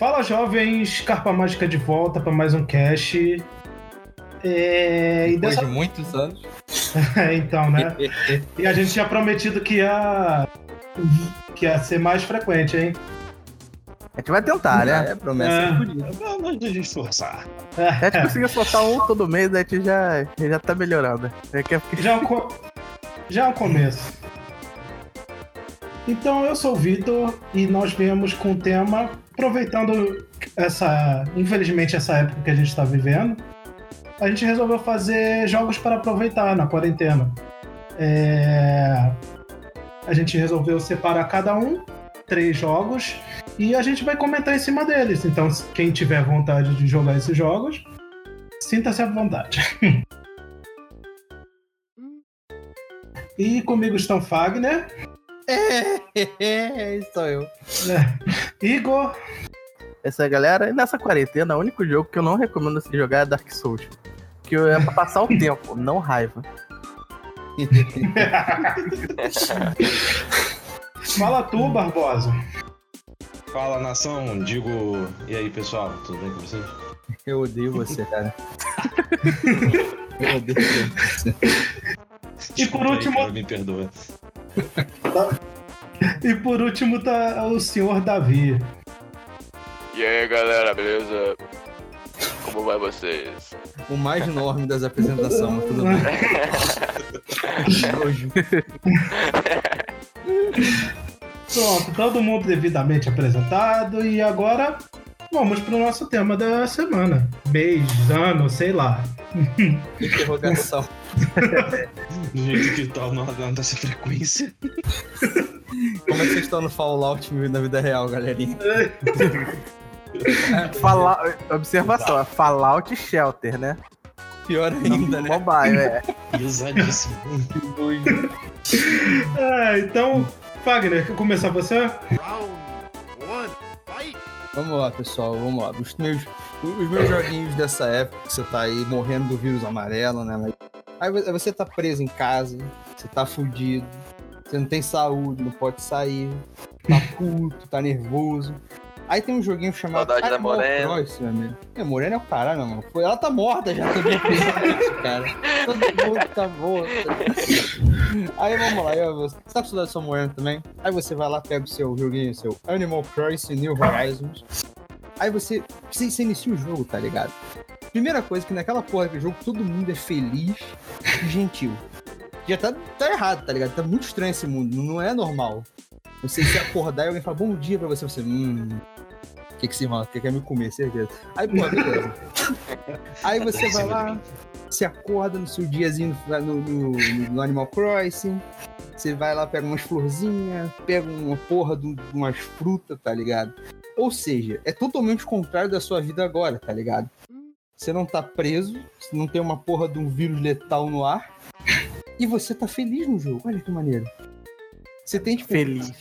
Fala jovens, Carpa Mágica de volta para mais um cast. É, e Depois dessa... de muitos anos. então, né? e a gente tinha prometido que ia, que ia ser mais frequente, hein? A gente vai tentar, né? É, promessa É. Vamos nos esforçar. A gente conseguiu soltar um todo mês, a gente já, já tá melhorando. É que- Já é um, co- já é um começo. Então, eu sou o Vitor e nós viemos com o tema, aproveitando essa, infelizmente, essa época que a gente está vivendo, a gente resolveu fazer jogos para aproveitar na quarentena. É, A gente resolveu separar cada um, três jogos, e a gente vai comentar em cima deles. Então, quem tiver vontade de jogar esses jogos, sinta-se à vontade. E comigo estão Fagner, É, sou eu. Igor Essa galera, e nessa quarentena, o único jogo que eu não recomendo se jogar é Dark Souls. Que é pra passar o tempo, não raiva. Fala tu, Barbosa. Fala nação, digo. E aí pessoal, tudo bem com vocês? Eu odeio você, cara. Eu odeio você. E por aí, último- cara, me perdoa. E por último tá o senhor Davi. E aí galera, beleza? Como vai vocês? O mais enorme das apresentações, mas tudo bem. Nojo. Pronto, todo mundo devidamente apresentado e agora vamos pro nosso tema da semana. Beijando, sei lá. Interrogação. Do jeito que tá no radar dessa frequência. Como é que vocês estão no Fallout na vida real, galerinha? Fala... Observação, é Fallout Shelter, né? Pior ainda, né? Mobile, é. Pesadíssimo. Ah, então, Fagner, quer começar você? Vamos lá, pessoal, vamos lá. Os meus, os meus joguinhos dessa época, que você tá aí morrendo do vírus amarelo, né? Aí vo- você tá preso em casa, você tá fudido, você não tem saúde, não pode sair, tá puto, tá nervoso. Aí tem um joguinho chamado Saudade da Animal Morena. Crossing, meu amigo. É, Morena é o caralho, mano. Ela tá morta já também, precisamente, cara. Todo mundo tá morto. Aí vamos lá, eu, você tá com saudade da sua Morena também? Aí você vai lá, pega o seu joguinho, seu Animal Crossing New Horizons. Aí você, você, você inicia o jogo, tá ligado? Primeira coisa que naquela porra do jogo todo mundo é feliz e gentil. Já tá, tá errado, tá ligado? Tá muito estranho esse mundo, não é normal. Você se acordar e alguém fala bom dia pra você, você, hum. O que que se rola? Que quer me comer, certeza. Aí, pô, beleza. Aí você vai lá, se acorda no seu diazinho no, no, no- Animal Crossing. Você vai lá, pega umas florzinhas, pega uma porra de de umas frutas, tá ligado? Ou seja, é totalmente o contrário da sua vida agora, tá ligado? Você não tá preso, você não tem uma porra de um vírus letal no ar. E você tá feliz no jogo. Olha que maneiro. Você tem, tipo, Feliz.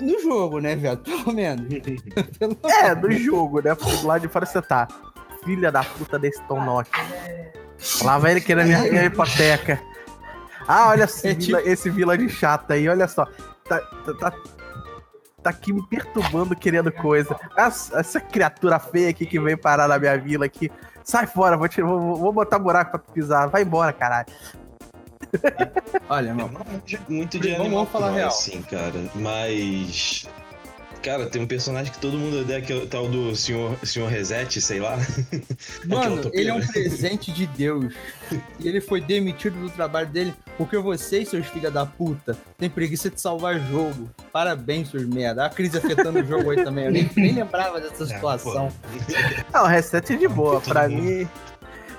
No jogo, né, velho? Pelo menos. Pelo É, do jogo, né? Porque do lado de fora você tá. Filha da puta desse Tom Nock. Lá vai ele querendo minha, minha hipoteca. Ah, olha esse, É vila, esse vila de chata aí, olha só. Tá, tá, tá, tá aqui me perturbando, querendo coisa. Essa, essa criatura feia aqui que vem parar na minha vila aqui. Sai fora, vou, te, vou, vou botar buraco pra tu pisar. Vai embora, caralho. Olha, mano. muito de Vamos- Animal vamos falar real. Crossing, cara. Mas. Cara, tem um personagem que todo mundo odeia, que é o tal do senhor, senhor Reset, sei lá. Mano, Aquela ele é um presente de Deus. E ele foi demitido do trabalho dele porque vocês, seus filha da puta, têm preguiça de salvar jogo. Parabéns, seus merda. A crise afetando o jogo aí também. Eu nem, nem lembrava dessa situação. Não, reset é de boa. Todo Pra mundo. mim,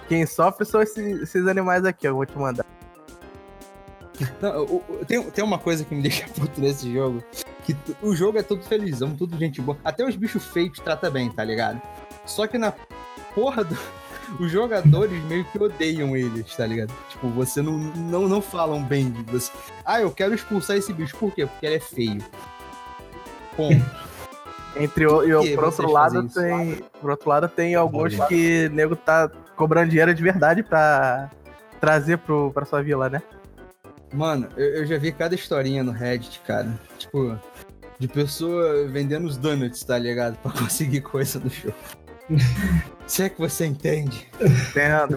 quem sofre são esses, esses animais aqui, eu vou te mandar. Não, tem, tem uma coisa que me deixa puto nesse jogo. Que o jogo é todo felizão, tudo gente boa. Até os bichos feios trata bem, tá ligado? Só que na porra do. Os jogadores meio que odeiam eles, tá ligado? Tipo, você não, não, não falam bem de você. Ah, eu quero expulsar esse bicho. Por quê? Porque ele é feio. Ponto. Entre o, e o, por outro lado tem, por outro lado tem alguns que o nego tá cobrando dinheiro de verdade pra trazer pro, pra sua vila, né? Mano, eu, eu já vi cada historinha no Reddit, cara. Tipo, De pessoa vendendo os donuts, tá ligado? Pra conseguir coisa no jogo. Se é que você entende. Entendo.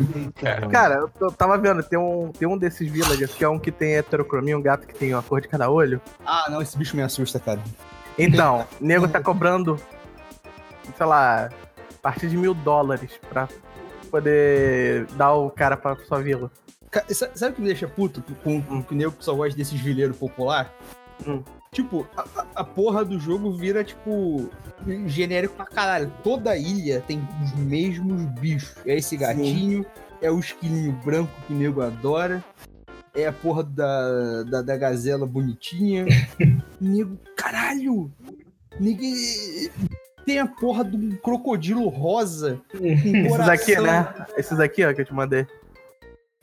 Cara, eu tô- tava vendo, tem um, tem um desses villagers que é um que tem heterocromia, um gato que tem a cor de cada olho. Ah, não, esse bicho me assusta, cara. Então, o nego tá cobrando, sei lá, a partir de mil dólares pra poder dar o cara pra sua vila. Sabe o que me deixa puto com, com, com o nego que só gosta desses vileiros popular? Hum. Tipo, a, a- porra do jogo vira, tipo, genérico pra caralho. Toda ilha tem os mesmos bichos. É esse gatinho, é o esquilinho branco que o nego adora, é a porra da, da, da gazela bonitinha. nego, caralho! Nego, tem a porra do crocodilo rosa. com Esses aqui, né? Esses aqui, ó, que eu te mandei.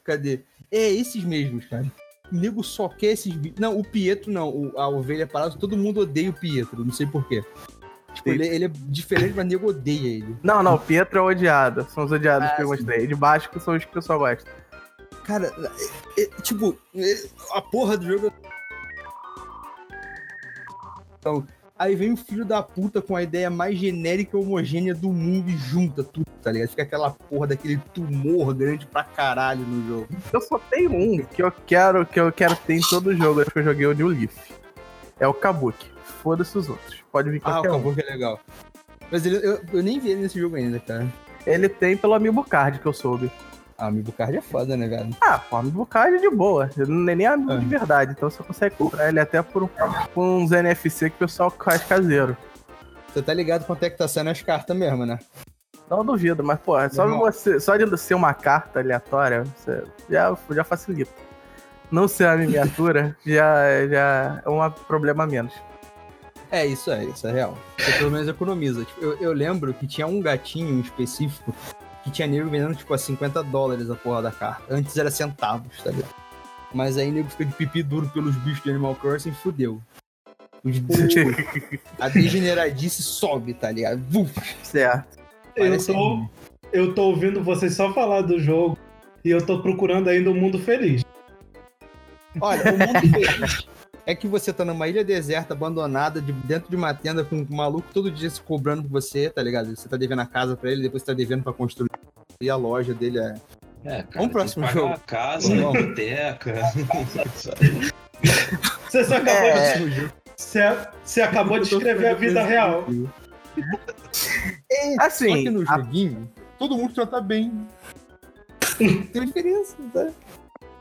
Cadê? É esses mesmos, cara. O nego só quer esses bichos. Não, o Pietro não. O- a ovelha parada, todo mundo odeia o Pietro. Não sei porquê. Tipo, ele, ele é diferente, mas o nego odeia ele. Não, não, o Pietro é odiado. São os odiados Ah, que eu sim. mostrei. De baixo que são os que o pessoal gosta. Cara, é- é- tipo, é- a porra do jogo. Então, aí vem o filho da puta com a ideia mais genérica e homogênea do mundo e junta tudo, tá ligado? Fica aquela porra daquele tumor grande pra caralho no jogo. Eu só tenho um que eu quero, que eu quero ter em todo jogo, acho que eu joguei o New Leaf. É o Kabuki. Foda-se os outros. Pode vir Ah, o qualquer um. É legal. Mas ele- eu, eu nem vi ele nesse jogo ainda, cara. Ele tem pelo Amiibo Card que eu soube. Amiibo Card é foda, né, velho? Ah, pô, Amiibo Card é de boa. Ele não é nem amigo Ah. de verdade. Então você consegue comprar ele até por, por uns NFC que o pessoal faz caseiro. Você tá ligado quanto é que tá saindo as cartas mesmo, né? Não duvido, mas, pô, é só, você, só de ser uma carta aleatória, você já, já facilita. Não ser uma miniatura já, já é um problema a menos. É, isso é, isso é real. Você pelo menos economiza. Tipo, eu, eu lembro que tinha um gatinho específico que tinha nego vendendo, tipo, a 50 dólares a porra da carta. Antes era centavos, tá ligado? Mas aí nego fica de pipi duro pelos bichos de Animal Crossing e fudeu. Os, a degeneradice sobe, tá ligado? Vuf, certo. Eu tô, eu tô ouvindo vocês só falar do jogo e eu tô procurando ainda o mundo feliz. Olha, o mundo feliz é que você tá numa ilha deserta, abandonada, de- dentro de uma tenda com um maluco todo dia se cobrando por você, tá ligado? Você tá devendo a casa pra ele, depois você tá devendo pra construir. E a loja dele é. É, cara, Vamos pro próximo jogo. A casa, a biblioteca. Você só acabou, É. de, você, você acabou de escrever a vida real. É, Só Assim, que no a- joguinho, todo mundo trata bem. Tem diferença, tá?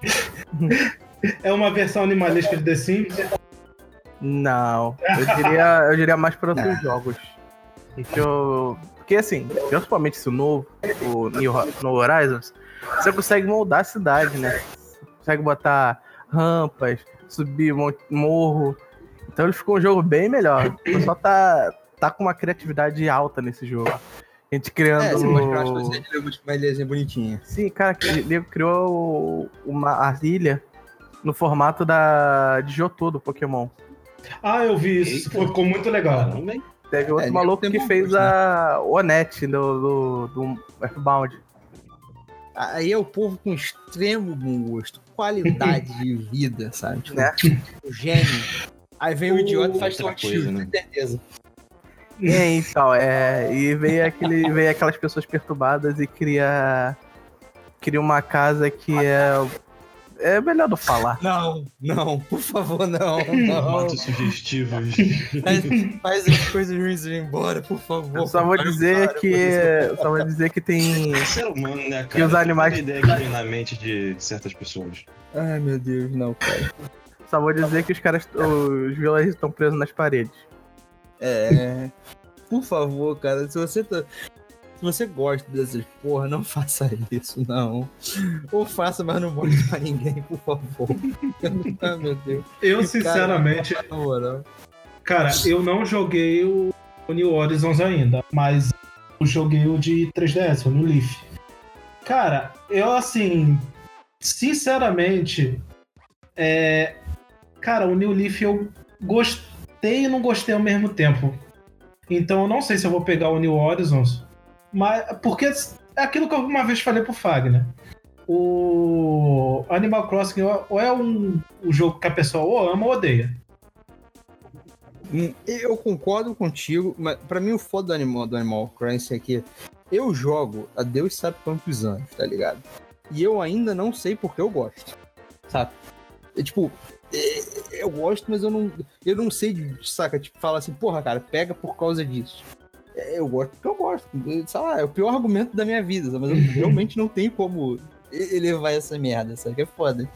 É uma versão animalística de The Sims. Não, eu diria, eu diria mais para outros jogos. Eu- porque assim, principalmente esse novo, o New, no Horizons, você consegue moldar a cidade, né? Você consegue botar rampas, subir morro. Então ele ficou um jogo bem melhor. O pessoal tá, tá com uma criatividade alta nesse jogo. A gente criando. É, você mostrar as coisas dele, uma ilhazinha bonitinha. Sim, cara, ele criou uma ilha no formato da de Jotô do Pokémon. Ah, eu vi isso. Eita. Ficou muito legal. Hein? Teve outro É, maluco que fez gosto, né? a Onet do, do, do Earthbound. Aí é o povo com extremo bom gosto, qualidade de vida, sabe? Tipo, Né? o gênio. Aí vem o idiota e faz Outra coisa, né? com certeza. É, então, é. E veio, aquele, veio aquelas pessoas perturbadas e cria. Cria uma casa que é. É melhor não falar. Não, não, por favor, não, não. Formatos sugestivos. Faz, faz as coisas ruins ir embora, por favor. Eu só vou dizer para, que. Só vou dizer que tem. Ser humano, né, cara? E os animais- Tem ideia que vem na mente de certas pessoas. Ai, meu Deus, não, cara. Só vou dizer que os caras. Os vilões estão presos nas paredes. É. Por favor, cara, se você tá. Se você gosta dessas porra, não faça isso, não. Ou faça, mas não mostre pra ninguém, por favor. ah, meu Deus. Eu, sinceramente, Na moral. cara, eu não joguei o New Horizons ainda, mas eu joguei o de 3DS, o New Leaf. Cara, eu assim, sinceramente, é, cara, o New Leaf eu gostei e não gostei ao mesmo tempo. Então eu não sei se eu vou pegar o New Horizons, mas porque é aquilo que eu uma vez falei pro Fagner. O Animal Crossing ou é um, um jogo que a pessoa ou ama ou odeia. Hum, Eu concordo contigo, mas pra mim o foda do Animal, do Animal Crossing é que eu jogo há Deus sabe quantos anos, tá ligado? E eu ainda não sei porque eu gosto, sabe? É, tipo, é, eu gosto, mas eu não, eu não sei, saca? Tipo, fala assim, porra, cara, pega por causa disso. É, eu gosto porque eu gosto. Sei lá, é o pior argumento da minha vida, sabe? mas eu realmente não tenho como elevar essa merda, sabe? Que é foda.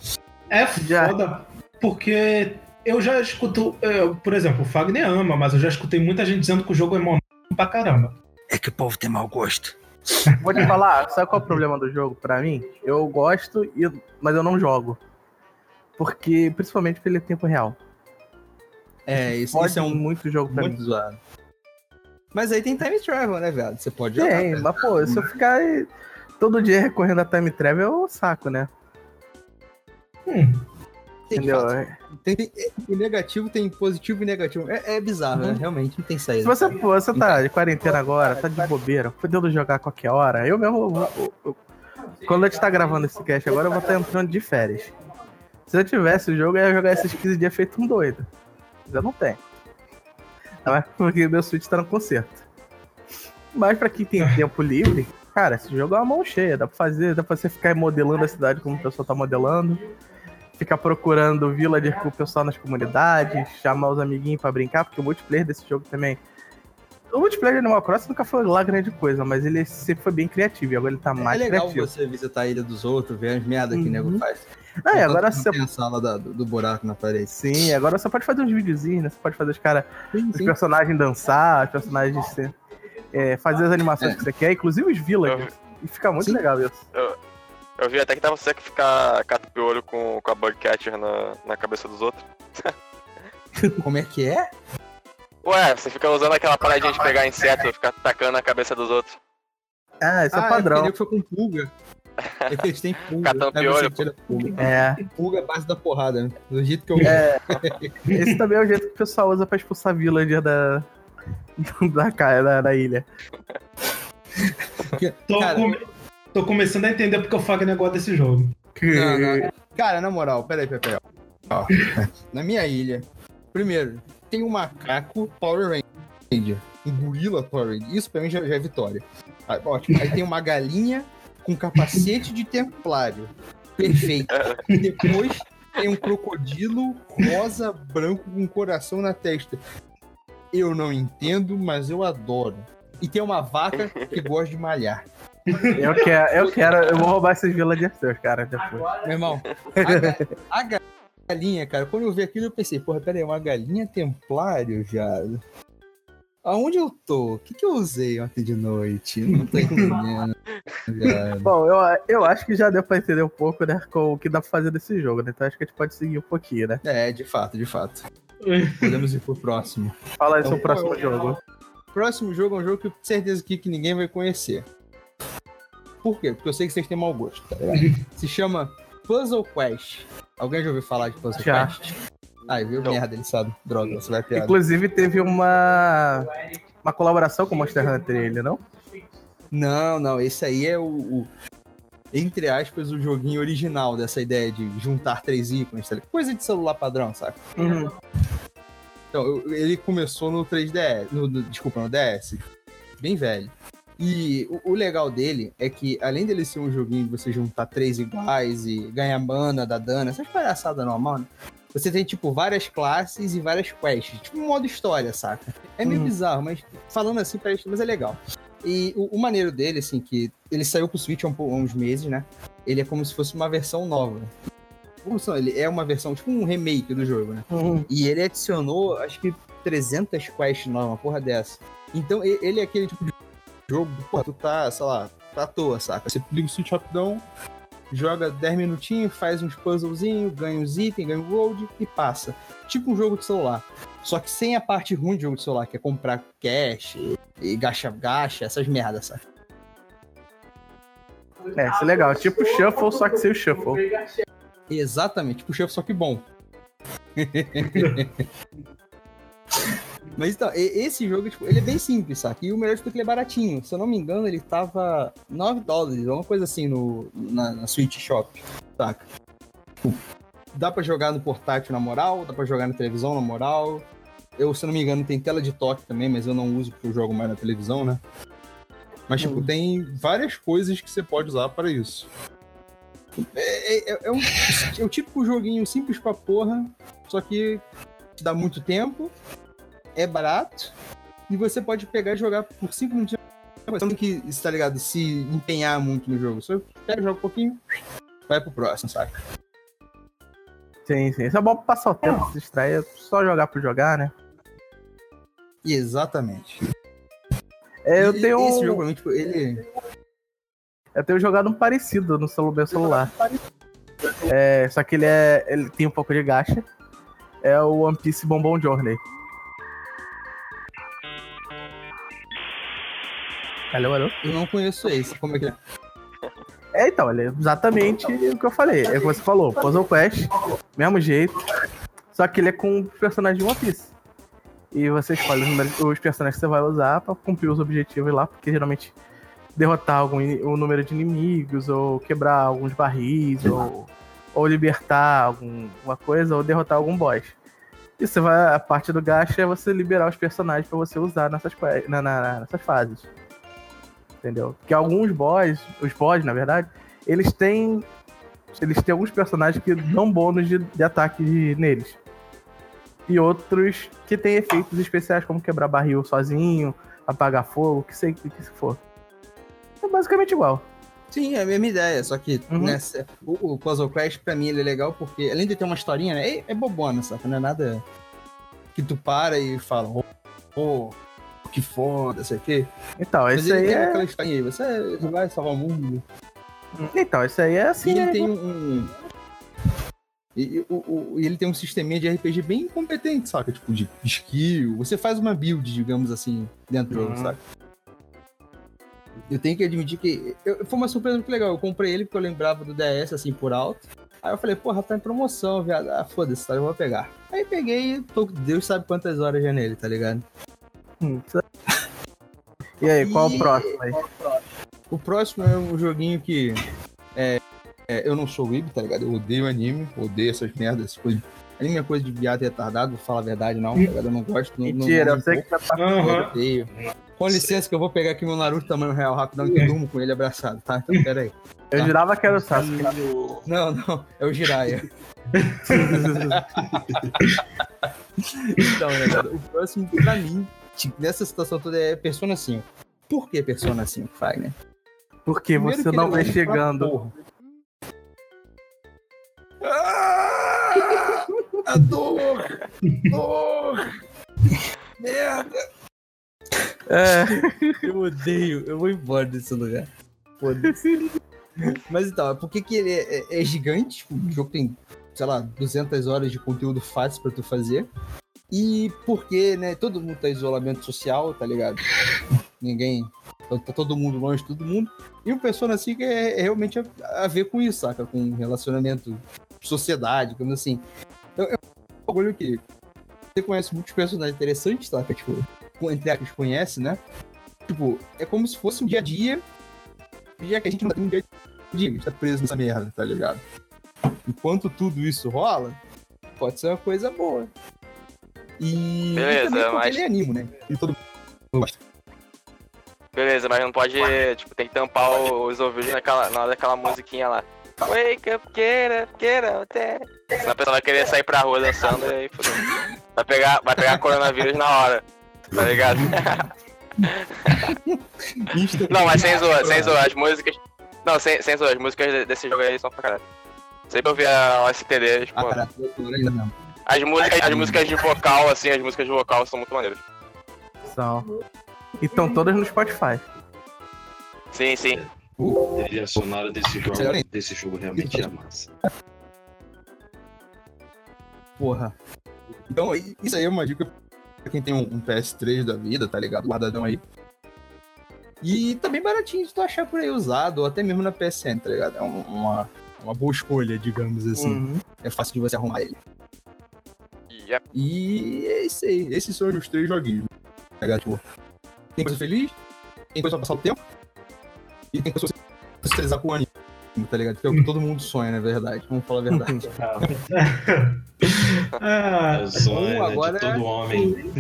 É Já. foda, porque eu já escuto, eu, por exemplo, o Fagner ama, mas eu já escutei muita gente dizendo que o jogo é monótono pra caramba. É que o povo tem mau gosto. Vou te falar, sabe qual é o problema do jogo pra mim? Eu gosto, e- mas eu não jogo. Porque, principalmente porque ele é tempo real. É, isso, isso é um muito jogo pra muito mim. zoado. Mas aí tem time travel, né, velho? Você pode jogar. Tem, cara. mas pô, se eu ficar todo dia recorrendo a time travel, é um saco, né? Hum, Tem, Entendeu? tem, tem, o negativo tem positivo e negativo. É, é bizarro, né? Realmente, não tem saída. Se você, pô, você tá de quarentena agora, tá de bobeira, podendo jogar a qualquer hora, eu mesmo. eu- eu- eu- quando a gente tá gravando esse cast agora, eu vou estar entrando de férias. Se eu tivesse o jogo, eu ia jogar esses 15 dias feito um doido. Mas eu não tenho. É porque meu Switch tá no concerto. Mas pra quem tem tempo livre, cara, esse jogo é uma mão cheia. Dá pra fazer, dá pra você ficar modelando a cidade como o pessoal tá modelando. Ficar procurando villager com o pessoal nas comunidades, chamar os amiguinhos pra brincar, porque o multiplayer desse jogo também. O multiplayer de Animal Crossing nunca foi lá grande coisa, mas ele sempre foi bem criativo e agora ele tá é mais legal criativo. você visitar a ilha dos outros, ver as merdas que o Uhum. nego faz. Ah, Contanto agora que você. tem a sala da- do, do buraco na parede. Sim, agora você pode fazer uns videozinhos, né? Você pode fazer os caras, os personagens dançar, os personagens é, fazer as animações É. que você quer, inclusive os villagers. E fica muito Sim. legal isso. Eu vi até que dava certo ficar cata-piolho com, com a Bugcatcher na, na cabeça dos outros. Como é que é? Ué, você fica usando aquela paradinha de pegar inseto e ficar tacando na cabeça dos outros. Ah, isso é ah, padrão. É que foi com pulga. É eles têm pulga. Aí piolho, tira pulga. É, Pulga é a base da porrada, né? Do jeito que eu. É. esse também é o jeito que o pessoal usa pra expulsar villager da, da, da, da ilha. tô, Cara, come- tô começando a entender porque o Fagner gosta desse jogo. Não, não. Cara, na moral, peraí, peraí, peraí. Ó, na minha ilha, primeiro, tem um macaco Power Ranger. Um gorila Power Ranger. Isso pra mim já, já é vitória. Aí, ótimo. Aí tem uma galinha com capacete de templário. Perfeito. E depois tem um crocodilo rosa, branco, com um coração na testa. Eu não entendo, mas eu adoro. E tem uma vaca que gosta de malhar. Eu quero, eu quero, eu vou roubar esses villagers seus, cara, depois. Meu irmão, a, a galinha, cara, quando eu vi aquilo, eu pensei, porra, peraí, uma galinha templário, já. Aonde eu tô? O que, que eu usei ontem de noite? Não tô entendendo. Bom, eu, eu acho que já deu pra entender um pouco, né, com o que dá pra fazer desse jogo, né? Então acho que a gente pode seguir um pouquinho, né? É, de fato, de fato. Podemos ir pro próximo. Fala aí Então, seu próximo eu- jogo. Próximo jogo é um jogo que eu tenho certeza que, que ninguém vai conhecer. Por quê? Porque eu sei que vocês têm mau gosto, tá ligado? Se chama Puzzle Quest. Alguém já ouviu falar de Puzzle Já. Quest? Ai, viu? Merda, ele sabe. Droga, você vai piada. Inclusive teve uma uma colaboração com o Monster Hunter ele, não? Não, não, esse aí é o, o- entre aspas, o joguinho original dessa ideia de juntar três ícones, tá coisa de celular padrão, saca? Uhum. Então, ele começou no 3DS, no, no- desculpa, no DS, bem velho. E o, o legal dele é que, além dele ser um joguinho de você juntar três iguais e ganhar mana, dar dano, essas palhaçadas normal, né? Você tem, tipo, várias classes e várias quests. Tipo, um modo história, saca? É meio Uhum. bizarro, mas falando assim, parece, mas é legal. E o, o maneiro dele, assim, que ele saiu pro Switch há, um há uns meses, né? Ele é como se fosse uma versão nova. Como são? Ele é uma versão, tipo um remake do jogo, né? Uhum. E ele adicionou, acho que 300 quests novas, uma porra dessa. Então, ele é aquele tipo de jogo, pô, tu tá, sei lá, tá à toa, saca? Você liga o Switch rapidão, joga 10 minutinhos, faz uns puzzlezinhos, ganha uns itens, ganha um gold e passa. Tipo um jogo de celular. Só que sem a parte ruim de jogo de celular, que é comprar cash e gacha-gacha, essas merdas, saca? É, isso é legal. Tipo Shuffle, só que sem o Shuffle. Exatamente, tipo chefe, só que bom. Mas então, esse jogo, tipo, ele é bem simples, saca? E o melhor de tudo é que ele é baratinho. Se eu não me engano, ele tava 9 dólares, alguma coisa assim no, na, na Switch Shop, saca? Tipo, dá pra jogar no portátil na moral, dá pra jogar na televisão na moral. Eu, se eu não me engano, tem tela de toque também, mas eu não uso porque eu jogo mais na televisão, né? Mas, tipo, tem várias coisas que você pode usar para isso. É, é- é um, é o típico joguinho simples pra porra, só que te dá muito tempo, é barato, e você pode pegar e jogar por 5 minutos. Você não tem que, você tá ligado, se empenhar muito no jogo. Você pega, joga um pouquinho, vai pro próximo, saca? Sim, sim. Isso é bom pra passar o tempo, se distrair, é só jogar por jogar, né? Exatamente. É, eu E tenho. Esse jogo, mim, tipo, ele. Eu tenho jogado um parecido no celu- meu celular. É, só que ele é. Ele tem um pouco de gacha. É o One Piece Bonbon Journey. Alô, alô? Eu não conheço esse. Como é que é? É, então, ele é exatamente o que eu falei. É o que você falou, Puzzle Quest, mesmo jeito. Só que ele é com personagem de One Piece. E você escolhe os, os personagens que você vai usar pra cumprir os objetivos lá, porque geralmente derrotar algum um número de inimigos, ou quebrar alguns barris, ou, ou libertar algum- alguma coisa, ou derrotar algum boss. E você vai, a parte do gacha é você liberar os personagens pra você usar nessas, na- na- nessas fases entendeu? Porque alguns boss, os boss, na verdade, eles têm eles têm alguns personagens que dão bônus de, de ataque neles. E outros que têm efeitos especiais, como quebrar barril sozinho, apagar fogo, que sei que, que se for. É basicamente igual. Sim, é a mesma ideia, só que Uhum. nessa, o, o Puzzle Crash, pra mim, ele é legal porque, além de ter uma historinha, né, é, é bobona, saca? Não é nada que tu para e fala, oh, oh, que foda, sei o quê. Então, Mas esse aí é. aí, você vai salvar o mundo. Então, esse aí é assim. E ele né? tem um. E, e o- o- e ele tem um sisteminha de RPG bem competente, saca? Tipo, de skill. Você faz uma build, digamos assim, dentro Uhum. saca? Eu tenho que admitir que eu- foi uma surpresa muito legal. Eu comprei ele porque eu lembrava do DS, assim, por alto. Aí eu falei, porra, tá em promoção, viado. Ah, foda-se, tá, eu vou pegar. Aí peguei e tô, Deus sabe quantas horas já nele, tá ligado? E aí, qual E- o próximo aí? O próximo é um joguinho que. É, é, eu não sou weeb, tá ligado? Eu odeio anime, odeio essas merdas, essas coisas. Anime é coisa de viado retardado, vou falar a verdade, não, tá ligado? Eu não gosto. Não, Mentira, não, eu sei que tá. Eu Aham. odeio. Com licença que eu vou pegar aqui meu Naruto tamanho real rapidão que eu durmo com ele abraçado, tá? Então, pera aí. Eu jurava que era o Sasuke. Não, não, é o Jiraiya. Então, né, cara, o próximo, pra mim, nessa situação toda é Persona 5. Por que Persona 5, Fagner? Porque Primeiro você não é vem chegando. porra. Ah, a dor! Dor! Merda! É. Eu odeio, eu vou embora desse lugar. Foda-se. Mas então, por que, que ele é, é- é gigante? Tipo, o jogo tem, sei lá, 200 horas de conteúdo fácil pra tu fazer. E porque, né, todo mundo tá em isolamento social, tá ligado? Ninguém. Tá todo mundo longe de todo mundo. E o Persona 5 é, é realmente a, a ver com isso, saca? Com relacionamento, sociedade, como assim. Então, é um bagulho que você conhece muitos personagens interessantes, saca? Tipo, entre aspas, conhece, né? Tipo, é como se fosse um dia a dia, já que a gente não tem um dia a dia, a gente tá preso nessa merda, tá ligado? Enquanto tudo isso rola, pode ser uma coisa boa. E, Beleza, e também mas- ele é animo, né? E todo Beleza, mas não pode, tipo, tem que tampar os ouvidos naquela, na hora daquela musiquinha lá. Wake up, get up, get up, there. Senão a pessoa vai querer sair pra rua dançando e aí fodeu. Vai pegar, vai pegar coronavírus na hora. Tá ligado? Não, mas sem zoar, sem zoar. As músicas. Não, sem, sem zoar. As músicas de- desse jogo aí são pra caralho. Sempre eu vi a OSTD, tipo, Ah, cara, ainda não. As músicas, as músicas de vocal, assim, as músicas de vocal são muito maneiras. São. E estão todas no Spotify. Sim, sim. A trilha sonora desse jogo, desse jogo realmente é massa. Porra. Então, isso aí é uma dica pra quem tem um, um PS3 da vida, tá ligado? Guardadão aí. E tá bem baratinho de tu achar por aí usado, ou até mesmo na PSN, tá ligado? É um- uma, uma boa escolha, digamos assim. Uhum. É fácil de você arrumar ele. Yep. E é isso aí. Esses são os três joguinhos. Ligado? Tipo, tem coisa feliz, tem coisa pra passar o tempo, e tem coisa pra você socializar com o anime, tá ligado? Que é o que todo mundo sonha, na verdade. Vamos falar a verdade. Ah, É sonho bom, né, agora de todo homem.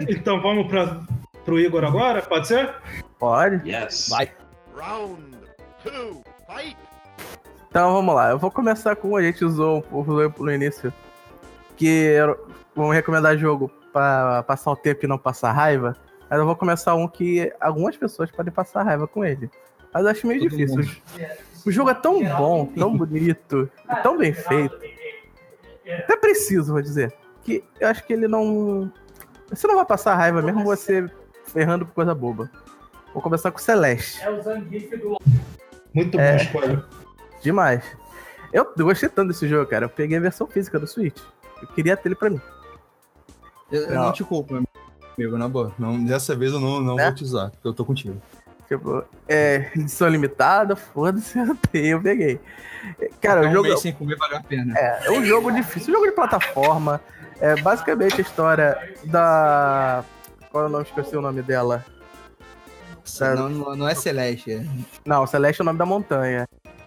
então vamos pra, pro Igor agora? Pode ser? Pode? Yes. Vai. Round two, fight! Então vamos lá. Eu vou começar com a gente usou, usou no início. Que vamos recomendar jogo pra passar o tempo e não passar raiva. Mas eu vou começar um que algumas pessoas podem passar raiva com ele. Mas eu acho meio Todo difícil. mundo. O jogo é tão bom, tão bonito, e tão bem feito. Até preciso, vou dizer. Que eu acho que ele não. Você não vai passar raiva mesmo você ferrando por coisa boba. Vou começar com o Celeste. Muito É. boa escolha. Demais. Eu gostei tanto desse jogo, cara. Eu peguei a versão física do Switch. Eu queria ter ele pra mim. Eu, eu Não. não te culpo, meu amigo, na boa. Não, dessa vez eu não, não Né? vou te usar, porque eu tô contigo. Tipo, é, edição limitada, foda-se, eu tenho, eu peguei. Cara, o um jogo sem comer valeu a pena. é, é um jogo difícil, um jogo de plataforma. É basicamente a história da. Qual é o nome? Esqueci o nome dela. Não, não, não é Celeste, é, Não, Celeste é o nome da montanha.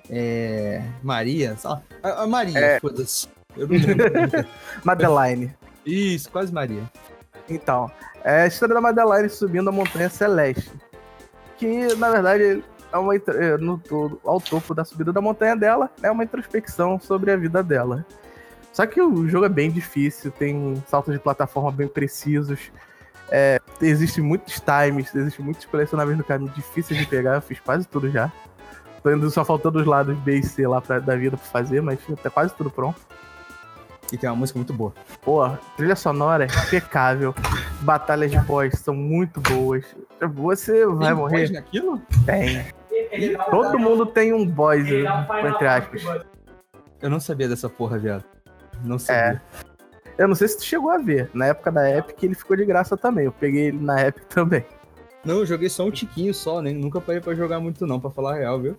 é Maria. A, a Maria, É. foda-se. Eu não lembro. Madeline. Isso, quase Maria. Então, é a história da Madeline subindo a montanha Celeste. Que, na verdade, é uma, é, no, ao topo da subida da montanha dela, é uma introspecção sobre a vida dela. Só que o jogo é bem difícil, tem saltos de plataforma bem precisos. É, existem muitos times, existem muitos colecionáveis no caminho difíceis de pegar, eu fiz quase tudo já. Tô indo só faltando os lados B e C lá pra, da vida pra fazer, mas tá quase tudo pronto. E tem uma música muito boa. Pô, trilha sonora é impecável. Batalhas de boss são muito boas. Você vai Tem morrer? naquilo? Tem. Todo mundo tem um boss, entre aspas. Eu não sabia dessa porra, viado. Não É. sabia. Eu não sei se tu chegou a ver. Na época da Epic ele ficou de graça também. Eu peguei ele na Epic também. Não, eu joguei só um tiquinho só, nem nunca parei pra jogar muito não, pra falar a real, viu?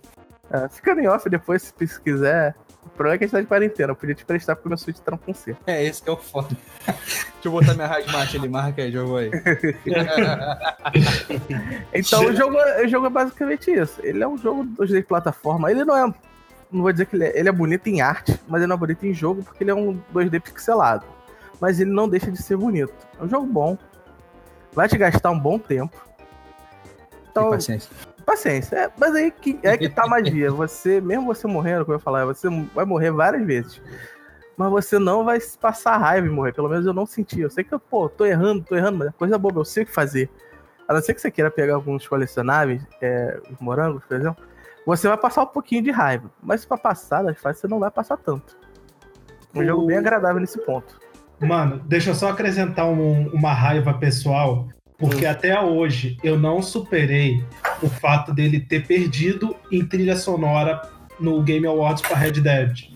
É, fica em off depois, se quiser. O problema é que a gente tá de quarentena. Eu podia te prestar porque meu Switch tá com C. É, esse que é o foda. Deixa eu botar minha Rasmat ali, marca aí, jogo aí. Então o jogo, é- o jogo é basicamente isso. Ele é um jogo 2D de plataforma. Ele não é. Não vou dizer que ele é, ele é bonito em arte, mas ele não é bonito em jogo porque ele é um 2D pixelado. Mas ele não deixa de ser bonito. É um jogo bom. Vai te gastar um bom tempo. Então, Tem paciência. Paciência. É, mas aí que, é que tá a magia. Você, mesmo você morrendo, como eu falar, você vai morrer várias vezes. Mas você não vai se passar raiva e morrer. Pelo menos eu não senti. Eu sei que eu, pô, tô errando, tô errando, mas é coisa boba, eu sei o que fazer. A não ser que você queira pegar alguns colecionáveis, é, os morangos, por exemplo, você vai passar um pouquinho de raiva. Mas pra passar das fases, você não vai passar tanto. Um O- jogo bem agradável nesse ponto. Mano, deixa eu só acrescentar um- uma raiva pessoal, porque até hoje eu não superei o fato dele ter perdido em trilha sonora no Game Awards pra Red Dead.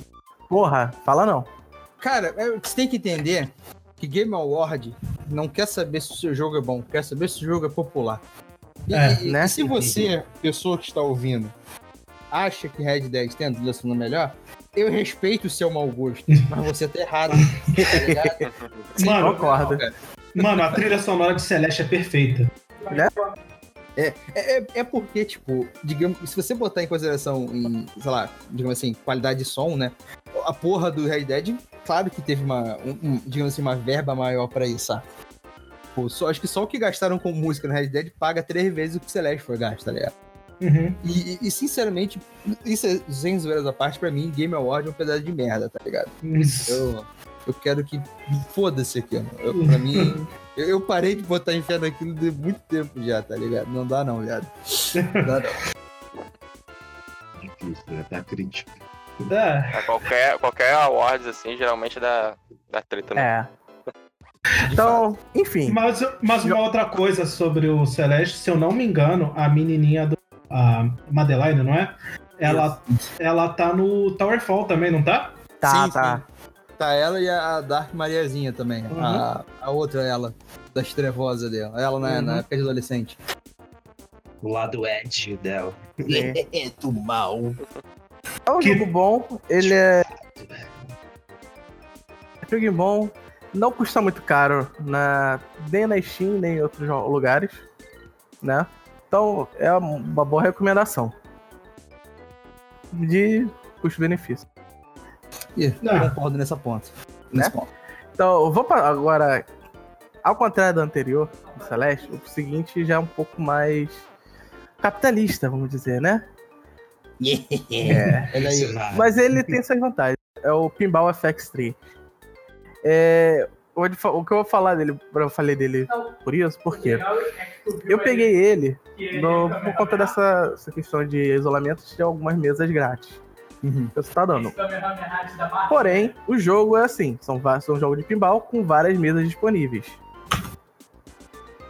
Porra, fala não. Cara, é, você tem que entender que Game Award não quer saber se o seu jogo é bom, quer saber se o jogo é popular. E, É, e- né? e se você, pessoa que está ouvindo, acha que Red Dead tem a trilha sonora melhor, eu respeito o seu mau gosto, mas você tá errado. tá? Mano, Concordo. Mano, a trilha sonora de Celeste é perfeita. É, é, é porque, tipo, digamos, se você botar em consideração, em, sei lá, digamos assim, qualidade de som, né? A porra do Red Dead, claro que teve uma, um- um, digamos assim, uma verba maior pra isso, sabe? Pô, só, acho que só o que gastaram com música no Red Dead paga três vezes o que o Celeste foi gasto, tá ligado? Uhum. E, e- e, sinceramente, isso é sem zoeiras à parte, pra mim, Game Award é um pedaço de merda, tá ligado? Eu, eu quero que. Foda-se aqui, mano. Eu, pra mim. Eu, eu parei de botar em fé naquilo de muito tempo já, tá ligado? Não dá não, viado. Não dá não. Difícil, né? Tá crítico. É, É, qualquer, qualquer awards, assim, geralmente dá, dá treta, né? É. Então, enfim. mas, mas uma outra coisa sobre o Celeste, se eu não me engano, a menininha do. A Madeline, não é? Ela, ela tá no Towerfall também, não tá? Tá, Sim, tá. Tá ela e a Dark Mariazinha também. Uhum. A, a outra, ela, das trevosas dela. Ela na, Uhum. na época de adolescente. O lado Edge dela. É, É do mal. é um Que- jogo bom. Ele é. É um jogo bom. Não custa muito caro na, nem na Steam, nem em outros lugares. Né? Então é uma boa recomendação. De custo-benefício. Ih, Ah. concordo nessa ponta. Né? Então, vou pra, agora, ao contrário do anterior, do Celeste, o seguinte já é um pouco mais capitalista, vamos dizer, né? É. Olha aí. Visionário. Mas ele tem suas vantagens. É o Pinball FX3. É, o que eu vou falar dele, eu falei dele por isso, porque eu peguei ele no- por conta dessa, essa questão de isolamento de algumas mesas grátis. Uhum. Que você tá dando. Porém, o jogo é assim: são, são jogos de pinball com várias mesas disponíveis.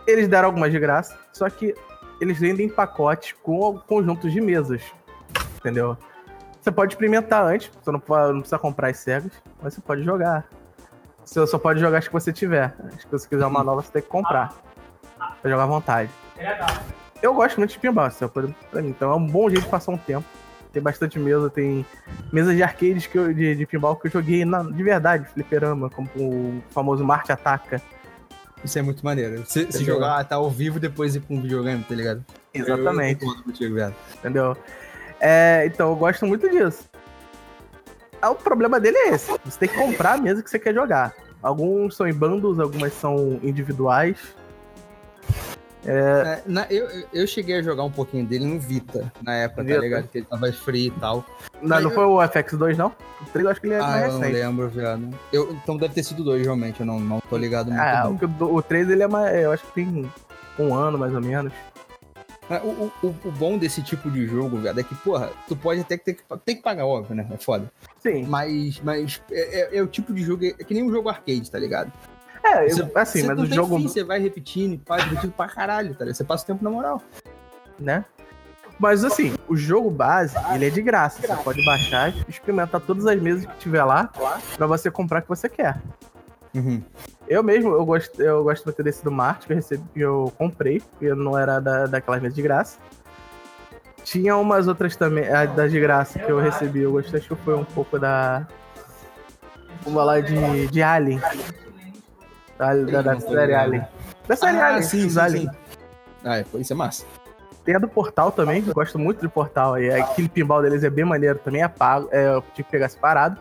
Eles deram algumas de graça, só que eles vendem pacotes com conjuntos de mesas. Entendeu? Você pode experimentar antes, você não, não precisa comprar as cegas, mas você pode jogar. Você só pode jogar as que você tiver. As que você quiser uma nova, você tem que comprar. Pra jogar à vontade. Eu gosto muito de pinball, isso é pra mim. Então é um bom jeito de passar um tempo. Tem bastante mesa, tem mesas de arcades que eu, de, de pinball que eu joguei na- de verdade, fliperama, como o famoso Marte Ataca. Isso é muito maneiro. Se, se jogar tá ao vivo depois ir com um videogame, tá ligado? Exatamente. Eu, eu contigo, velho. entendeu? É, então eu gosto muito disso. Ah, O problema dele é esse: você tem que comprar a mesa que você quer jogar. Alguns são em bandos, algumas são individuais. É, na- eu, eu cheguei a jogar um pouquinho dele no Vita, na época, Vita. tá ligado? Que ele tava free e tal. Não, não eu- foi o FX2, não? O 3 eu acho que ele é Ah, mais eu não recente. lembro, viado. Eu, então deve ter sido dois, realmente. Eu não, não tô ligado muito. Ah, não. o, que o- o 3 ele é mais. Eu acho que tem um ano mais ou menos. O, o- o bom desse tipo de jogo, velho, é que, porra, tu pode até ter que, ter que pagar, óbvio, né? É foda. Sim. Mas, mas é, é- é o tipo de jogo, é que nem um jogo arcade, tá ligado? É, eu- Você- assim, você mas não o tem jogo. fim, você vai repetindo e faz repetindo pra caralho, tá ligado? Você passa o tempo na moral. né? Mas assim, o jogo base, ele é de graça. Você pode baixar e experimentar todas as mesas que tiver lá pra você comprar o que você quer. Uhum. Eu mesmo, eu gosto, eu gosto muito desse do Marte, que eu recebi, que eu comprei, porque não era da, daquelas mesas de graça. Tinha umas outras também, a das de graça que eu recebi, eu gostei, acho que foi um pouco da. Uma lá de, de Alien. Da, da, da série. Alien. Da série Ah, Alien, sim, sim, Alien. sim. Ah, é, isso é massa. Tem a do Portal também, eu gosto muito do Portal. aí aquele pinball deles é bem maneiro também, é pago. É, eu tive que pegar separado.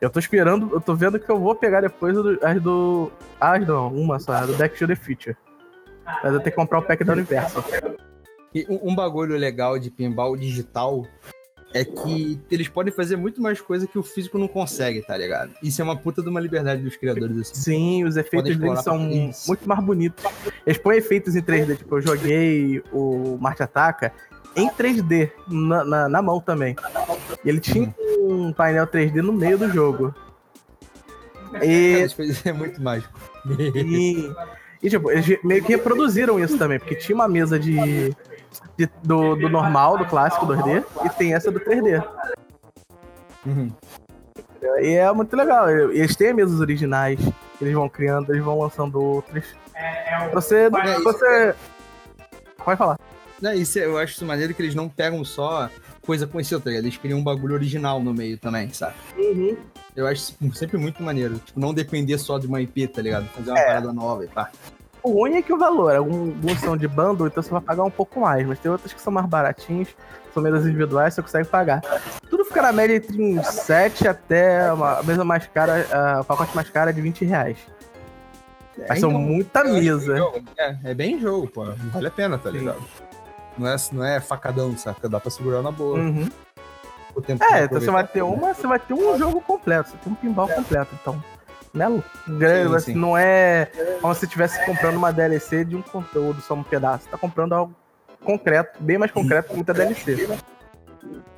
Eu tô esperando, eu tô vendo que eu vou pegar depois do- as do. Ah, não, uma só, a do Back to the Future. Mas eu tenho que comprar o pack da Universal. E um, um bagulho legal de pinball digital é que eles podem fazer muito mais coisa que o físico não consegue, tá ligado? Isso é uma puta de uma liberdade dos criadores, assim. Sim, os efeitos deles são muito mais bonitos. Eles põem efeitos em 3D, tipo, eu joguei o Marte Ataca em 3D, na, na, na mão também. E ele tinha um painel 3D no meio do jogo. E Cara, isso é muito mágico. E, e, tipo, eles meio que reproduziram isso também, porque tinha uma mesa de, de- do, do normal, do clássico 2D, e tem essa do 3D. Uhum. E é muito legal. Eles têm mesas originais, eles vão criando, eles vão lançando outras. Você. É, você... Pode falar. Não, isso é- eu acho isso maneiro que eles não pegam só coisa conhecida, tá ligado? Eles criam um bagulho original no meio também, sabe? Eu acho sempre muito maneiro. Tipo, não depender só de uma IP, tá ligado? Fazer uma É. parada nova e pá. O ruim é que o valor, alguns são de bundle, então você vai pagar um pouco mais, mas tem outras que são mais baratinhos, são mesas individuais, você consegue pagar. Tudo fica na média entre uns 7 até uma, a mesa mais cara, o pacote mais caro é de 20 reais. Mas É, são então, muita eu acho que mesa. É, é bem jogo, pô. Vale a pena, tá Sim. ligado? Não é, não é facadão, saca? Dá pra segurar na boa. Uhum. O tempo É, então você vai ter uma, você vai ter um jogo completo, você tem um pinball completo, então. Né, Lu? Assim. Não é como se você estivesse comprando uma DLC de um conteúdo, só um pedaço. Você tá comprando algo concreto, bem mais concreto que muita DLC.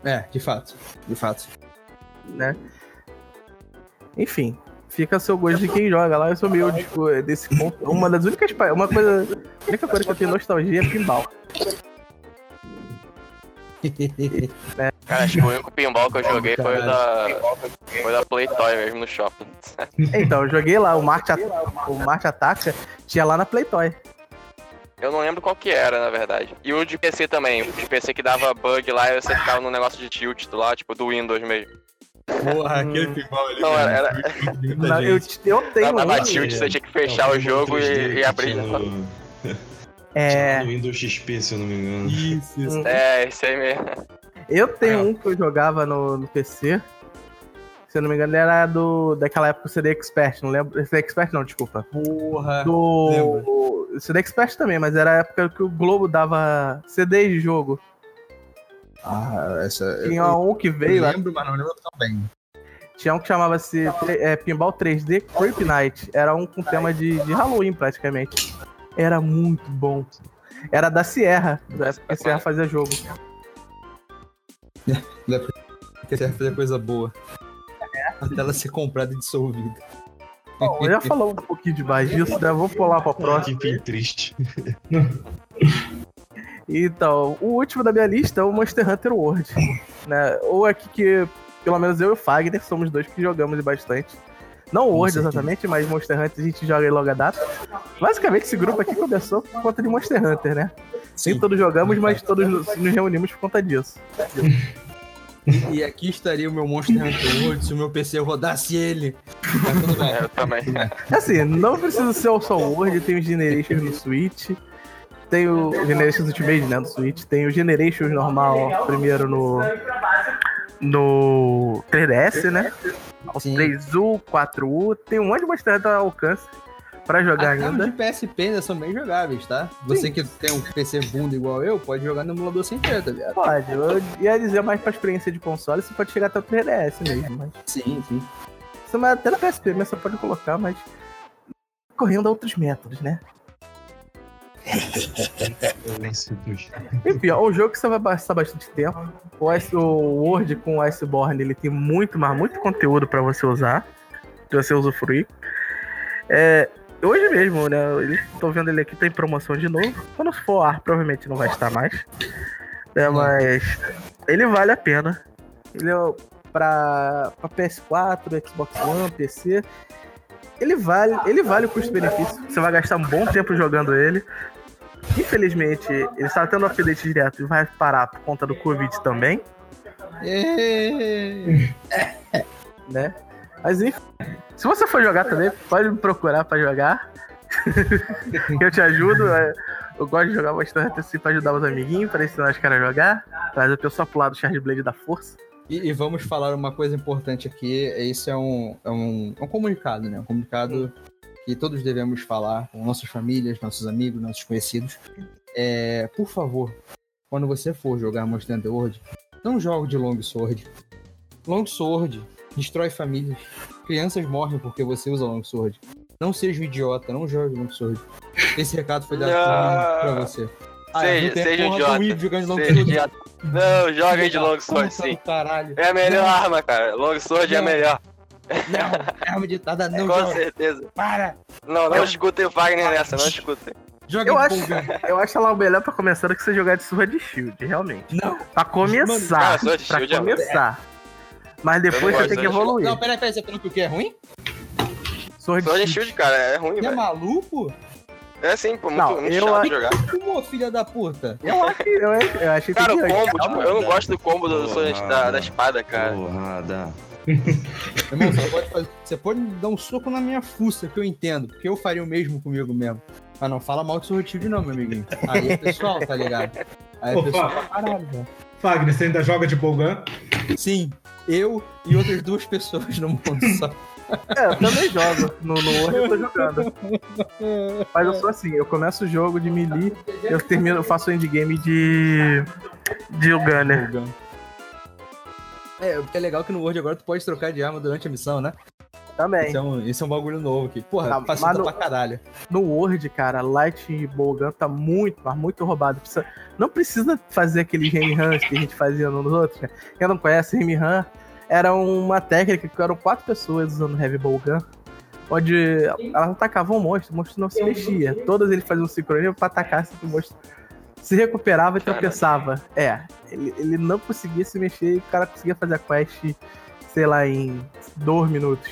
É, de fato. De fato. né? Enfim, fica a seu gosto de quem joga lá. Eu sou meio tipo, desse ponto. Uma das únicas. Uma coisa. A única coisa que eu tenho nostalgia é pinball. Cara, acho que o único pinball que eu joguei foi o da. Foi da Playtoy mesmo no shopping. Então, eu joguei lá, o Marte, o Marte Ataca, tinha lá na Playtoy. Eu não lembro qual que era, na verdade. E o de PC também. O de PC que dava bug lá e você ficava no negócio de tilt lá, tipo do Windows mesmo. Porra, aquele pinball ali. Não, era- muita Na- eu, gente. eu tenho Dava tilt, você tinha que fechar É, o jogo Pinball 3D e, e abrir. No, É, no Windows XP, se eu não me engano. Isso, isso. É, esse aí mesmo. eu tenho É. um que eu jogava no, no PC. Se eu não me engano, era do, daquela época do CD Expert, não lembro. CD Expert não, desculpa. Porra. Do. CD Expert também, mas era a época que o Globo dava CDs de jogo. Ah, essa. Tinha eu, um que eu veio, lembro, mas não lembro tão bem. tinha um que chamava-se é, Pinball 3D Creep Night. Era um com tema de, de Halloween, praticamente. Era muito bom. Era da Sierra, da época que a Sierra fazia jogo. Porque você vai fazer coisa boa. Até ela ser comprada e dissolvida. Bom, eu já falou um pouquinho demais disso, né? Vou pular pra próxima. Que fim triste. Então, o último da minha lista é o Monster Hunter World. Né? Ou aqui que, pelo menos eu e o Fagner somos dois que jogamos bastante. Não o World exatamente, mas Monster Hunter a gente joga em longa data. Basicamente, esse grupo aqui começou por conta de Monster Hunter, né? Nem todos jogamos, mas todos nos reunimos por conta disso. E, e aqui estaria o meu Monster Hunter World se o meu PC rodasse ele. Mas tudo bem. É, eu também. Assim, não precisa ser só o World, tem o Generations no Switch. Tem o Generations Ultimate, né, no Switch. Tem o Generations normal, primeiro no... No 3DS, né? O Sim. 3U, 4U, tem um monte de Hunter ao alcance pra jogar Até os ainda. de PSP ainda são bem jogáveis, tá? Você que tem um PC bunda igual eu, pode jogar no emulador sem treta, viado. Pode, eu ia dizer mais pra experiência de console, você pode chegar até o 3DS mesmo, mas... Sim, sim. Você até no PSP, mas você pode colocar, mas... Correndo a outros métodos, né? Enfim, é um jogo que você vai passar bastante tempo. O, Ice, o Word com o Iceborne, ele tem muito, mas muito conteúdo pra você usar, pra você usufruir. É, hoje mesmo, né, eu tô vendo ele aqui, tá em promoção de novo. Quando for ar, provavelmente não vai estar mais. É, mas ele vale a pena. Ele é pra, pra PS4, Xbox One, PC. Ele vale, ele vale o custo-benefício. Você vai gastar um bom tempo jogando ele. Infelizmente, ele está tendo update direto e vai parar por conta do Covid também, né? Mas enfim, se você for jogar também, pode me procurar pra jogar. eu te ajudo. é, Eu gosto de jogar bastante assim pra ajudar os amiguinhos, pra ensinar os caras a jogar. Trazer o pessoal pro lado do Charge Blade da força. E, e vamos falar uma coisa importante aqui. Esse é um, é um, é um comunicado, né? Um comunicado que todos devemos falar com nossas famílias, nossos amigos, nossos conhecidos. É, por favor, quando você for jogar Monster Hunter World, não jogue de Long Sword. Long Sword destrói famílias. Crianças morrem porque você usa Long Sword. Não seja um idiota, não jogue Long Sword. Esse recado foi dado pra você. Seja- não tem a seja um idiota. Weeb jogando Long Seja Sword. idiota. Não, joga de long Puta sword, do sim. Caralho. É a melhor Não. arma, cara. Long sword é a Não. melhor. Não, arma de tada não Com joga. certeza. Para! Não, não escutem o Wagner nessa, não escutem. Joga Eu de acho, eu acho ela o melhor pra começar do que você jogar de surra de shield, realmente. Não, Pra começar. Cara, Sword de pra Shield é começar. Mas depois não você tem que de de evoluir. não, peraí, peraí, você falou que o que é ruim? Sword Sword and Shield. Shield, cara, é ruim, Você é velho. maluco? É assim, pô, muito, Não, muito eu chato acho- jogar. Como, filha da puta? Eu achei, eu achei, eu achei Cara, o que- combo, tipo, eu não gosto do combo do Porra. da, da espada, cara. Porrada. Irmão, você pode, fazer- você pode dar um soco na minha fuça, que eu entendo, porque eu faria o mesmo comigo mesmo. Mas não fala mal de Shield não, meu amiguinho. Aí é pessoal, tá ligado? Aí é Opa. pessoal pra caralho, velho. Fagner, você ainda joga de Bogan? Sim, eu e outras duas pessoas no mundo só. É, eu também jogo. No, no Word eu tô jogando. Mas eu sou assim, eu começo o jogo de melee, eu termino, eu faço o endgame de. de Gunner. É, porque é legal que no Word agora tu pode trocar de arma durante a missão, né? Também. Isso é um, isso é um bagulho novo aqui. Porra, Tá, facilita no- pra caralho. No Word, cara, Light e Bowgun tá muito, mas muito roubado. Precisa- não precisa fazer aqueles Remy Runs que a gente fazia nos outros. Né? Quem não conhece, Remy Run era uma técnica que eram quatro pessoas usando Heavy Bowgun. Onde elas atacavam o monstro, o monstro não se mexia. Todas eles faziam sincronia pra atacar se o monstro se recuperava e tropeçava. É, ele, ele não conseguia se mexer e o cara conseguia fazer a quest, sei lá, em dois minutos.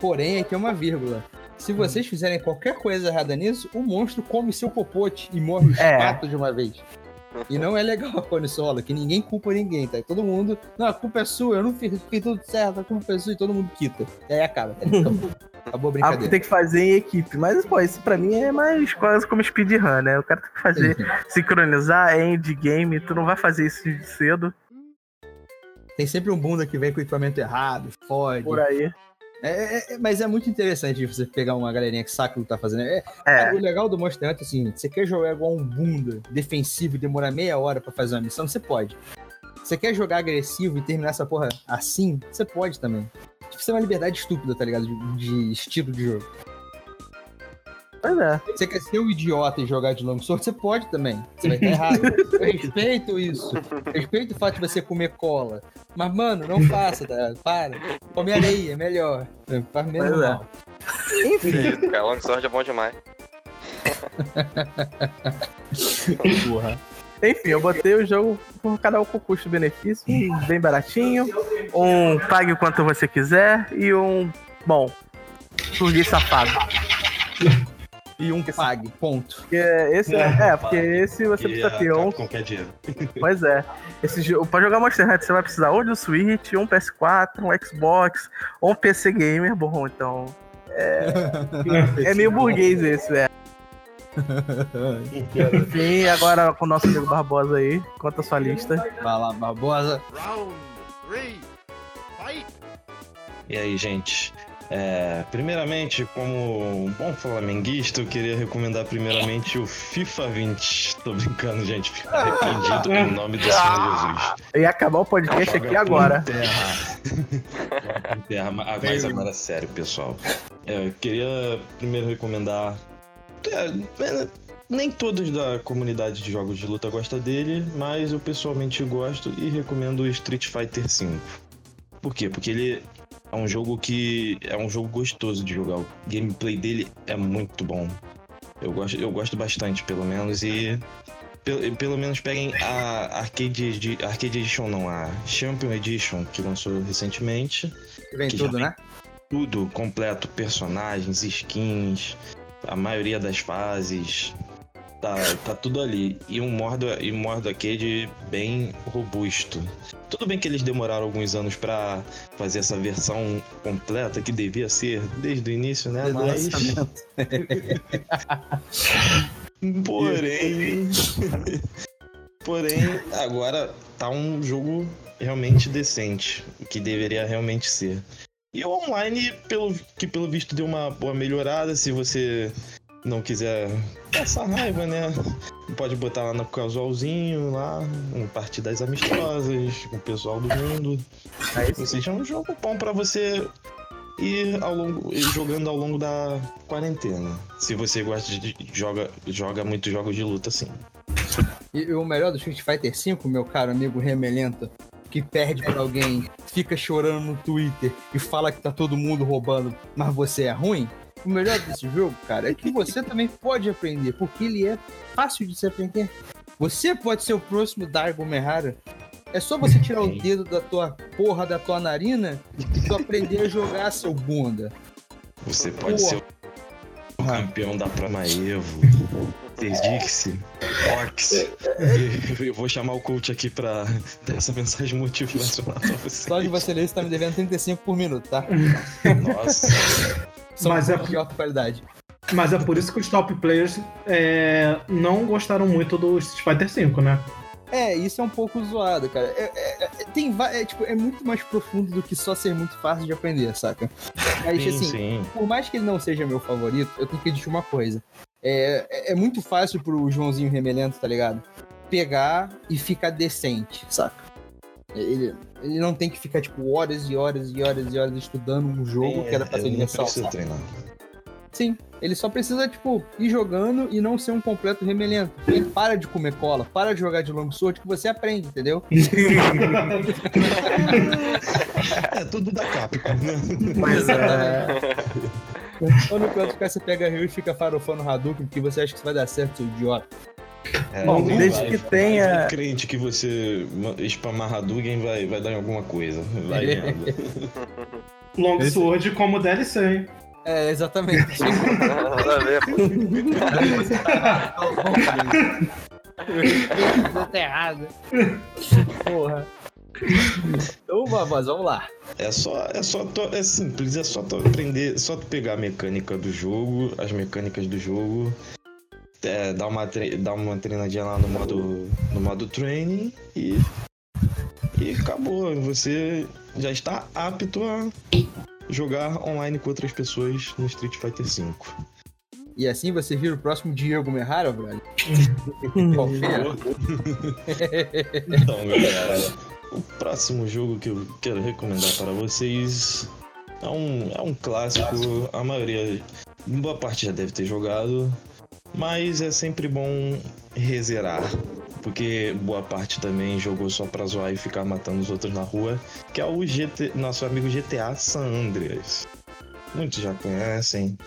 Porém, aqui é uma vírgula. Se vocês fizerem qualquer coisa errada nisso, o monstro come seu popote e morre os É. quatro de uma vez. E não é legal quando isso rola, que ninguém culpa ninguém, tá? Todo mundo, não, a culpa é sua, eu não fiz, fiz tudo certo, a culpa é sua e todo mundo quita. E aí acaba, tá? Acabou, acabou a Ah, brincadeira. tem que fazer em equipe. Mas, pô, isso pra mim é mais quase como speedrun, né? O cara tem que fazer, sincronizar, é endgame, tu não vai fazer isso cedo. Tem sempre um bunda que vem com o equipamento errado, fode. Por aí. É, é- é- mas é muito interessante você pegar uma galerinha que sabe o que tá fazendo. É, É. O legal do Monster Hunter é assim: você quer jogar igual um bunda defensivo e demorar meia hora pra fazer uma missão, você pode. Você quer jogar agressivo e terminar essa porra assim, você pode também. Tipo, isso é uma liberdade estúpida, tá ligado? De, de estilo de jogo. Pois é. Você quer ser um idiota e jogar de long sword, você pode também. Você vai estar errado. Eu respeito isso. Respeito o fato de você comer cola. Mas, mano, não faça, tá? Para. Come areia, é melhor. Faz menos Pois é. mal. Enfim. Cara, Long Sword é bom demais. Porra. Enfim, eu botei o jogo por cada um com custo-benefício, um bem baratinho, um pague o quanto você quiser e um, bom, burguês safado. E um pague, ponto. Porque esse é, é, porque esse você precisa a ter um, Capcom quer dinheiro. pois é. Esse jogo, pra jogar Monster Hunter você vai precisar ou de um Switch, um PS4, um Xbox, ou um PC Gamer, bom, então é meio burguês esse, é. Enfim, agora com o nosso amigo Barbosa aí, conta a sua lista. Vai lá, Barbosa. Round three. Fight. E aí, gente? É, primeiramente, como um bom flamenguista, eu queria recomendar primeiramente o FIFA 20. Tô brincando, gente. Fica arrependido em nome do Senhor Jesus. Eu ia acabar o podcast Joga aqui agora. por Terra. Terra. Mas ah, mas agora é sério, pessoal. É, eu queria primeiro recomendar. é, é, nem todos da comunidade de jogos de luta gostam dele, mas eu pessoalmente gosto e recomendo o Street Fighter V. Por quê? Porque ele é um jogo que é um jogo gostoso de jogar. O gameplay dele é muito bom. Eu gosto, eu gosto bastante, pelo menos, e pelo, pelo menos peguem a Arcade, Edi- Arcade Edition, não, a Champion Edition, que lançou recentemente. Vem Que tudo, né? Tudo completo, personagens, skins, a maioria das fases. Tá, tá tudo ali. E um modo, e um modo arcade bem robusto. Tudo bem que eles demoraram alguns anos pra fazer essa versão completa, que devia ser desde o início, né? Mas. Porém. Porém, agora tá um jogo realmente decente, o que deveria realmente ser. E o online, pelo, que pelo visto deu uma boa melhorada, se você não quiser passar raiva, né? Pode botar lá no casualzinho, lá, um partidas amistosas, com o pessoal do mundo. Aí Ou seja, é um jogo bom pra você ir, ao longo, ir jogando ao longo da quarentena. Se você gosta de de- joga, joga muitos jogos de luta. E, e o melhor do Street Fighter V, meu caro amigo Remelento, que perde pra alguém, fica chorando no Twitter e fala que tá todo mundo roubando, mas você é ruim. O melhor desse jogo, cara, é que você também pode aprender, porque ele é fácil de se aprender. Você pode ser o próximo Dargo Mehara. É só você tirar o dedo da tua porra da tua narina e tu aprender a jogar, seu bunda. Você pode Boa. ser o campeão da Prama Evo. Dixie, Ox. Eu vou chamar o coach aqui pra dar essa mensagem motivacional pra você. Só de você ler, você tá me devendo 35 por minuto, tá? Nossa. São Mas é de alta qualidade. Mas é por isso que os top players é, não gostaram muito do Street Fighter V, né? É, isso é um pouco zoado, cara. É, é- é- tem, é, tipo, é muito mais profundo do que só ser muito fácil de aprender, saca? Mas, Sim, assim, sim. por mais que ele não seja meu favorito, eu tenho que dizer uma coisa. É, é- é muito fácil pro Joãozinho Remelento, tá ligado? Pegar e ficar decente, saca? Ele, ele não tem que ficar, tipo, horas e horas e horas e horas estudando um jogo que era pra ser É, não universal. treinar. Sim, ele só precisa, tipo, ir jogando e não ser um completo remelento. Ele para de comer cola, para de jogar de long sword que você aprende, entendeu? É tudo da Capcom, né? Mas é. Ou no canto que você pega Rio e fica farofando Hadouken porque você acha que isso vai dar certo, seu idiota. É, Bom, desde vai- que vai tenha- ver crente que você spamar Hadouken vai, vai dar em alguma coisa. Vai vendo. Long Esse- Sword como DLC, hein? É, exatamente. Nada a ver, pô. Você tá errado. Porra. Então, vamos, vamos lá. É só, é só, to- é simples, é só tu aprender, só tu pegar a mecânica do jogo, as mecânicas do jogo, é, dar uma dar uma treinadinha lá no modo no modo training e e acabou. Você já está apto a jogar online com outras pessoas no Street Fighter V. E assim você vira o próximo Diego Merrara, brother? Confia. Então, galera, o próximo jogo que eu quero recomendar para vocês é um, é um clássico. A maioria, boa parte já deve ter jogado, mas é sempre bom rezerar. Porque boa parte também jogou só pra zoar e ficar matando os outros na rua, que é o GT, nosso amigo GTA San Andreas. Muitos já conhecem.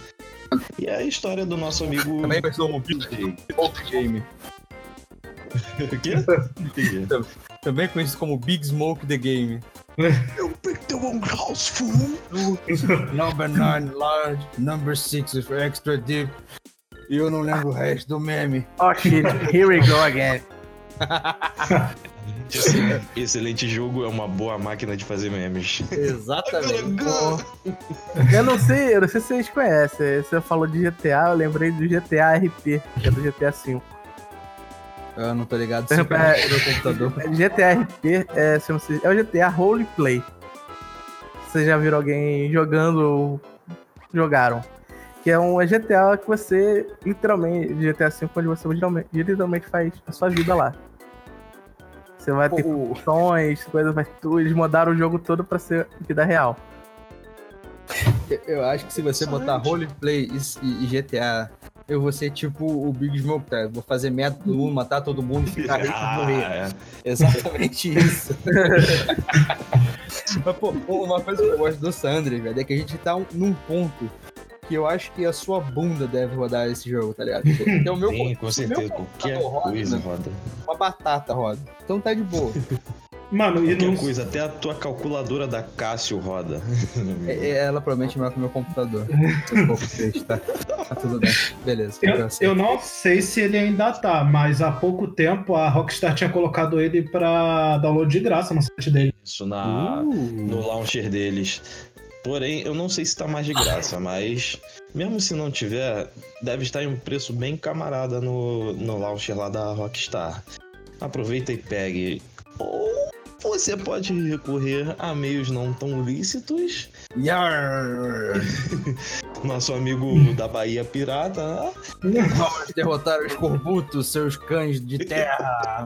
E é a história do nosso amigo. Também conhecido como Big Smoke Game. O quê? Também conhecido como Big Smoke The Game. Eu picked the wrong house, fool! Number 9 large, number 6 is extra deep. E eu não lembro o resto do meme. Oh shit, here we go again. Excelente jogo é uma boa máquina de fazer memes. Exatamente. Eu não sei, eu não sei se vocês conhecem. Você falou de GTA, eu lembrei do GTA RP, que é do GTA V. Eu não tô ligado É, se é no computador. GTA RP é, se não sei, é o GTA Roleplay. Vocês já viram alguém jogando ou jogaram? Que é um GTA que você, literalmente, GTA V, onde você literalmente, literalmente faz a sua vida lá. Você vai ter funções, coisas, mas tu, eles mudaram o jogo todo pra ser vida real. Eu acho que se você botar roleplay e, GTA, eu vou ser tipo o Big Smoke, tá? Vou fazer meta todo mundo, matar todo mundo e ficar rico e morrer. Ah, é. Exatamente isso. Mas, pô, uma coisa que eu gosto do Sandri, velho, é que a gente tá um- num ponto que eu acho que a sua bunda deve rodar esse jogo, tá ligado? Porque o meu, Sim, com meu certeza. Qualquer roda, coisa né? roda. uma batata roda. Então tá de boa. Mano, e Qualquer não, coisa, até a tua calculadora da Cássio roda. É- é- ela provavelmente melhor que o meu computador. Tô um pouco triste, tá? Tá tudo bem. Beleza. eu, assim. eu não sei se ele ainda tá, mas há pouco tempo a Rockstar tinha colocado ele pra download de graça no site dele. Isso na, no launcher deles. Porém, eu não sei se tá mais de graça, mas mesmo se não tiver, deve estar em um preço bem camarada no, no launcher lá da Rockstar. Aproveita e pegue. Ou você pode recorrer a meios não tão lícitos. Yarr! Nosso amigo da Bahia Pirata? Vamos derrotar os corbutos, seus cães de terra.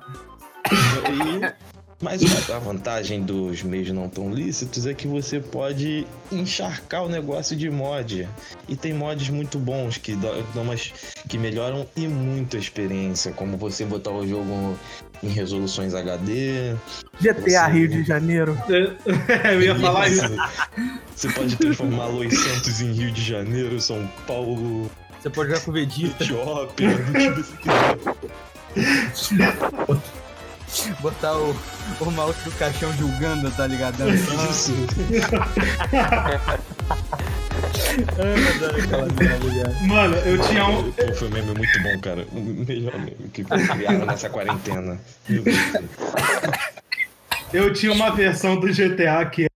E mas a vantagem dos meios não tão lícitos é que você pode encharcar o negócio de mod. E tem mods muito bons que dão umas, que melhoram e muito a experiência, como você botar o jogo em resoluções HD. GTA Você- Rio de Janeiro. eu ia falar isso. Você pode transformar Los Santos em Rio de Janeiro, São Paulo, Você pode jogar com o Vegeta, Etiópia, o que você quiser. Botar o, o mouse do caixão de Uganda, tá ligado? Dançando. Isso. Mano, eu tinha um. Pô, foi um meme muito bom, cara. O melhor meme que criaram nessa quarentena. Eu tinha uma versão do GTA que,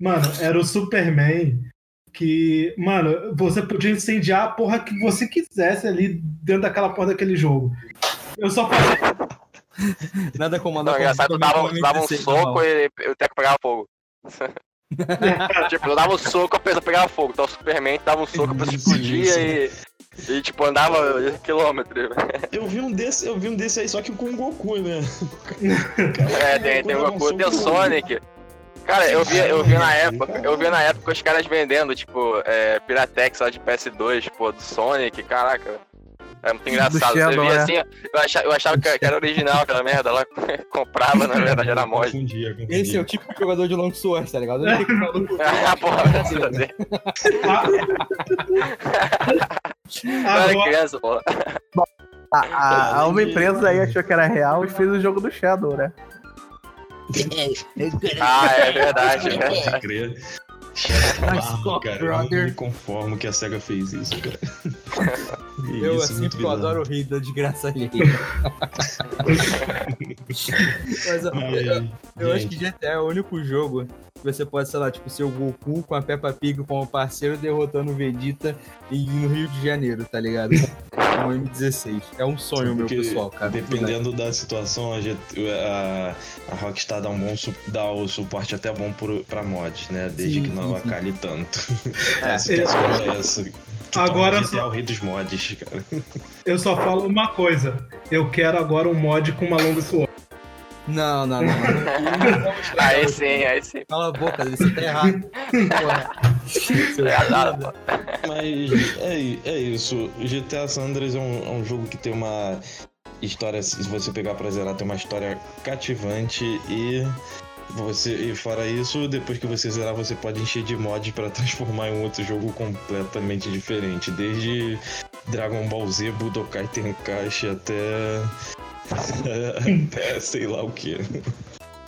mano, era o Superman. Que, mano, você podia incendiar a porra que você quisesse ali dentro daquela porra daquele jogo. Eu só fazia. Nada como Não, andar engraçado, tu dava, dava um soco e o teco pegava fogo. tipo, eu dava um soco, a pessoa pegava fogo. Então o Superman dava um soco, a pessoa Isso, explodia e. E tipo, andava quilômetros. Eu vi um desse, eu vi um desse aí, só que com o Goku, né? É, tem, tem o Goku, tem o Sonic. Cara, eu vi, eu vi na época, eu vi na época os caras vendendo, tipo, é, Piratex lá de PS2, pô, do Sonic, caraca. É muito engraçado. Você via né? assim, eu achava, eu achava que era original aquela merda lá. Comprava, na verdade era mod. Confundia, confundia. Esse é o tipo de jogador de long sword, tá ligado? Ele tem que maluco. Ah, porra, graças a Deus. Eu era Agora, criança, porra. A, a, a uma empresa aí achou que era real e fez o jogo do Shadow, né? Ah, é verdade, é verdade. Cara, eu não me conformo que a SEGA fez isso, cara. Eu, Isso, assim, porque eu adoro rir da desgraça alheia. Mas eu, Ai, eu- acho que GTA é o único jogo que você pode, sei lá, tipo, ser o Goku com a Peppa Pig como parceiro derrotando o Vegeta em- no Rio de Janeiro, tá ligado? um M16. É um sonho, meu Porque pessoal, cara. Dependendo da situação, a, a, a Rockstar dá, um bom, dá o suporte até bom pro, pra mods, né? Desde Sim, que não avacalhe tanto. É. a situação é essa. Que Agora só- o rei dos mods, cara. Eu só falo uma coisa. Eu quero agora um mod com uma longa suor. Não, não, não. não. Aí sim, aí sim. Cala a boca, você tá errado. Porra. É, da- Mas é, é isso. GTA San Andreas é um, é um jogo que tem uma história, se você pegar pra zerar, tem uma história cativante e você e fora isso, depois que você zerar, você pode encher de mods pra transformar em um outro jogo completamente diferente, desde Dragon Ball Z, Budokai Tenkaichi até até sei lá o que.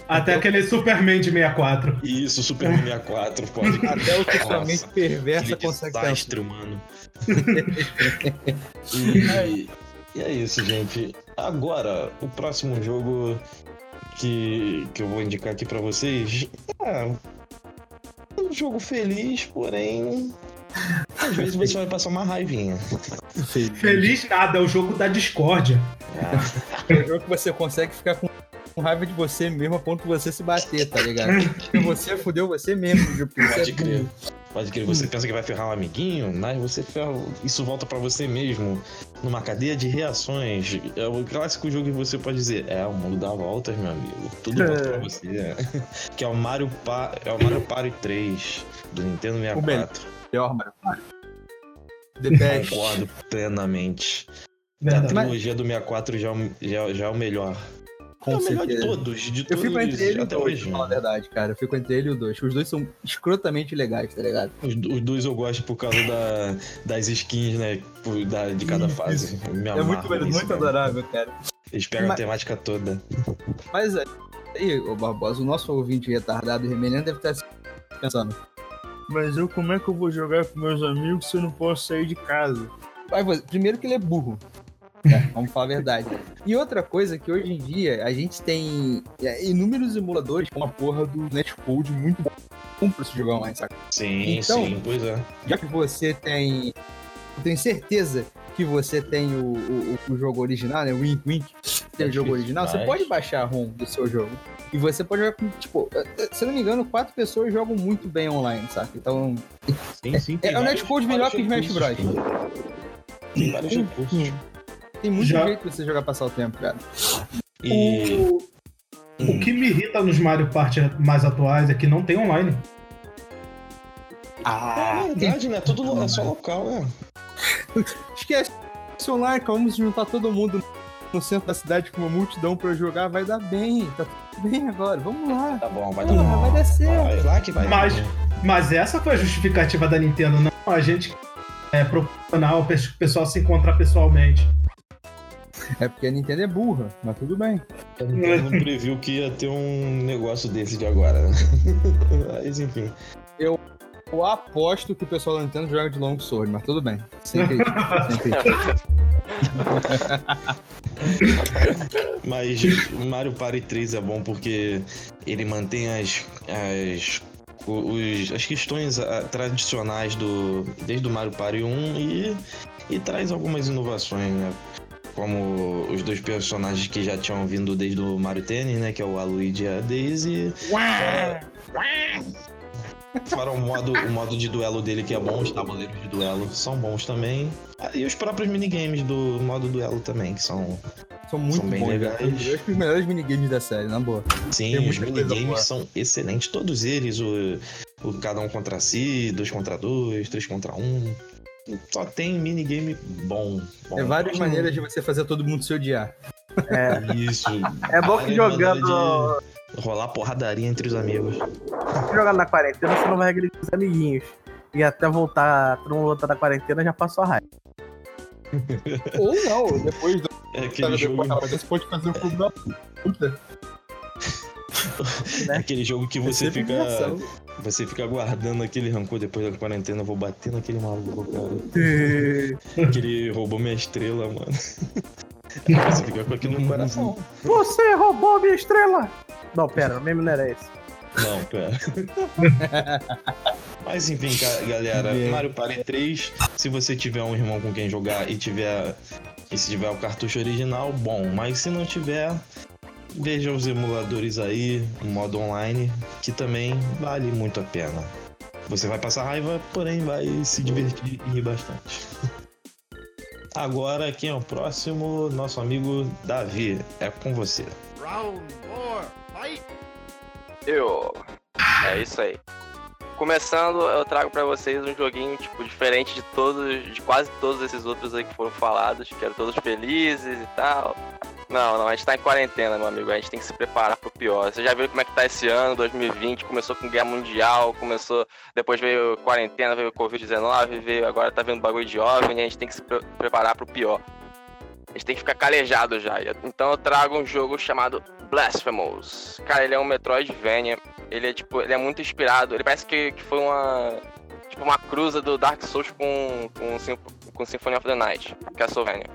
Até aquele Superman de 64. Isso, Super 64 pode. Até o que sua Nossa. mente perversa consegue desastre, mano. e, e é isso, gente. Agora, o próximo jogo que, que eu vou indicar aqui pra vocês é um jogo feliz, porém. Às vezes você vai passar uma raivinha. Feliz nada, é o jogo da discórdia. É um jogo que você consegue ficar com com raiva de você mesmo a ponto de você se bater, tá ligado? Porque você fudeu você mesmo, você Pode é crer. Pode crer, você pensa que vai ferrar um amiguinho, mas você ferra, isso volta pra você mesmo numa cadeia de reações. É o clássico jogo que você pode dizer, é, o mundo dá voltas, meu amigo. Tudo volta pra você. que é o Mario, pa... é o Mario Party 3 do Nintendo 64. Melhor, mano. The best. Concordo plenamente. Da Verdade. trilogia do 64 já, é o- já, já é o melhor. Com é o melhor de certeza. todos, de Eu todos fico entre ele e o até 2, hoje. pra falar a verdade, cara. Eu fico entre ele e o 2. Os dois são escrotamente legais, tá ligado? Os, os dois eu gosto por causa da, das skins, né? por- da- de cada Isso, fase. Eu me É muito, muito cara. adorável, cara. Eles pegam a Mas- temática toda. Mas aí, ô Barbosa, o nosso ouvinte retardado e remelhante deve estar pensando. Mas eu, como é que eu vou jogar com meus amigos se eu não posso sair de casa? Primeiro que ele é burro. né? Vamos falar a verdade. E outra coisa que hoje em dia a gente tem é, inúmeros emuladores com a porra do netcode muito bom pra se jogar online, saca? Sim, Então- sim, pois é. Já que você tem. Eu tenho certeza que você tem o, o, o jogo original, né? O Wink Wink. Tem o jogo original, você pode baixar a ROM do seu jogo. E você pode jogar com, tipo, eh, eh, se eu não me engano, quatro pessoas jogam muito bem online, saca? Então. Sim, sim. É, é o netcode melhor que Smash Bros. Tem vários recursos. Tem muito Já- jeito de você jogar passar o tempo, cara. E. O, o que me irrita nos Mario Party mais atuais é que não tem online. Ah, É verdade, né? Tudo é só local, né? Esquece online, cara. Vamos juntar todo mundo no centro da cidade com uma multidão pra jogar. Vai dar bem. Tá tudo bem agora. Vamos lá. Tá bom, vai dar bom. vai dar certo. Vai lá que vai. Mas, mas essa foi a justificativa da Nintendo, não a gente é, proporcionar o pe- pessoal se encontrar pessoalmente. É porque a Nintendo é burra, mas tudo bem. A Nintendo não previu que ia ter um negócio desse de agora, né? Mas enfim. Eu aposto que o pessoal da Nintendo joga de Long Sword, mas tudo bem. Sem crítica, sem crítica. Mas o Mario Party 3 é bom porque ele mantém as, as, os- as questões ah, tradicionais do desde o Mario Party 1 e, e traz algumas inovações, né? Como os dois personagens que já tinham vindo desde o Mario Tennis, né? Que é o Aluigi e a Daisy. Fora o modo, o modo de duelo dele que é bom, os tabuleiros de duelo são bons também. Ah, E os próprios minigames do modo duelo também, que são São muito São bem bons. legais. né? Eu acho que os melhores minigames da série, na boa. Sim, Tem os minigames são excelentes, todos eles, o, o cada um contra si, dois contra dois, três contra um. Só tem minigame bom. bom. É várias maneiras de você fazer todo mundo se odiar. Isso. É bom que jogando, de Rolar porradaria entre os amigos. jogando na quarentena, você não vai agredir os amiguinhos. E até voltar, todo mundo voltar da quarentena, já passou a raiva. Ou não, depois do É aquele jogo, você pode fazer o clube da puta. é aquele jogo que você É fica. diversão. Você fica guardando aquele rancor depois da quarentena, eu vou bater naquele maluco, cara. que ele roubou minha estrela, mano. Você fica com aquilo no coração. Você roubou minha estrela! Não, pera, o meme não era esse. Não, pera. Mas enfim, galera, Yeah. Mario Party 3, se você tiver um irmão com quem jogar e tiver. E se tiver o cartucho original, bom. Mas se não tiver, veja os emuladores aí, o modo online, que também vale muito a pena. Você vai passar raiva, porém vai se divertir e rir bastante. Agora, quem é o próximo? Nosso amigo Davi. É com você. Round four. Fight. Eu. É isso aí. Começando, eu trago pra vocês um joguinho, tipo, diferente de todos, de quase todos esses outros aí que foram falados, que eram todos felizes e tal. Não, não, a gente tá em quarentena, meu amigo, a gente tem que se preparar pro pior. Você já viu como é que tá esse ano, 2020, começou com guerra mundial, começou, depois veio quarentena, veio Covid-19, veio, agora tá vendo bagulho de OVNI, a gente tem que se pre- preparar pro pior. A gente tem que ficar calejado já. Então eu trago um jogo chamado Blasphemous. Cara, ele é um Metroidvania. Ele é tipo, ele é muito inspirado. Ele parece que, que foi uma tipo uma cruza do Dark Souls com com, com Symphony of the Night, Castlevania.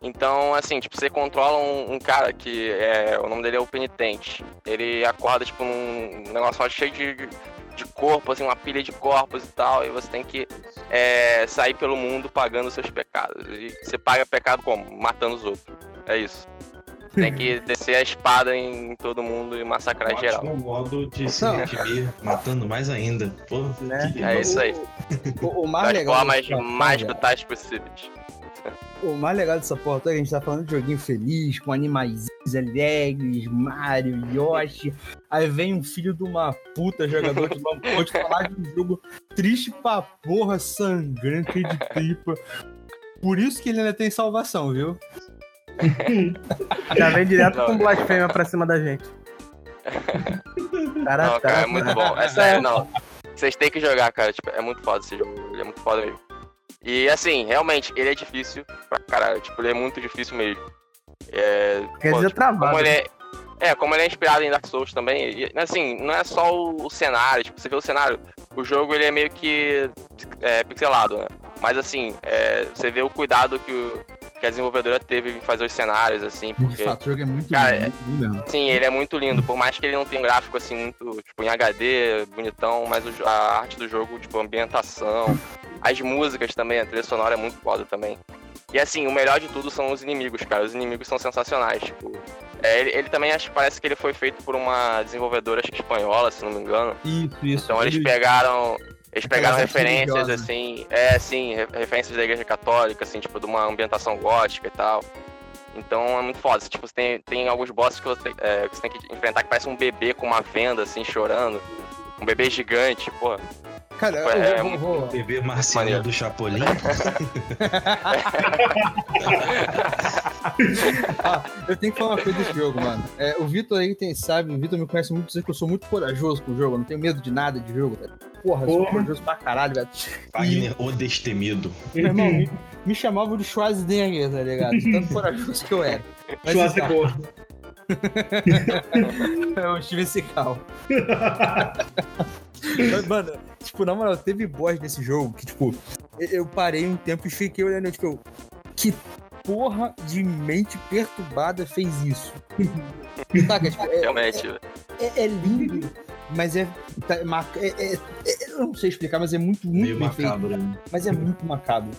Então, assim, tipo, você controla um, um cara que é, o nome dele é o Penitente. Ele acorda tipo num negócio cheio de de corpo, assim, uma pilha de corpos e tal, e você tem que é, sair pelo mundo pagando seus pecados. E você paga pecado como? Matando os outros. É isso. Tem que descer a espada em todo mundo e massacrar geral. Ótimo modo de se redimir, matando mais ainda. Pô, Né? que É isso aí. O, o mais Das legal. formas mais brutais possíveis. O mais legal dessa porra toda é que a gente tá falando de joguinho feliz, com animais alegres, Mario, Yoshi. Aí vem um filho de uma puta jogador de Lamport falar de um jogo triste pra porra, sangrento, cheio de tripa. Por isso que ele ainda tem salvação, viu? Já vem direto Não. com blasfêmia pra cima da gente. Cara, Não, tá, cara, é muito bom. É sério, não. Vocês têm que jogar, cara. Tipo, é muito foda esse jogo. Ele é muito foda mesmo. E assim, realmente, ele é difícil pra caralho. Tipo, ele é muito difícil mesmo. É, Quer pô, dizer, tipo, travado. como ele é. É, como ele é inspirado em Dark Souls também, e, assim, não é só o, o cenário, tipo, você vê o cenário, o jogo ele é meio que é, pixelado, né? Mas assim, é, você vê o cuidado que, o, que a desenvolvedora teve em fazer os cenários, assim, porque fato, o jogo é muito Cara, lindo, muito lindo mesmo. Sim, ele é muito lindo, por mais que ele não tenha um gráfico assim muito, tipo, em HD, bonitão, mas o a arte do jogo, tipo, a ambientação, as músicas também, a trilha sonora é muito foda também. E assim, o melhor de tudo são os inimigos, cara. Os inimigos são sensacionais, tipo. é, ele, ele também acho parece que ele foi feito por uma desenvolvedora acho que espanhola, se não me engano. Isso, isso. Então eles Ele- pegaram. Eles pegaram Aquelas artes referências, assim, é, sim, re- referências da igreja católica, assim, tipo, de uma ambientação gótica e tal. Então é muito foda. Tipo, você tem, tem alguns bosses que você, é, que você tem que enfrentar que parece um bebê com uma venda, assim, chorando. Um bebê gigante, pô. Cara, eu é, vou- vou- vou- bebê marciano do Chapolin. Ah, eu tenho que falar uma coisa desse jogo, mano. É, o Vitor aí tem, sabe, o Vitor me conhece muito, dizer que eu sou muito corajoso com o jogo, eu não tenho medo de nada de jogo, velho. Porra, eu sou Porra. corajoso pra caralho, velho. Wagner, o destemido. Meu irmão, me, me chamavam de Schwarzenegger, tá ligado? De Tanto corajoso que eu era. Mas Schwarze então, gordo. é o Steven Seagal. Mas, mano, tipo, na moral, teve boss nesse jogo que, tipo, eu, parei um tempo e fiquei olhando, tipo, que porra de mente perturbada fez isso? Saca? Tipo, é, Realmente. velho. é, é lindo, mas é, tá, é- é- é- Eu não sei explicar, mas é muito, muito Meio bem feito. macabro. né? Mas é muito macabro.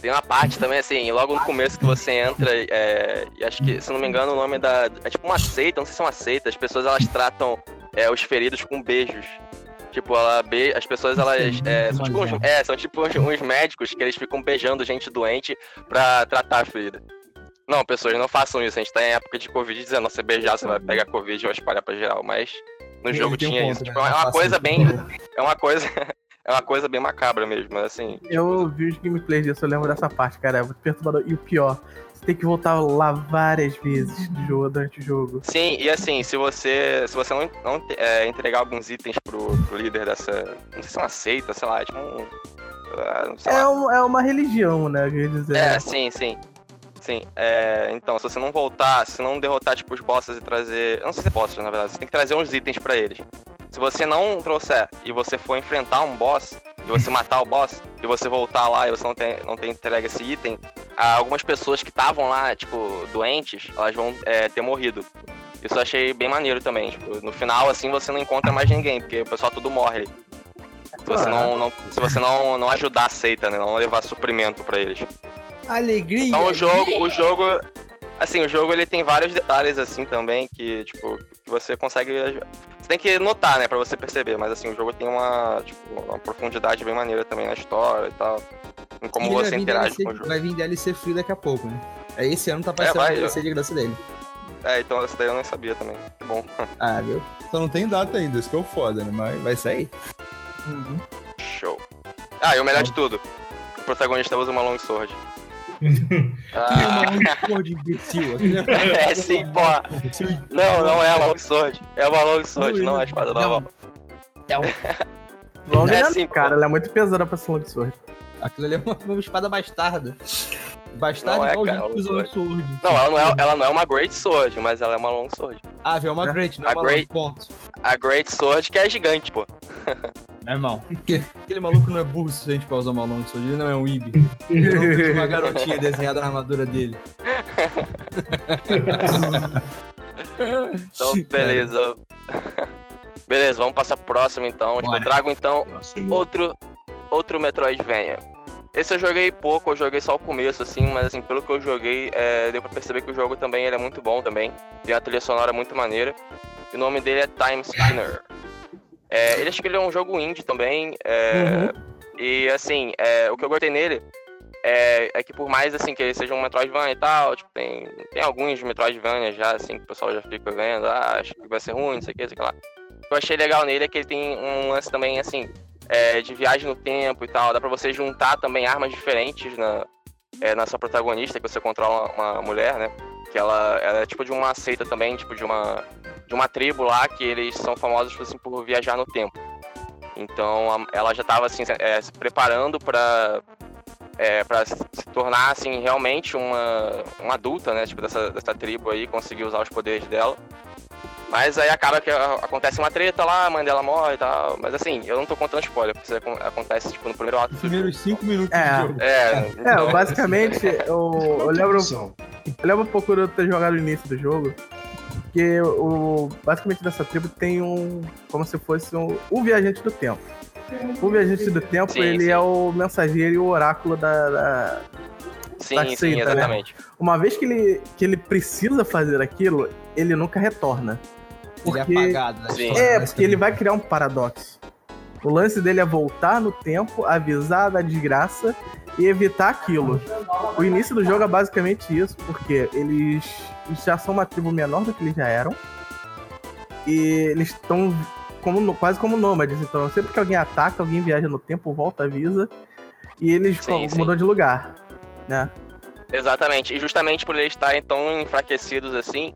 Tem uma parte também, assim, logo no começo que você entra, é, e acho que, se não me engano, o nome da. É tipo uma seita, não sei se é uma seita. As pessoas elas tratam é, os feridos com beijos. Tipo, ela be... as pessoas elas. É, são, tipo uns, é, são tipo uns, uns médicos que eles ficam beijando gente doente pra tratar a ferida. Não, pessoas, não façam isso. A gente tá em época de Covid-19. Você beijar, você vai pegar Covid e vai espalhar pra geral. Mas no Ele jogo tem um tinha ponto, isso. né? Tipo, é uma coisa bem. É uma coisa. É uma coisa bem macabra mesmo, assim. Eu vi os gameplays disso, eu lembro dessa parte, cara. É muito perturbador. E o pior, você tem que voltar lá várias vezes do jogo, durante o jogo. Sim, e assim, se você se você não, não é, entregar alguns itens pro, pro líder dessa. Não sei se é uma seita, sei lá, tipo um. ah. É, um- é uma religião, né? Quer dizer. É, sim, sim. Sim, é, então, se você não voltar, se não derrotar, tipo, os bosses e trazer... Eu não sei se é bosses, na verdade, você tem que trazer uns itens pra eles. Se você não trouxer e você for enfrentar um boss, e você matar o boss, e você voltar lá e você não tem, não tem entregue esse item, algumas pessoas que estavam lá, tipo, doentes, elas vão é, ter morrido. Isso eu achei bem maneiro também, tipo, no final, assim, você não encontra mais ninguém, porque o pessoal tudo morre. Se você, não, não- se você não, não ajudar a seita, né? Não levar suprimento pra eles. Alegria. Então o jogo, o jogo. Assim, o jogo ele tem vários detalhes assim também que, tipo, que você consegue. Você tem que notar, né, pra você perceber, mas assim, o jogo tem uma, tipo, uma profundidade bem maneira também na história e tal. Em como vai você interage DLC com o jogo. Vai vir DLC free daqui a pouco, né? É, esse ano tá aparecendo vai, o DLC de graça dele. É, então essa daí eu nem sabia também. Que bom. Ah, viu? Só não tem data ainda, isso que é o foda, né? Mas vai sair. Show. Ah, e o melhor de tudo. O protagonista usa uma long sword. Ah, Porra de imbecil. é sim, porra. Não, não é uma long sword. É uma long sword, não é a espada normal. Long É é sim, cara, ela é muito pesada pra ser long sword. Aquilo ali é uma, uma espada bastarda. Bastarda Não é, igual cara, gente usa sword. Não, ela não, é, ela não é uma great sword, mas ela é uma long sword. Ah, viu? É uma É. great, não é A uma great- long, ponto. A great sword que é gigante, pô. Meu irmão. Aquele maluco não é burro o suficiente pra usar uma long sword, ele não é um Ibi. Ele uma garotinha desenhada na armadura dele. Então, beleza. beleza, vamos passar pro próximo então. Tipo, Bora. eu trago então outro, outro Metroidvania. Esse eu joguei pouco, eu joguei só o começo, assim, mas assim, pelo que eu joguei, é, deu pra perceber que o jogo também ele é muito bom também. Tem uma trilha sonora muito maneira. E o nome dele é Time Spinner. É, ele acho que ele é um jogo indie também. é, E assim, é, o que eu gostei nele é, é que por mais assim que ele seja um Metroidvania e tal, tipo, tem, tem alguns Metroidvania já, assim, que o pessoal já fica vendo, ah, acho que vai ser ruim, não sei o que, sei lá. O que eu achei legal nele é que ele tem um lance também, assim, é, de viagem no tempo e tal. Dá pra você juntar também armas diferentes na, é, na sua protagonista, que você controla uma, uma mulher, né? Que ela, ela é tipo de uma seita também, tipo de uma, de uma tribo lá, que eles são famosos tipo assim, por viajar no tempo. Então a- ela já tava assim, se- é, se preparando pra, é, pra se tornar assim, realmente uma, uma adulta, né? Tipo, dessa, dessa tribo aí, conseguir usar os poderes dela. Mas aí acaba que a- acontece uma treta lá, a mãe dela morre e tal. Mas assim, eu não tô contando spoiler, porque isso acon- acontece tipo, no primeiro ato primeiros. 5 minutos É. do jogo. É, É, basicamente, eu, eu lembro, eu lembro um pouco de eu ter jogado o início do jogo. Que o, basicamente dessa tribo tem um. Como se fosse um, o viajante do tempo. O viajante do tempo, Sim, ele sim. é o mensageiro e o oráculo da- da, sim, tá sim, né? exatamente. uma vez que ele, que ele precisa fazer aquilo, ele nunca retorna. Ele é Porque- apagado. da Sim. história, É, porque ele vai criar um paradoxo. O lance dele é voltar no tempo, avisar da desgraça e evitar aquilo. O início do jogo é basicamente isso, porque eles já são uma tribo menor do que eles já eram. E eles estão como, quase como nômades. Então, sempre que alguém ataca, alguém viaja no tempo, volta, avisa. E eles Sim, sim. mudam de lugar. Né? Exatamente. E justamente por eles estarem tão enfraquecidos assim,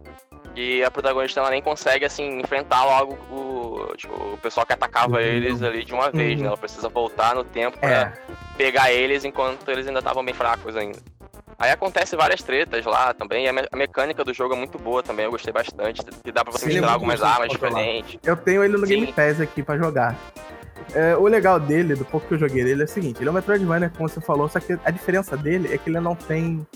que a protagonista ela nem consegue assim enfrentar logo o, tipo, o pessoal que atacava Uhum. eles ali de uma vez, Uhum. né? Ela precisa voltar no tempo pra É. pegar eles enquanto eles ainda estavam bem fracos ainda. Aí acontece várias tretas lá também, e a, me- a mecânica do jogo é muito boa também, eu gostei bastante, que dá pra você Sim, misturar algumas armas diferentes. Eu tenho ele no Sim. Game Pass aqui pra jogar. É, o legal dele, do pouco que eu joguei dele, é o seguinte: ele é um Metroidvania, como você falou, só que a diferença dele é que ele não tem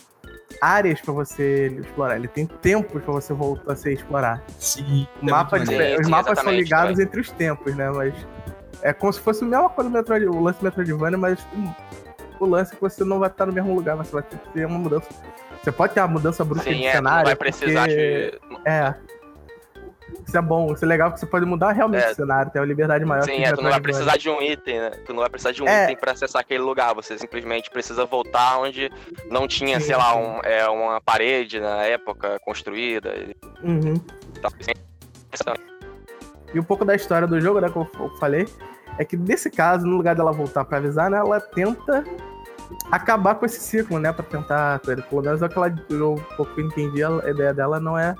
áreas pra você explorar, ele tem tempos pra você voltar a se explorar. Sim. O mapa é muito dife- maneiro. os mapas são ligados entre os tempos, né? Mas é como se fosse a mesma coisa do Metroid, o lance do Metroidvania, mas o, o lance é que você não vai estar no mesmo lugar, você vai ter que ter uma mudança. Você pode ter uma mudança brusca Sim, de é, cenário. não vai precisar porque- de. É. Isso é bom, isso é legal porque você pode mudar realmente É. o cenário, tem uma liberdade maior Sim, que é, tu não vai precisar de um item, né? Tu não vai precisar de um É. item pra acessar aquele lugar. Você simplesmente precisa voltar onde não tinha, Sim, sei lá, um, é, uma parede na época construída. e Uhum. tal. E um pouco da história do jogo, né, como eu falei, é que nesse caso, no lugar dela voltar pra avisar, né, ela tenta acabar com esse ciclo, né, pra tentar, pelo menos é o que ela, eu, um pouco que eu entendi, a ideia dela não é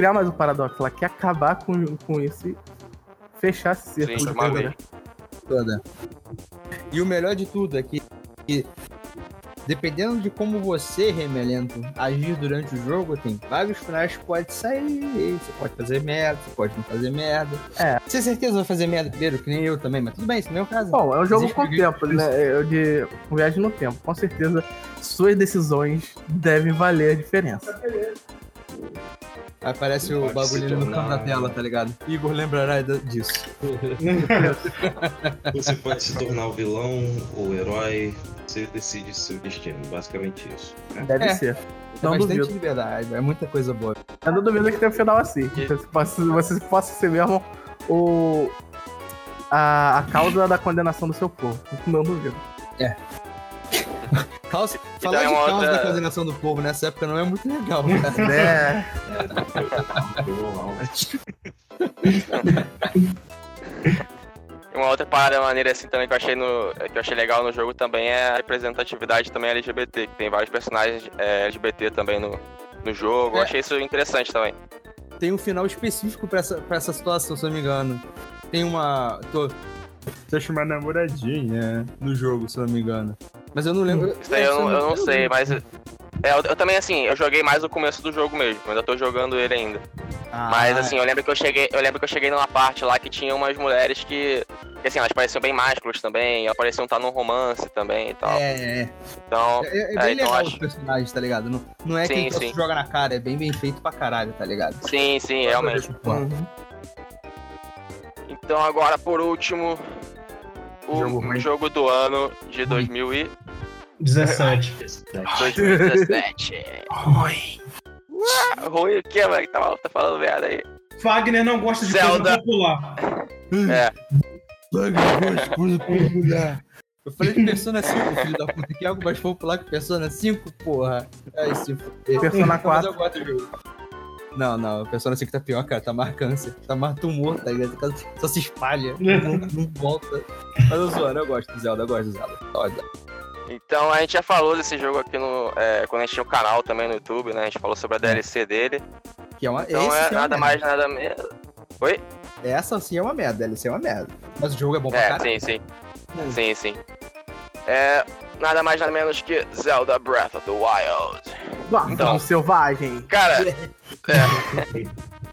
criar mais um paradoxo, ela quer acabar com, com isso e fechar esse círculo. Sim, de né? toda. E o melhor de tudo é que, que dependendo de como você, Remelento, agir durante o jogo, tem vários finais que pode sair, você pode fazer merda, você pode não fazer merda. É. Você certeza vai fazer merda primeiro, que nem eu também, mas tudo bem, isso não é o caso. Bom, é um jogo Existe com tempo, né? Eu de com viagem no tempo. Com certeza, suas decisões devem valer a diferença. Aparece o bagulho no canto da tela, tá ligado? Igor lembrará disso. Você pode se tornar o vilão ou o herói. Você decide seu destino. Basicamente isso. Deve É. ser. É Não bastante duvido. liberdade, é muita coisa boa. Eu não duvido que tenha um final assim. Você possa, você possa ser mesmo o. A, a causa da condenação do seu povo. Não duvido. Caos, falar de caos outra- da condenação do povo nessa época não é muito legal, cara. É. Uma outra parada maneira assim também que eu achei no. que eu achei legal no jogo também é a representatividade também LGBT, que tem vários personagens é, LGBT também no, no jogo. Eu É. achei isso interessante também. Tem um final específico pra essa, pra essa situação, se eu não me engano. Tem uma. Tô. Deixa uma namoradinha no jogo, se eu não me engano. Mas eu não lembro. Isso daí eu, não- eu não sei, mas. É, eu, eu também, assim, eu joguei mais no começo do jogo mesmo, ainda tô jogando ele ainda. Ah, Mas assim, eu lembro que eu cheguei. Eu lembro que eu cheguei numa parte lá que tinha umas mulheres que. que assim, elas pareciam bem másculas também, elas pareciam estar num romance também e tal. É, é, é. Então. É, é bem É, então legal acho- os personagens, tá ligado? Não, não é Sim, quem só sim. joga na cara, é bem bem feito pra caralho, tá ligado? Sim, sim, realmente. Uhum. Então agora por último. O Jogo jogo, do ano de 2000 e 17. 2017. Ruim. Ruim o que, mano? Tá, tá falando merda aí. Wagner não gosta de Zelda. coisa popular. É. Eu falei de Persona 5, filho da puta, que é algo mais popular que Persona 5, porra. Se fuder. Persona Mas 4. Não, não, o Persona 5 tá pior, cara. Tá mais câncer. Tá mais tumor, tá ligado? Só se espalha. Não, não volta. Mas eu zoando, eu gosto do Zelda, eu gosto do Zelda. Olha. Então a gente já falou desse jogo aqui no. é, quando a gente tinha o canal também no YouTube, né? A gente falou sobre a DLC dele. Que é uma, Então esse é sim uma nada merda. mais, nada menos. Essa sim é uma merda, DLC é uma merda. Mas o jogo é bom pra É, caralho. sim, sim. Sim, sim. É. Nada mais nada menos que Zelda Breath of the Wild. Nossa, Então. um selvagem. Cara. é.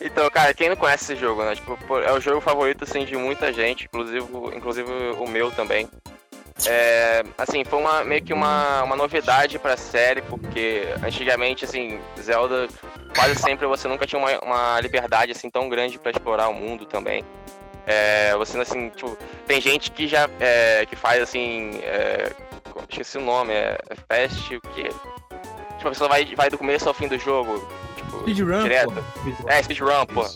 Então, cara, quem não conhece esse jogo, né? Tipo, é o jogo favorito, assim, de muita gente, inclusive, inclusive o meu também. É, assim, foi uma, meio que uma, uma novidade pra série, porque antigamente, assim, Zelda, quase sempre você nunca tinha uma, uma liberdade, assim, tão grande pra explorar o mundo também. É, você, assim, tipo, tem gente que já, é, que faz, assim, é, esqueci o nome, é Fast, o quê? Tipo, a pessoa vai, vai do começo ao fim do jogo, tipo, Speedrun, direto. pô. É, speedrun, pô.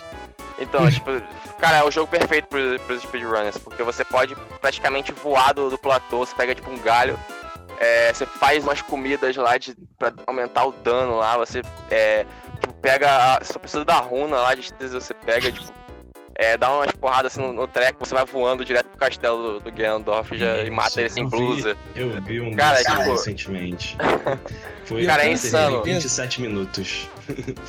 Então, tipo, cara, é o jogo perfeito pros, pros speedrunners, porque você pode praticamente voar do, do platô, você pega tipo um galho, é, você faz umas comidas lá de, pra aumentar o dano lá, você é, tipo, pega. a- Só precisa da runa lá de você pega, tipo. É, dá umas porradas assim no, no treco, você vai voando direto pro castelo do, do Ganondorf já, e mata ele sem Eu vi- blusa. Eu vi um Cara, desse tipo- recentemente. Foi Cara, é eu insano. em 27 minutos.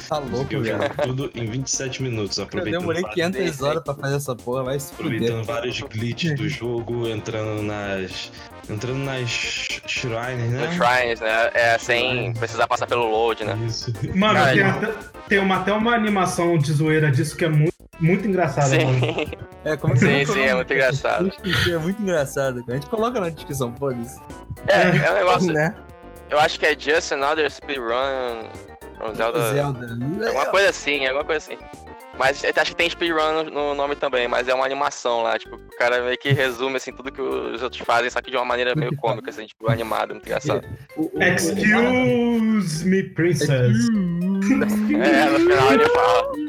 Tá louco, eu jogo tudo em 27 minutos, Eu aproveitando, demorei vários- 500 horas pra fazer essa porra, vai se fuder. aproveitando vários glitches do jogo, entrando nas. Entrando nas shrines, né? Shrines, né? É, sem Shrines. precisar passar pelo load, né? Isso. Mano, Cara, tem, até, tem uma, até uma animação de zoeira disso que é muito, muito engraçada, mano. Sim, É, como é que sim, é sim, é muito engraçado. É muito engraçado, cara. A gente coloca na descrição, foda-se. É, é um negócio. Né? Eu acho que é Just Another Speedrun Zelda. Zelda. Alguma coisa assim, alguma coisa assim. Mas eu acho que tem speedrun no, no nome também, mas é uma animação lá, tipo, o cara meio que resume assim tudo que os outros fazem, só que de uma maneira meio cômica, assim, tipo, animada, muito engraçado. O- Excuse me, princess. É, no final ele fala.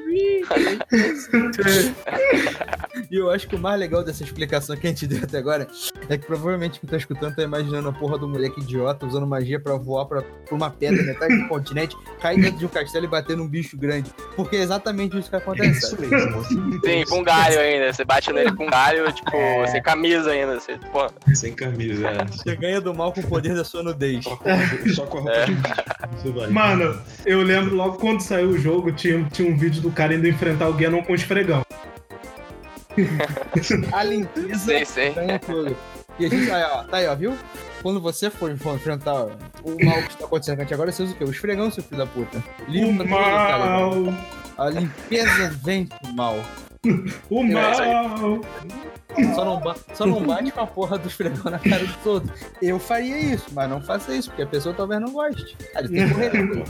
E eu acho que o mais legal dessa explicação que a gente deu até agora é que provavelmente quem tá escutando tá imaginando a porra do moleque idiota usando magia pra voar pra, por uma pedra metade do continente, cair dentro de um castelo e bater num bicho grande. Porque é exatamente isso que acontece. Isso sabe? mesmo. Sim, com um galho ainda. Você bate nele com um galho, tipo, É. sem camisa ainda. Você, pô, Sem camisa, é. Você ganha do mal com o poder da sua nudez. Só com a roupa- É. de Você vai. Mano, eu lembro logo quando saiu o jogo, tinha, tinha um vídeo do cara indo enfrentar o Ganon com esfregão. A limpeza sim, sim. ganha tudo. E a gente, aí, ó, tá aí, ó, viu? Quando você for, enfrentar o mal que está acontecendo com a gente agora, você usa o quê? O esfregão, seu filho da puta. O Limpa ligado? mal! A limpeza vem do mal. O É, mal! Só não, só não bate com a porra do esfregão na cara dos outros. Eu faria isso, mas não faça isso, porque a pessoa talvez não goste. Aí tem que correr.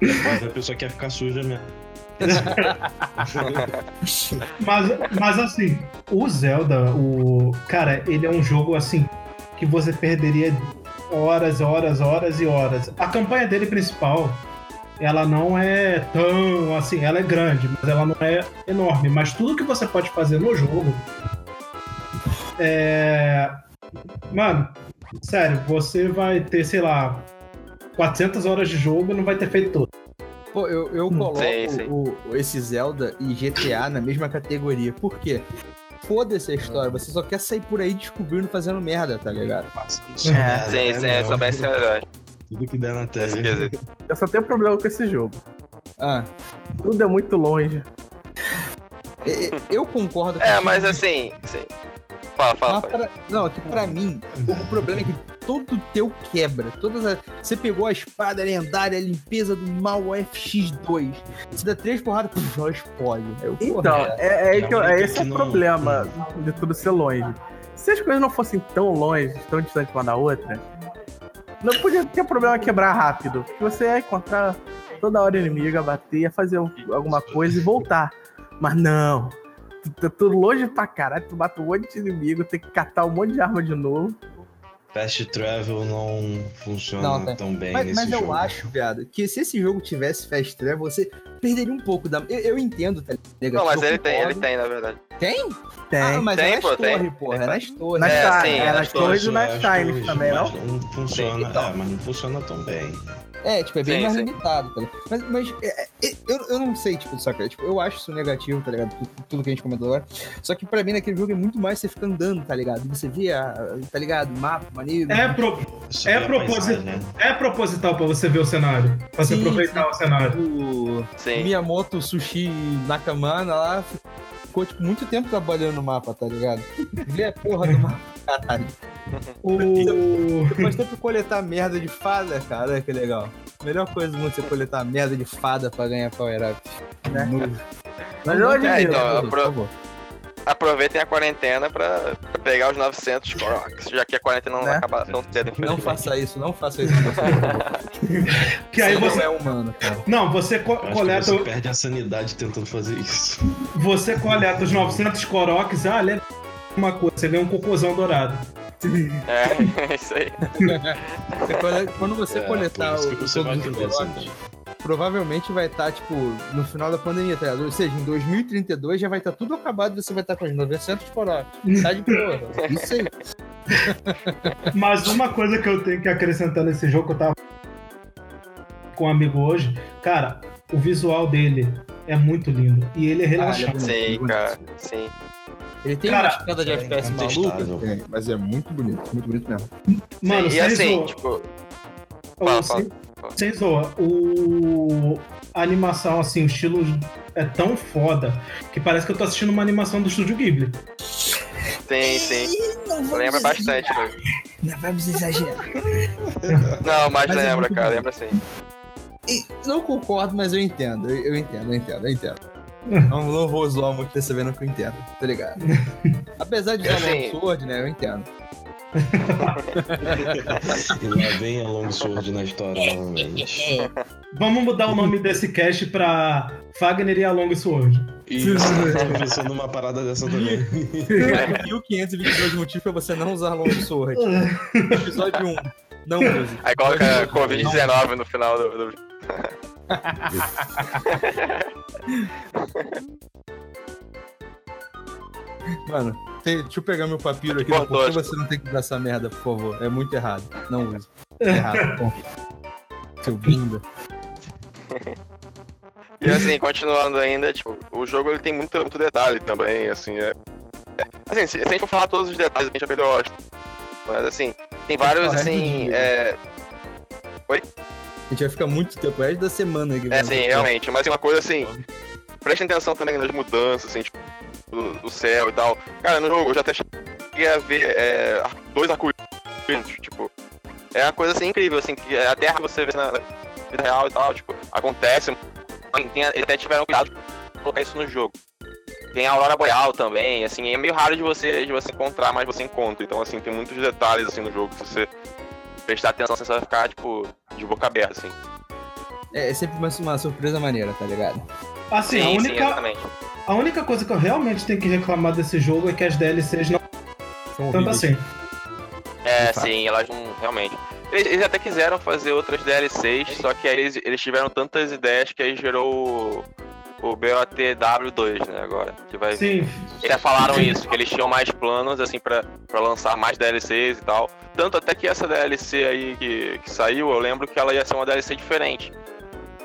Mas a pessoa quer ficar suja mesmo. Mas, mas assim, o Zelda, o. Cara, ele é um jogo assim que você perderia horas, horas, horas e horas. A campanha dele principal, ela não é tão assim, ela é grande, mas ela não é enorme. Mas tudo que você pode fazer no jogo é. Mano, sério, você vai ter, sei lá, 400 horas de jogo e não vai ter feito tudo. Pô, eu, eu coloco Sim, sim. O, o- esse Zelda e GTA na mesma categoria. Por quê? Foda-se a história, você só quer sair por aí descobrindo, fazendo merda, tá ligado? É, Sim, sim, é, também é verdade. Tudo que der na tela. Eu só tenho problema com esse jogo. Ah, Tudo é muito longe. e- e- eu concordo É, contigo, mas assim, sim. Fala, fala. Mas pra- não, é que pra mim, o, o problema é que todo teu quebra. Todas as- você pegou a espada lendária, a limpeza do mal, o FX2. Você dá três porradas, puf, ela explode. Eu, Então, é, é, É que é esse que é o não- problema de tudo ser longe. Se as coisas não fossem tão longe, tão distantes uma da outra, não podia ter problema quebrar rápido. Você ia encontrar toda hora inimiga, bater, fazer alguma coisa e voltar. Mas não. Tu tá tudo longe pra caralho, tu mata um monte de inimigo, tem que catar um monte de arma de novo. Fast travel não funciona Não, tá. tão bem Mas, nesse mas eu jogo. acho, viado, que se esse jogo tivesse fast travel, você perderia um pouco da. Eu, eu entendo, tá ligado? Não, mas Eu ele tem, ele tem, na verdade. Tem? Tem. Ah, mas Tem, é nas pô, tem. torres, porra. É nas torres. Nas É, sim, é, é nas nas torres e nas é, torres, também, não? mas Não funciona, Sim, então. é, mas não funciona tão bem. É, tipo, é bem Sim, mais sim. limitado, tá ligado? Mas, mas é, é, eu, eu não sei, tipo, saca? Tipo, eu acho isso negativo, tá ligado? Tudo, tudo que a gente comentou agora. Só que pra mim, naquele jogo é muito mais você ficar andando, tá ligado? Você vê, a, a- tá ligado? Mapa, maneiro. É, pro- É paisagem, né? é proposital pra você ver o cenário. Pra você Sim, aproveitar o cenário. O Sim. Miyamoto Sushi Nakamana lá ficou, tipo, muito tempo trabalhando no mapa, tá ligado? Vê a porra do mapa, caralho. O. Pode sempre coletar merda de fada, cara, olha que legal. Melhor coisa do mundo é você coletar merda de fada pra ganhar power up. Né? Mas admiro. É, então, pro- favor. Aproveitem a quarentena pra, pra pegar os 900 Koroks, já que a quarentena não vai Né? acabar tão cedo, Não faça isso, não faça isso. Que aí Você não você. é humano, cara. Não, você co- Eu acho que coleta, você perde a sanidade tentando fazer isso. você coleta os 900 coroques, ah, lembra uma coisa, você ganha um cocôzão dourado. É, isso aí. Você cole- Quando você É, coletar o, todos os sanidade. Provavelmente vai estar, tipo, no final da pandemia, tá ligado? Ou seja, em 2032 já vai estar tudo acabado e você vai estar com os 900 coroques. Tá de boa. Isso aí. Mas uma coisa que eu tenho que acrescentar nesse jogo, que eu tava com um amigo hoje, cara, o visual dele é muito lindo. E ele é relaxante. Sim, cara. Sim. Ele tem Cara, uma escada de é FPS incontestável. maluca, tem, mas é muito bonito, muito bonito mesmo. Mano, Sim, e assim, zoa. tipo, Fala, fala. Sem zoa, o... a animação, assim, o estilo é tão foda que parece que eu tô assistindo uma animação do Estúdio Ghibli. sim, sim. Lembra bastante, né? Não vamos exagerar. Não, mas, Mas é lembra, muito cara, bom. lembra sim. Não concordo, mas eu entendo. Eu, eu entendo, eu entendo, eu entendo. Não, não vou zoar muito não que eu entendo, tá ligado? Apesar de usar Assim- Long Sword, né? Eu entendo. E lá vem a Longsword na história novamente. Vamos mudar o nome desse cast pra Fagner e a Long Sword. Isso, eu tô pensando numa parada dessa também. 1522 motivos pra você não usar Long Sword. Episódio 1. Não use. Aí coloca Covid-19 no final do, do- Mano, tem- deixa eu pegar meu papiro aqui. Por que você não tem que usar essa merda, por favor? É muito errado. Não use. É errado. Bom. Seu bunda. E assim, continuando ainda, tipo, o jogo ele tem muito, muito detalhe também, assim, é. é- Assim, se, se a gente for falar todos os detalhes, a gente já perdeu a Mas assim, tem vários, assim, é. A gente vai ficar muito tempo, é da semana aqui. É, sim, realmente, mas tem uma coisa assim. Prestem atenção também nas mudanças, assim, tipo, do, do céu e tal. Cara, no jogo eu já até cheguei a ver é, dois arco-íris, tipo. É uma coisa assim incrível, assim, que a Terra você vê na vida real e tal, tipo, acontece. Tem, até tiveram cuidado de colocar isso no jogo. Tem a Aurora Boreal também, assim, é meio raro de você, de você encontrar, mas você encontra. Então, assim, tem muitos detalhes assim no jogo que se você prestar atenção, você vai ficar, tipo, de boca aberta, assim. É, é sempre uma, uma surpresa maneira, tá ligado? Assim, a sim, sim, única, exatamente. A única coisa que eu realmente tenho que reclamar desse jogo é que as DLCs não São tanto assim. É, sim, elas não. Realmente. Eles, eles até quiseram fazer outras DLCs, só que aí eles, eles tiveram tantas ideias que aí gerou o, o BOTW2, né? Agora. Que vai Sim, Eles já falaram isso, que eles tinham mais planos, assim, pra, pra lançar mais DLCs e tal. Tanto até que essa DLC aí que, que saiu, eu lembro que ela ia ser uma DLC diferente.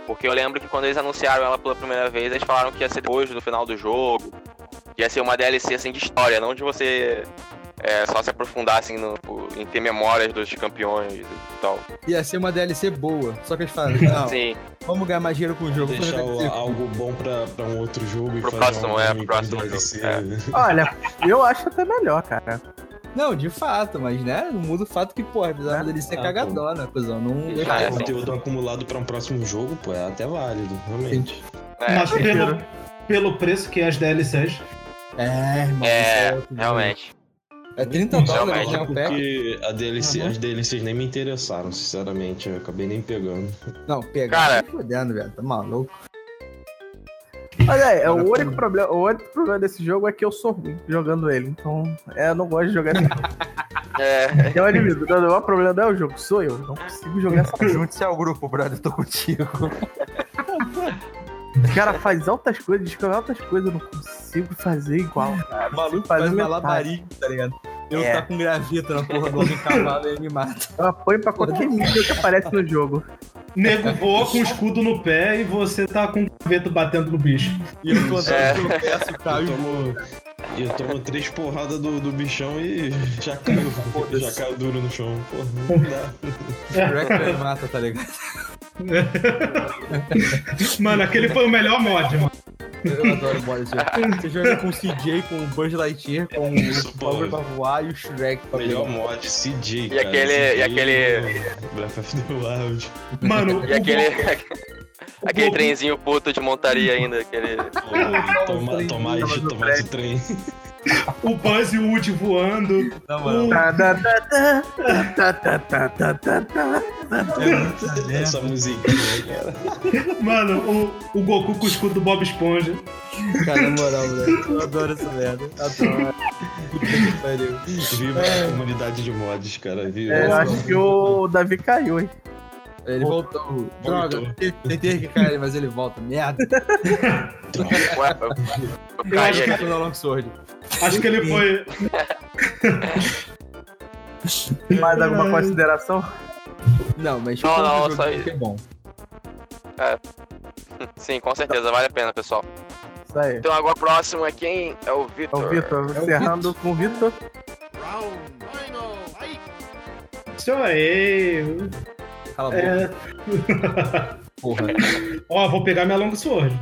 Porque eu lembro que quando eles anunciaram ela pela primeira vez, eles falaram que ia ser depois do final do jogo. Que ia ser uma DLC, assim, de história, não de você é, só se aprofundar, assim, no, em ter memórias dos campeões e tal. Ia ser uma DLC boa. Só que eles falaram, não, Sim, vamos ganhar mais dinheiro com o jogo. Deixar fazer o- algo bom pra, pra um outro jogo e Pro fazer próximo, um é, pro próximo DLC. jogo, Olha, eu acho até melhor, cara. Não, de fato, mas né, não muda o fato que, porra, precisava É. DLC Ah, cagadona, cuzão. Não Ah, é, Conteúdo acumulado pra um próximo jogo, pô, é até válido, realmente. é, mas pelo, pelo preço que é as DLCs. É, irmão. É, outro jogo. realmente. É 30 dólares, Realmente, né? Porque a DLC, as DLCs nem me interessaram, sinceramente. Eu acabei nem pegando. Não, pegar. Cara. Tá fodendo, velho. Tá maluco. Mas é, é, o único problema, o único problema desse jogo é que eu sou ruim jogando ele. Então, é, eu não gosto de jogar esse jogo. É, Eu admito, o problema não é o jogo, sou eu. Não consigo jogar essa jogo. Junte-se ao grupo, brother. Tô contigo. O cara faz altas coisas, descobre altas coisas, eu não consigo fazer igual. Cara. O maluco Faz faz malabarismo, tá ligado? Eu É. tá com gravita na porra do homem cavalo e ele me mata. Eu apoio pra qualquer mídia que aparece no jogo. Nego voa com o escudo no pé e você tá com o gaveto batendo no bicho. E eu tô andando É. eu peço, Eu caiu. tomo, eu tomo três porradas do, do bichão e já caiu. já caiu duro no chão. Porra, não dá. Shrek me mata, tá ligado? Mano, aquele foi o melhor mod, mano. Eu adoro o mod desse jogo. Você joga com o CJ, com o Buzz Lightyear, com Isso, o. Power pra voar e o Shrek pra Melhor mod, CJ, E cara. aquele- e CJ aquele- Breath of the Wild. Mano, E o aquele. Aquele Goku- trenzinho puto de montaria ainda, aquele. Pô, toma, trem o Buzz e o Woody voando. Não, mano. O... Essa musiquinha, cara. Mano, o, o Goku com o escudo do Bob Esponja. Cara, na moral, velho. eu adoro essa merda. Adoro. Puta. Viva a é. comunidade de mods, cara. Viva. É, eu acho que o Davi caiu, hein. Ele voltou. Droga, tentei que cair, mas ele volta. Merda. Ué, eu, acho que- no Long Sword. Acho que ele foi. Mais alguma consideração? Não, mas Não, não, jogo só isso. é bom. Sim, com certeza, vale a pena, pessoal. Isso aí. Então agora o próximo é quem? É o É Vitor. o Vitor, encerrando com o Vitor. Round final. Isso aí. Cala a boca, É. porra. Ó, vou pegar minha long sword.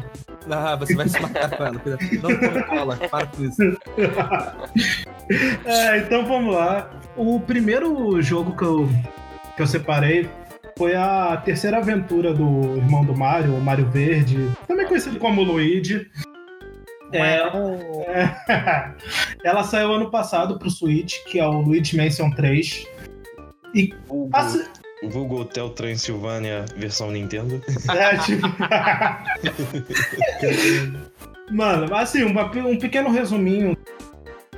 Ah, você vai se matar com ela. Não come cola, para com isso. É, então vamos lá. O primeiro jogo que eu, que eu separei foi a terceira aventura do irmão do Mario, o Mario Verde, também conhecido como Luigi. É, é, ela saiu ano passado pro Switch, que é o Luigi Mansion 3. Vulgo, Assim, Vulgo Hotel Transilvânia versão Nintendo. É, tipo... Mano, assim, um pequeno resuminho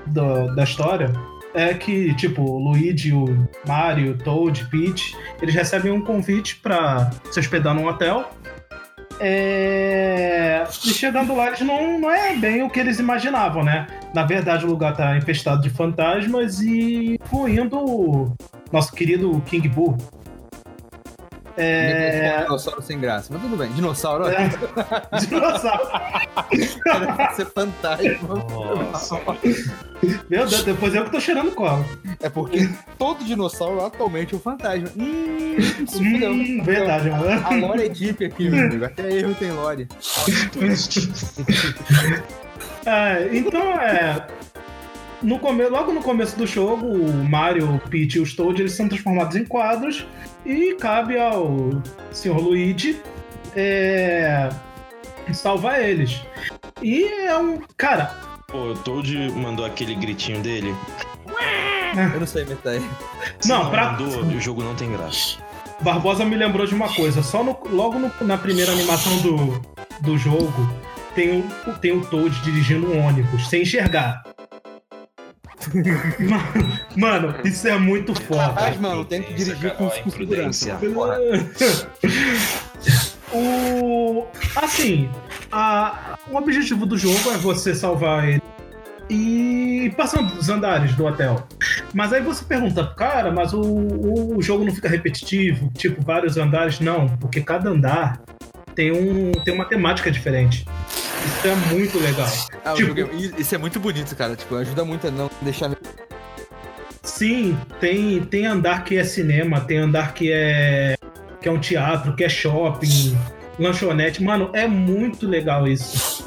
do- da história é que, tipo, o Luigi, o Mario, Toad, Peach, eles recebem um convite pra se hospedar num hotel. É... E chegando lá, eles não, não é bem o que eles imaginavam, né? Na verdade, o lugar tá infestado de fantasmas e incluindo o nosso querido King Boo. É... Dinossauro sem graça. Mas tudo bem. Dinossauro, É. ó. Dinossauro. Cara, ser fantasma. Nossa. Meu Deus, depois eu que tô cheirando cola. É porque todo dinossauro atualmente é um fantasma. Hum, se fudeu. Hum, verdade, mano. A lore é deep aqui, meu amigo. Até erro tem lore. É, então é. No come... Logo no começo do jogo, o Mario, o Peach e os Toad eles são transformados em quadros e cabe ao Sr. Luigi é, salvar eles. E é um. Cara, Pô, o Toad mandou aquele gritinho dele. Eu não sei imitar aí. Se Não, pra- mandou, o jogo não tem graça. Barbosa me lembrou de uma coisa. Só no- logo no- na primeira animação do, do jogo tem o, tem o Toad dirigindo um ônibus, sem enxergar. Mano, mano, isso é muito foda. Mas, mano, tem que dirigir com, com segurança. O. Assim, a- o objetivo do jogo é você salvar ele e passando dos andares do hotel. Mas aí você pergunta, cara, mas o, o jogo não fica repetitivo? Tipo, vários andares? Não, porque cada andar tem, um, tem uma temática diferente. Isso é muito legal. Ah, Tipo- é- isso é muito bonito, cara. Tipo, ajuda muito a não deixar. Sim, tem, tem andar que é cinema, tem andar que é que é um teatro, que é shopping, lanchonete. Mano, é muito legal isso.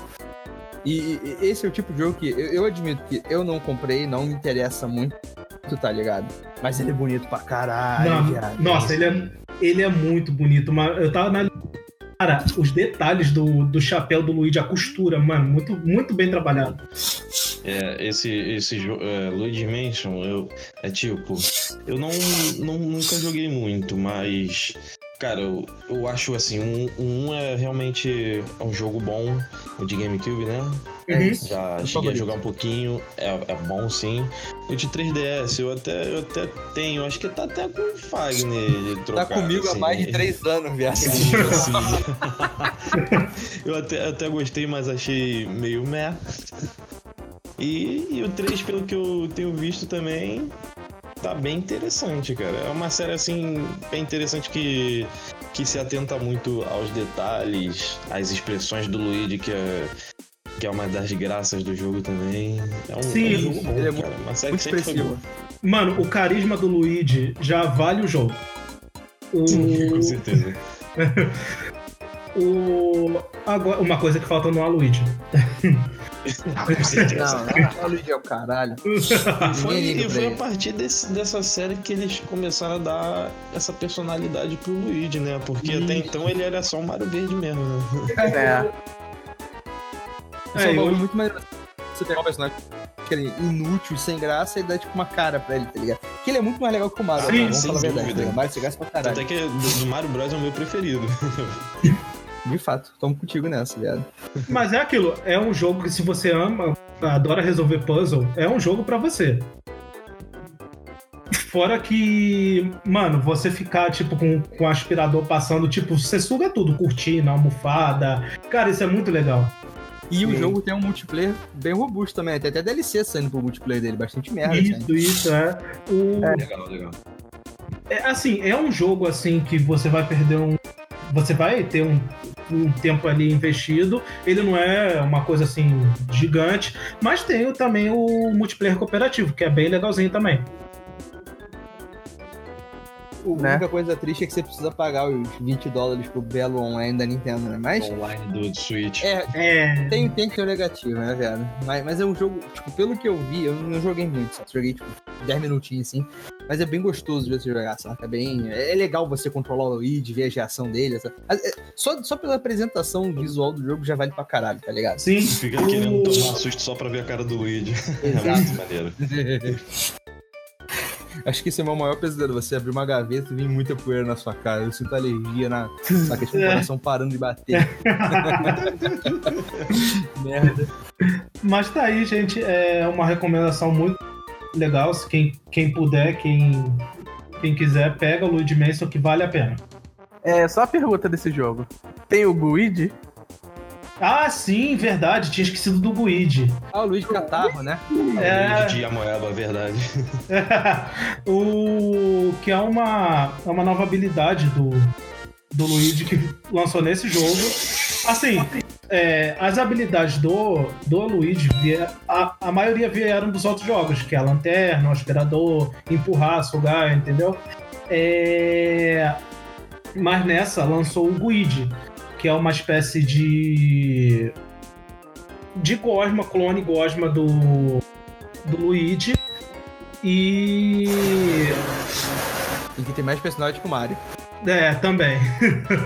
E, e- esse é o tipo de jogo que eu, eu admito que eu não comprei, não me interessa muito, tá ligado? Mas ele é bonito pra caralho, Não, nossa, ele é, ele é muito bonito. Mas eu tava na. Cara, os detalhes do, do chapéu do Luigi, a costura, mano, muito, muito bem trabalhado. É, esse, esse é, Luigi Mansion, eu, é tipo, eu não, não nunca joguei muito, mas, cara, eu, eu acho assim, um, um é realmente é um jogo bom, o de GameCube, né? É Uhum. isso. Já Meu cheguei a jogar um pouquinho, é, é bom sim. O de 3DS eu até, eu até tenho, acho que tá até com o Fagner Tá trocado, comigo há assim. mais de três anos, viado. Sim, sim. eu até, até gostei, mas achei meio meh. E, e o 3, pelo que eu tenho visto também, tá bem interessante, cara. É uma série, assim, bem interessante que, que se atenta muito aos detalhes, às expressões do Luigi, que é, que é uma das graças do jogo também. É um, Sim, é um jogo bom, é cara. Uma série Muito boa. Mano, o carisma do Luigi já vale o jogo. O, Com certeza. o, agora, uma coisa que falta no certeza. Não, é o caralho. E foi, e foi a partir desse- dessa série que eles começaram a dar essa personalidade pro Luigi, né? Porque até então ele era só um Mario Verde mesmo, né? É. É É, um eu- muito maneiro. Você pegar um personagem que ele é inútil, sem graça, e dá tipo uma cara pra ele, tá ligado? Que ele é muito mais legal que o Mario, Sim, né? vamos falar a verdade. Tá? Mario graça pra caralho. Até que do Mario Bros é o meu preferido. De fato, tamo contigo nessa, viado. Mas é aquilo, é um jogo que se você ama, adora resolver puzzle, é um jogo pra você. Fora que, mano, você ficar, tipo, com, com o aspirador passando, tipo, você suga tudo, cortina, almofada. Cara, isso é muito legal. E o Sim. jogo tem um multiplayer bem robusto também. Tem até DLC saindo pro multiplayer dele, bastante merda. assim. isso, isso, é. O, Legal, legal. É, assim, é um jogo assim que você vai perder um. Você vai ter um, um tempo ali investido. Ele não é uma coisa assim gigante, mas tem também o multiplayer cooperativo, que é bem legalzinho também. A Né? única coisa triste é que você precisa pagar os 20 dólares pro belo online da Nintendo, né? Mas Online do Switch. é, É. tem, tem que ter o negativo, né, velho? Mas, mas é um jogo, tipo, pelo que eu vi, eu não joguei muito, só joguei, tipo, 10 minutinhos, assim. Mas é bem gostoso de você jogar, sabe? É bem... É legal você controlar o Luigi, ver a reação dele, sabe? É, Só, só pela apresentação visual do jogo já vale pra caralho, tá ligado? Sim. Fica querendo tomar susto só pra ver a cara do Luigi. É Exato. muito maneiro. Acho que esse é o meu maior pesadelo. Você abrir uma gaveta e vir muita poeira na sua cara. Eu sinto alergia na. Saca? Tipo, o É. coração parando de bater. Merda. Mas tá aí, gente. É uma recomendação muito legal. Se Quem, quem puder, quem, quem quiser, pega o Luigi Mansion que vale a pena. É, só a pergunta desse jogo. Tem o Guide? Ah, sim, verdade. Tinha esquecido do Guide. Ah, o Luigi Catarro, né? É. Luigi de Amoeba, verdade. o que é uma, é uma nova habilidade do, do Luigi que lançou nesse jogo. Assim, é, as habilidades do, do Luigi, a, a maioria vieram dos outros jogos, que é a lanterna, o aspirador, empurrar, sugar, entendeu? É, mas nessa lançou o Guide, que é uma espécie de. de Gosma, clone Gosma do, do Luigi. E. Tem que ter mais personagem que o Mario. É, também.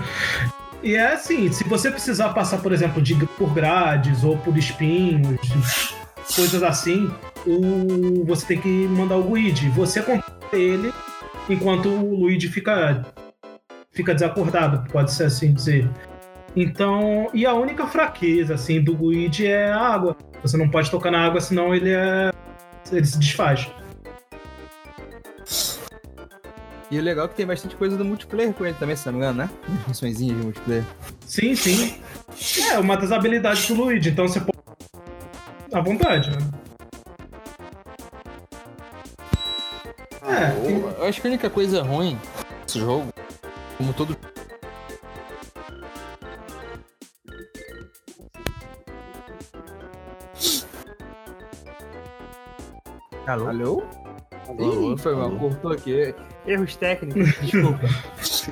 e é assim, se você precisar passar, por exemplo, de, por grades ou por espinhos, coisas assim, o, você tem que mandar o Luigi. Você controla ele enquanto o Luigi fica fica desacordado, pode ser assim dizer. Então, e a única fraqueza assim do Luigi é a água. Você não pode tocar na água, senão ele é ele se desfaz. E o legal é que tem bastante coisa do multiplayer com ele também, se não me engano, né? Missõezinhas de multiplayer. Sim, sim. É uma das habilidades do Luigi, então você pode à vontade, né? É, Eu, eu acho que a única coisa ruim desse jogo, como todo. Alô? Alô? Alô? Ih, foi mal, cortou aqui. Erros técnicos, desculpa.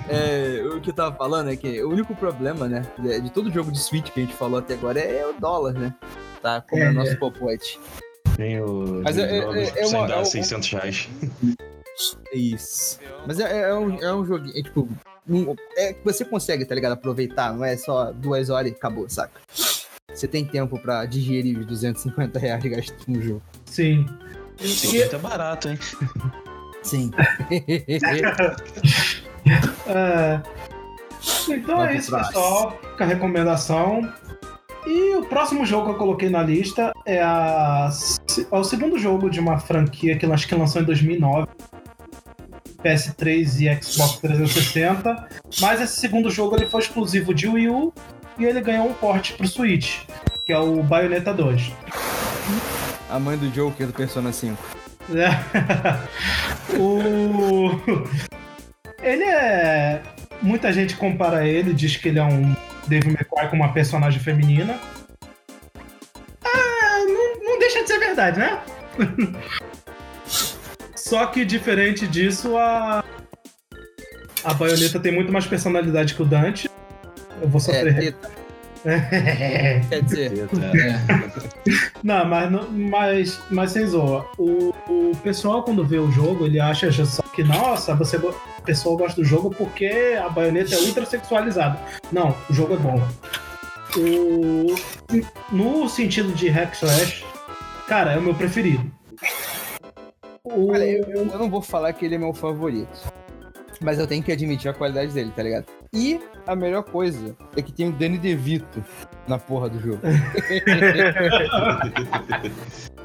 É, o que eu tava falando é que o único problema, né, de todo jogo de Switch que a gente falou até agora é o dólar, né? Tá, como é, É. o nosso popote. Tem o. Mas é- jogos é- é sem uma- dar é um- 600 reais. Isso. Mas é, é um, é um joguinho, é, tipo, um- é que você consegue, tá ligado? Aproveitar, não é só duas horas e acabou, saca? Você tem tempo pra digerir os 250 reais de gasto no jogo. sim. 50 é barato, hein? Sim. É. Então Vamos é isso, próximo. pessoal. Fica a recomendação. E o próximo jogo que eu coloquei na lista é, a, é o segundo jogo de uma franquia que eu acho que lançou em 2009. PS3 e Xbox 360. Mas esse segundo jogo ele foi exclusivo de Wii U e ele ganhou um porte pro Switch, que é o Bayonetta 2. A mãe do Joker do Persona 5. É. o... Ele é. Muita gente compara ele, diz que ele é um Devil May Cry com uma personagem feminina. Ah, não, não deixa de ser verdade, né? Só que diferente disso, a. A baioneta tem muito mais personalidade que o Dante. Eu vou É, sofrer. eita, quer dizer, Não, mas, não- mas, mas sem zoa. O, o pessoal, quando vê o jogo, ele acha só que, nossa, você, go- a pessoa gosta do jogo porque a baioneta é ultra sexualizada. Não, o jogo é bom. O, no sentido de hack slash, cara, é o meu preferido. O, Cara, eu- eu não vou falar que ele é meu favorito. Mas eu tenho que admitir a qualidade dele, tá ligado? E a melhor coisa é que tem o Danny DeVito na porra do jogo.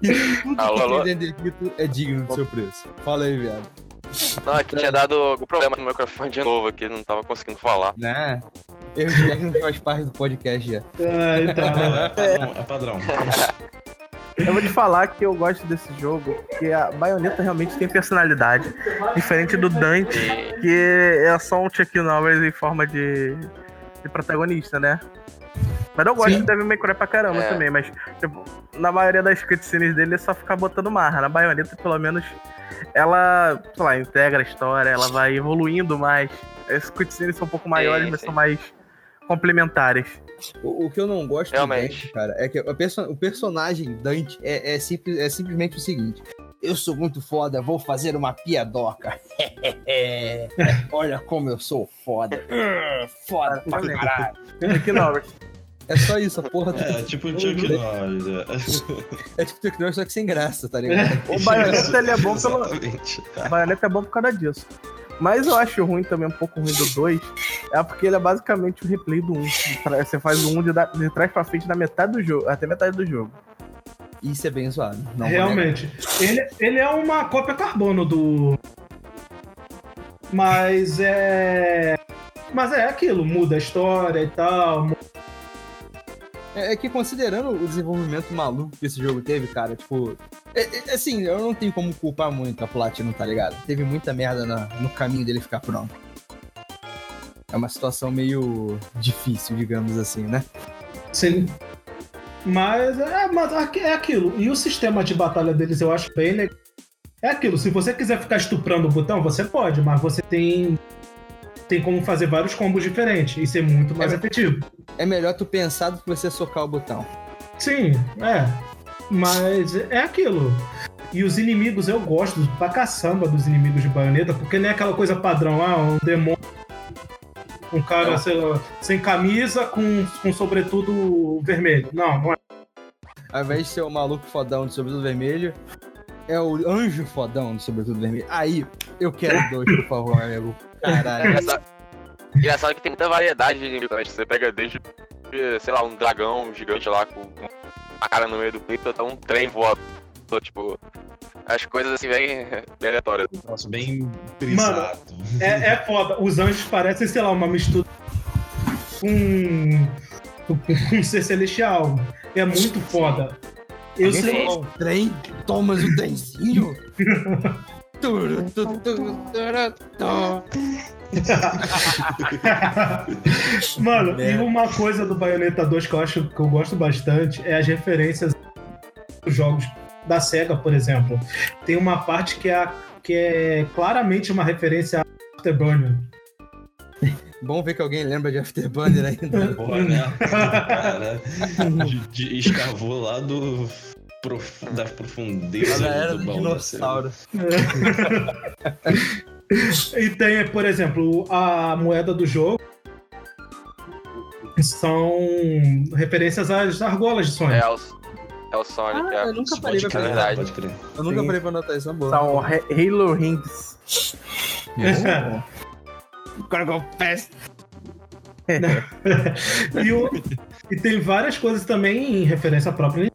e tudo Alô, que tem alô? o Danny DeVito é digno do seu preço. Fala aí, viado. Não, é que tinha dado algum problema no microfone de novo aqui, não tava conseguindo falar. Né? Erros técnicos faz parte do podcast já. É, então, É padrão. Eu vou te falar que eu gosto desse jogo, porque a baioneta realmente tem personalidade. Diferente do Dante, que é só um Chuck Norris em forma de, de protagonista, né? Mas eu gosto Sim. de Devil May Cry pra caramba É. também, mas tipo, na maioria das cutscenes dele é só ficar botando marra. Na baioneta, pelo menos, ela, sei lá, integra a história, ela vai evoluindo mais. As cutscenes são um pouco maiores, Sim, mas são mais complementares. O, o que eu não gosto Realmente. do Dante, cara, é que o, perso- o personagem Dante é, é, simples, é simplesmente o seguinte. Eu sou muito foda, vou fazer uma piadoca. Olha como eu sou foda. Foda pra caralho. Chuck Norris. É só isso, a porra do É, tipo o Chuck Norris. é. É tipo Chuck Norris, só que sem graça, tá ligado? O baioneta ele é bom pelo, Exatamente. A baioneta é bom por causa disso. Mas eu acho ruim também, um pouco ruim do 2, é porque ele é basicamente o replay do 1. Você faz o 1 de, da- de trás pra frente na metade do jogo, até metade do jogo. Isso é bem zoado. Realmente. Ele, ele é uma cópia carbono do. Mas é. Mas é aquilo, muda a história e tal. mu- É, é que considerando o desenvolvimento maluco que esse jogo teve, cara, tipo. é- é- assim, eu não tenho como culpar muito a Platinum, tá ligado? Teve muita merda na- no caminho dele ficar pronto. É uma situação meio difícil, digamos assim, né? Sim. Mas é, mas aqui- é aquilo. E o sistema de batalha deles eu acho bem legal. É aquilo, se você quiser ficar estuprando o botão, você pode, mas você tem. Tem como fazer vários combos diferentes e ser muito mais É. efetivo. É melhor tu pensar do que você socar o botão. Sim, é. Mas é aquilo. E os inimigos, eu gosto pra caçamba dos inimigos de baioneta, porque não é aquela coisa padrão, ah, um demônio. Um cara, sei lá, sem camisa com, com sobretudo vermelho. Não, não é. Ao invés de ser o maluco fodão de sobretudo vermelho, é o anjo fodão de sobretudo vermelho. Aí, eu quero dois, por favor, amigo. É Caralho. engraçado, Engraçado que tem muita variedade de inimigo também. Você pega desde, sei lá, um dragão gigante lá com a cara no meio do peito até um trem voador. Tipo, as coisas assim bem, bem aleatórias. Nossa, bem brisado. É, é foda. Os anjos parecem, sei lá, uma mistura com. um ser celestial. É muito foda. Eu Alguém sei. um trem, Thomas o trenzinho. Mano, e uma coisa do Bayonetta 2 que eu acho que eu gosto bastante é as referências dos jogos da SEGA, por exemplo. Tem uma parte que é, que é claramente uma referência a Afterburner. Bom ver que alguém lembra de Afterburner ainda. Porra, né? Cara, de, de- escavou lá do. Prof- das profundezas Ela era do baú da dinossauro. E tem, por exemplo, a moeda do jogo. São referências às argolas de Sonic. É o, é o Sonic, Ah, é. eu nunca parei pode pra pensar. pode crer. Eu nunca Sim. parei pra anotar isso, é boa. São Ha- Halo Rings. Gargoyle Fest. E, o- e tem várias coisas também em referência à própria.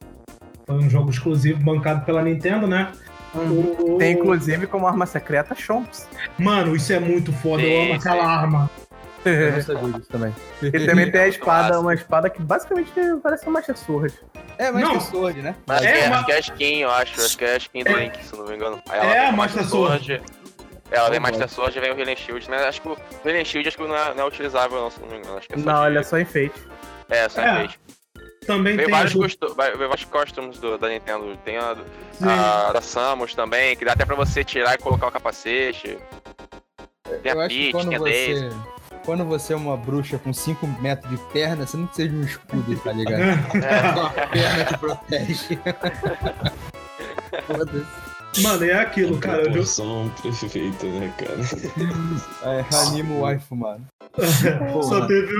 Foi um jogo exclusivo bancado pela Nintendo, né? O- Tem inclusive como arma secreta Chomps. Mano, isso é muito foda. Eu Sim, amo aquela sim. arma. Eu não sabia disso também. E também tem a espada, Clássico. uma espada que basicamente parece uma Master Sword. É, mas Não. Sword, né? Mas acho, É que é, uma- acho que é a skin, eu acho. Acho que é a skin do É. Link, se não me engano. Aí É vem a Master Sword. Ela vem Oh, Master Sword e vem o Healing Shield, né? Acho que o Healing Shield acho que não é, não é utilizável, não, se não me engano. Acho que é só Não, de- olha só enfeite. É, só É, enfeite. Também Veio tem vários, vai- veio vários costumes do- da Nintendo. Tem a, a da Samus também, que dá até pra você tirar e colocar o capacete. Tem Eu a acho que Peach, quando tem a Daisy. você. Quando você é uma bruxa com 5 metros de perna, você não precisa de um escudo, tá ligado? É. Só a perna te protege. Foda-se. Mano, é aquilo, A cara. Eu, proporção perfeita, né, cara? É, anima o waifu, mano. só, teve,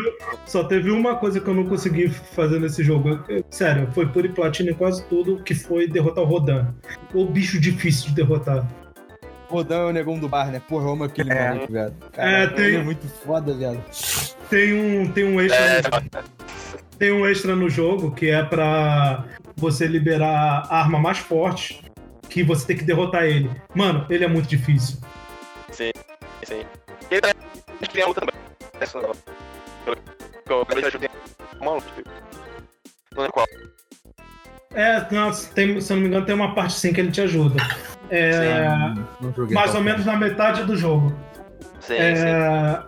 só teve uma coisa que eu não consegui fazer nesse jogo. Sério, foi e platina em quase tudo, que foi derrotar o Rodan. O bicho difícil de derrotar. Rodão é o negão do bar, né? Porra, eu amo aquele É. maluco, velho. É, tem- é muito foda, velho. Tem um, tem um extra. É, Tem um extra no jogo que é pra você liberar a arma mais forte, que você tem que derrotar ele. Mano, ele é muito difícil. sim. E também, acho que tem a luta também. Essa não. Pelo que eu luta. tipo. Não lembro qual. É, não, tem, se eu não me engano, tem uma parte sim que ele te ajuda. É, joguei mais ou menos na metade do jogo. Sim, sim. É,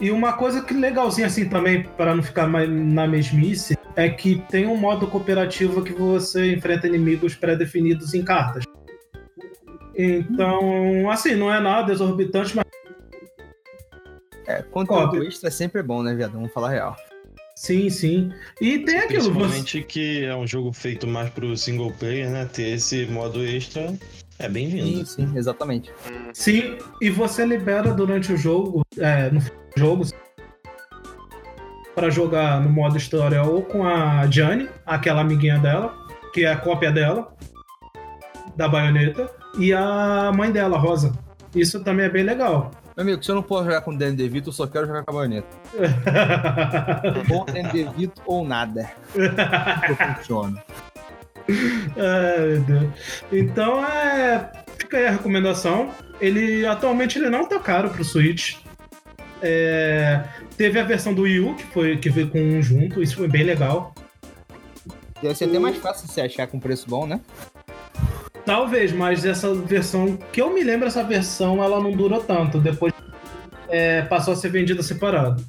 e uma coisa que legalzinha assim também, para não ficar mais na mesmice, é que tem um modo cooperativo que você enfrenta inimigos pré-definidos em cartas. Então, assim, não é nada exorbitante, mas É, conteúdo Óbvio. extra é sempre bom, né, viado? Vamos falar real. sim, sim. E tem aquilo, você... Principalmente que é um jogo feito mais pro single player, né? Ter esse modo extra é Sim, bem-vindo. sim, exatamente. Hum, Sim, e você libera durante o jogo, é, no jogo, para jogar no modo história ou com a Jane, aquela amiguinha dela, que é a cópia dela, da baioneta, e a mãe dela, Rosa. Isso também é bem legal. Meu amigo, se eu não posso jogar com o Danny DeVito, eu só quero jogar com a baioneta. Ou Danny DeVito ou nada. Eu funciono. Ai, meu Deus. Então é. Fica aí a recomendação. Ele atualmente ele não tá caro pro Switch. É, teve a versão do Wii U, que, foi, que veio com um junto, isso foi bem legal. Deve ser até mais fácil de se achar com preço bom, né? Talvez, mas essa versão, que eu me lembro, essa versão ela não durou tanto. Depois é, passou a ser vendida separado.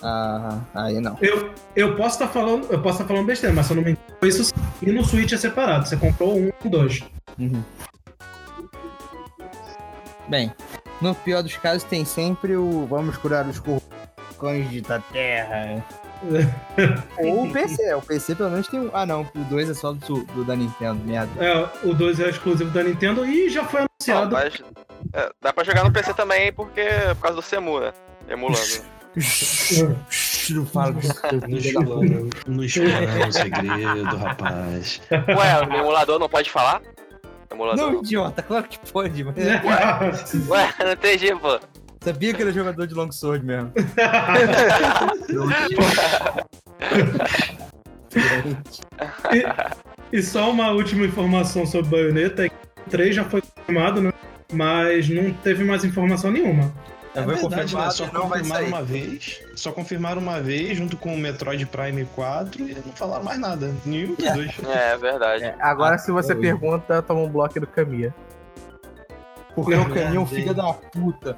Ah, aí não. Eu, eu posso estar falando, eu posso estar falando besteira, mas se eu não me engano, isso sim. E no Switch é separado. Você comprou um e dois. Uhum. Bem, no pior dos casos tem sempre o vamos curar os corcões da terra. Ou o PC, o PC pelo menos tem um. Ah não, o 2 é só do, do da Nintendo, merda. É, o 2 é exclusivo da Nintendo e já foi Não, anunciado. mas, é, dá pra jogar no PC também, porque por causa do Semu, né? Emulando. Não fala explana, no explana o segredo, rapaz. Ué, o emulador não pode falar? Emulador Não, não. idiota, claro que pode, mas. Ué, não entendi, pô. Sabia que era jogador de longsword mesmo. E só uma última informação sobre Bayonetta: é que o 3 já foi confirmado, né? Mas não teve mais informação nenhuma. Eu É vou verdade, né? Só não confirmaram uma vez. Só confirmaram uma vez, junto com o Metroid Prime 4, e não falaram mais nada. Nenhum dos dois. É, é verdade. É, agora, Ah, se você oi. pergunta, toma um bloco do Kamiya. Porque o canhão hein? filho da puta.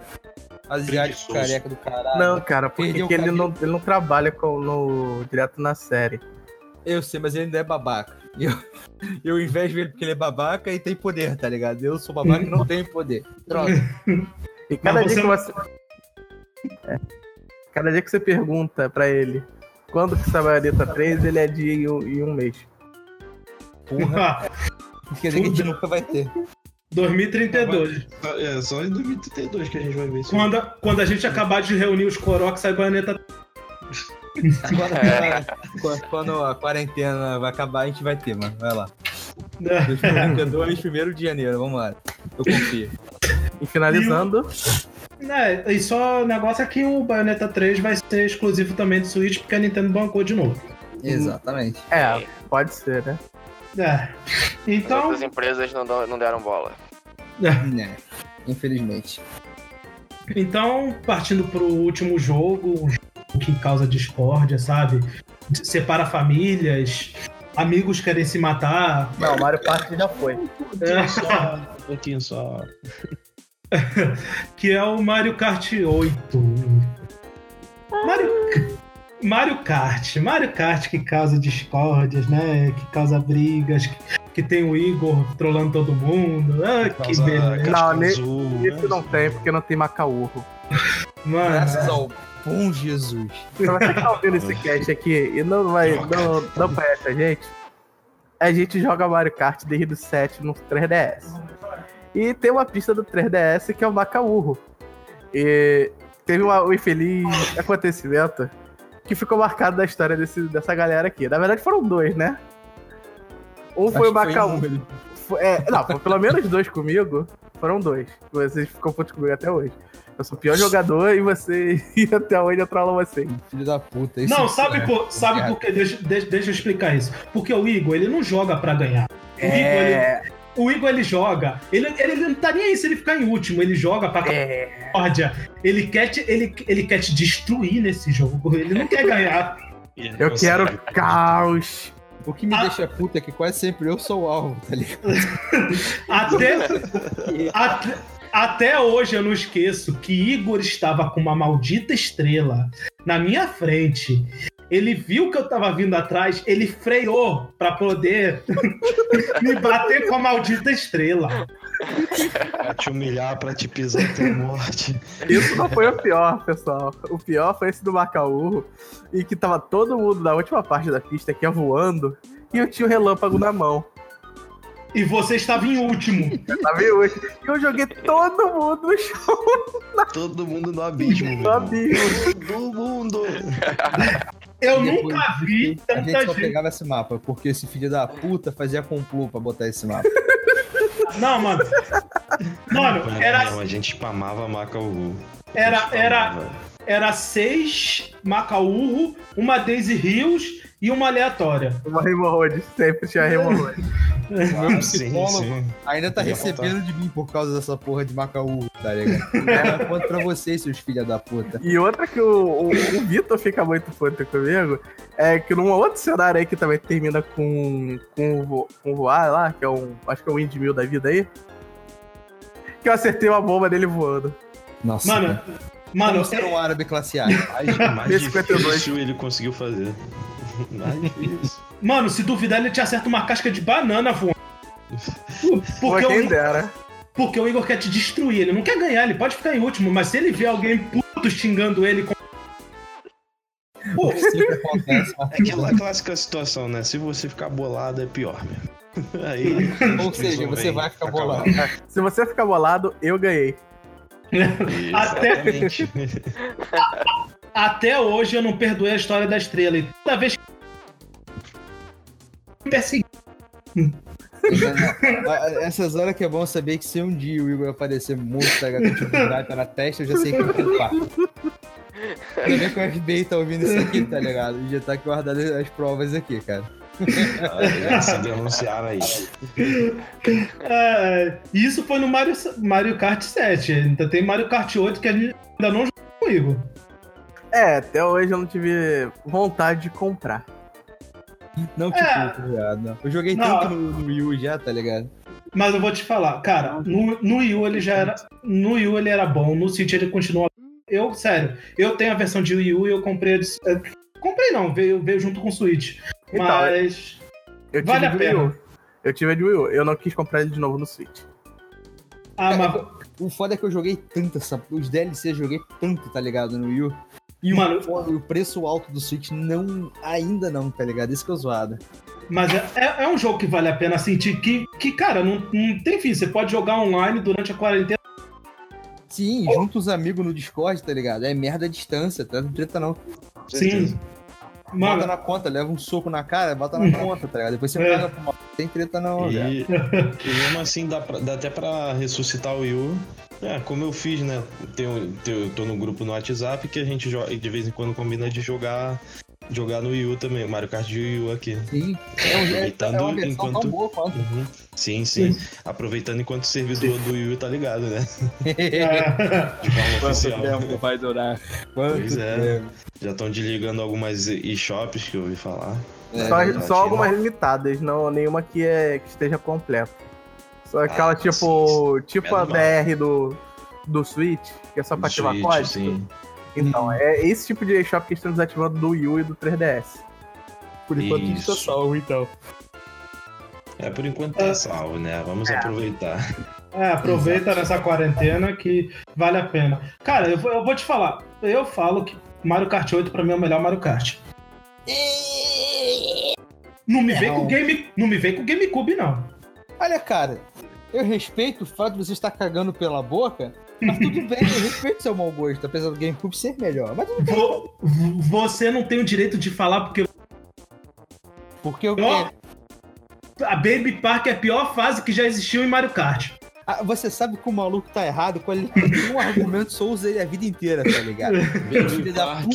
Asiático careca do caralho. Não, cara, porque Perdeu ele, não, ele não trabalha com, no, direto na série. Eu sei, mas ele ainda é babaca. E Eu, eu invejo ele porque ele é babaca e tem poder, tá ligado? Eu sou babaca e não tenho poder. Droga. E cada Mas dia você que você. É. Cada dia que você pergunta pra ele quando que sai a Bayonetta 3, ele é dia um, em um mês. Porra. Quer dizer que a gente nunca vai ter. 2032. Só- É só em 2032 que a gente vai ver isso. Quando, quando a gente acabar de reunir os Korok, sai Bayonetta. Quando, quando- quando a quarentena vai acabar, a gente vai ter, mano. Vai lá. né? 2022, 1 de janeiro, vamos lá. Eu confio. E finalizando, É, e só o negócio é que o Bayonetta 3 vai ser exclusivo também do Switch, porque a Nintendo bancou de novo. Exatamente. é, pode ser, né? É. As Então, outras empresas não, dão- não deram bola. Né. Infelizmente. então, partindo pro último jogo, um jogo que causa discórdia, sabe? Separa famílias, amigos querem se matar. Não, Mario Party já foi. É. Só, um pouquinho só. que é o Mario Kart 8. Mario, Mario Kart. Mario Kart que causa discórdias, né? Que causa brigas, que, que tem o Igor trolando todo mundo. Ah, que Causa beleza. Não, ne- azul, Isso né? não tem, porque não tem Macaurro. Mano, Graças ao bom Jesus. Então você que tá ouvindo esse cast aqui e não vai. Não, não conhece a gente, a gente joga Mario Kart desde o 7 no 3DS. E tem uma pista do 3DS que é o Macaurro. E teve uma- um infeliz acontecimento que ficou marcado na história desse- dessa galera aqui. Na verdade foram dois, né? Um foi o Acho um, ele- Foi- é, não, foi pelo menos dois comigo. Foram dois. Vocês ficam putos comigo até hoje. Eu sou o pior jogador e você. E até hoje eu trolo você. Filho da puta. esse- não, sabe, é. por, sabe Obrigado. por quê? Deixa, deixa, deixa eu explicar isso. Porque o Igor, ele não joga pra ganhar. O Igor, É. ele, o Igor, ele joga. Ele, ele não tá nem aí se ele ficar em último. Ele joga pra É. Ele quer te, ele, ele quer te destruir nesse jogo. Ele não quer ganhar. Eu quero caos. O que me Ah. deixa puta é que quase sempre eu sou o alvo, tá ligado? Até, até, até hoje eu não esqueço que Igor estava com uma maldita estrela na minha frente. Ele viu que eu tava vindo atrás, ele freou pra poder me bater com a maldita estrela. Pra te humilhar, pra te pisar até a morte. Isso não foi o pior, pessoal. O pior foi esse do Macaú, e que tava todo mundo na última parte da pista aqui voando, e eu tinha o relâmpago na mão. E você estava em último. Tá vendo? E eu joguei todo mundo no chão Todo mundo no abismo, irmão. abismo. Todo mundo. Eu Depois nunca vi A gente tanta só gente. pegava esse mapa, porque esse filho da puta fazia complô pra botar esse mapa. Não, mano. Mano, Não, era, não, a gente spamava a maca Uhu. era, era, Spamava. Era seis Macaurro, uma Daisy Rios e uma aleatória. Uma hemorroide, sempre tinha hemorroide. O meu sim, psicólogo sim. ainda tá recebendo de mim por causa dessa porra de Macaú, tá ligado? Eu conto pra vocês, seus filha da puta. E outra que o, o, o Vitor fica muito puto comigo é que num outro cenário aí que também termina com, com, com voar lá, que é um. Acho que é um windmill da vida aí. Que eu acertei uma bomba dele voando. Nossa. Mano, Mano, mano, ser um árabe classe A. Mais, mais Esse 52. difícil ele conseguiu fazer. Mais difícil. mano, se duvidar, ele te acerta uma casca de banana voando. Pô, Porque quem o, dera. porque o Igor quer te destruir. Ele não quer ganhar, ele pode ficar em último, mas se ele vê alguém puto xingando ele com. Pô, acontece, É aquela clássica situação, né? Se você ficar bolado, é pior mesmo. Aí, Ou seja, você vai ficar bolado. Se você ficar bolado, eu ganhei. Exatamente. até hoje eu não perdoei a história da estrela. E toda vez que. me persegui. Essas horas que é bom saber que se um dia o Igor aparecer morto? Tipo, gato na testa, eu já sei que eu culpar. Ainda que o FBI tá ouvindo isso aqui, tá ligado? E já tá guardando as provas aqui, cara. Ah, se denunciaram aí. É, isso foi no Mario, Mario Kart 7. Ainda tem Mario Kart 8 que a gente ainda não jogou comigo. É, até hoje eu não tive vontade de comprar. Não te É. culpo, viado. não. Eu joguei Não. tanto no, no Wii U já, tá ligado? Mas eu vou te falar, cara, no, no Wii U ele já era. No Wii U ele era bom, no Switch ele continua. Eu, sério, eu tenho a versão de Wii U e eu comprei. a de- comprei não, veio, veio junto com o Switch. Então, Mas. Eu tive Vale a pena. Eu tive a de Wii U. Eu não quis comprar ele de novo no Switch. Ah, mas. O foda é que eu joguei tanto, essa, os DLC eu joguei tanto, tá ligado, no Wii U. E Mano- o, foda- o preço alto do Switch não, ainda não, tá ligado? Isso que eu zoado. Mas é, é- é um jogo que vale a pena sentir que, que cara, não, não tem fim. Você pode jogar online durante a quarentena. Sim, junta os amigos no Discord, tá ligado? É merda a distância, tá? Não treta não. Sim. Bota Mano, na conta, leva um soco na cara, bota na conta, tá ligado? Depois você É. paga pro mal. Tem treta não, velho. E, e mesmo assim dá, pra- dá até pra ressuscitar o Wii U. É, como eu fiz, né? Tenho, tenho- eu tô no grupo no WhatsApp que a gente joga, de vez em quando combina de jogar, jogar no Wii U também, Mario Kart de Wii U aqui. Sim. É, um, é, é Aproveitando uma versão enquanto- tão boa quanto. Uhum. Sim, sim, Aproveitando enquanto o servidor do Wii U tá ligado, né? é, De forma oficial. vai durar? Quanto Pois é. tempo? Já estão desligando algumas e-shops que eu ouvi falar. É, só verdade. só algumas limitadas, não nenhuma que, é, que esteja completa. Só aquela Ah, tipo. sim, Tipo a Menos mal. DR do, do Switch, que é só pra ativar Switch, código. sim. Então, é esse tipo de shop que estão desativando do Wii U e do 3DS. Por enquanto isso é salvo, então. É, por enquanto tá salvo, né? Vamos aproveitar. é, aproveita nessa quarentena que vale a pena. Cara, eu vou, eu vou te falar. Eu falo que Mario Kart 8 pra mim é o melhor Mario Kart. Não me vem com game, não me vem com GameCube não. Olha, cara, eu respeito o fato de você estar cagando pela boca, mas tudo bem, eu respeito seu mau gosto, apesar do GameCube ser melhor. Mas tudo bem, Vo- Você não tem o direito de falar porque porque eu a Baby Park é a pior fase que já existiu em Mario Kart. Ah, você sabe que o maluco tá errado quando ele tem um argumento só usa ele a vida inteira, tá ligado? Filho da Park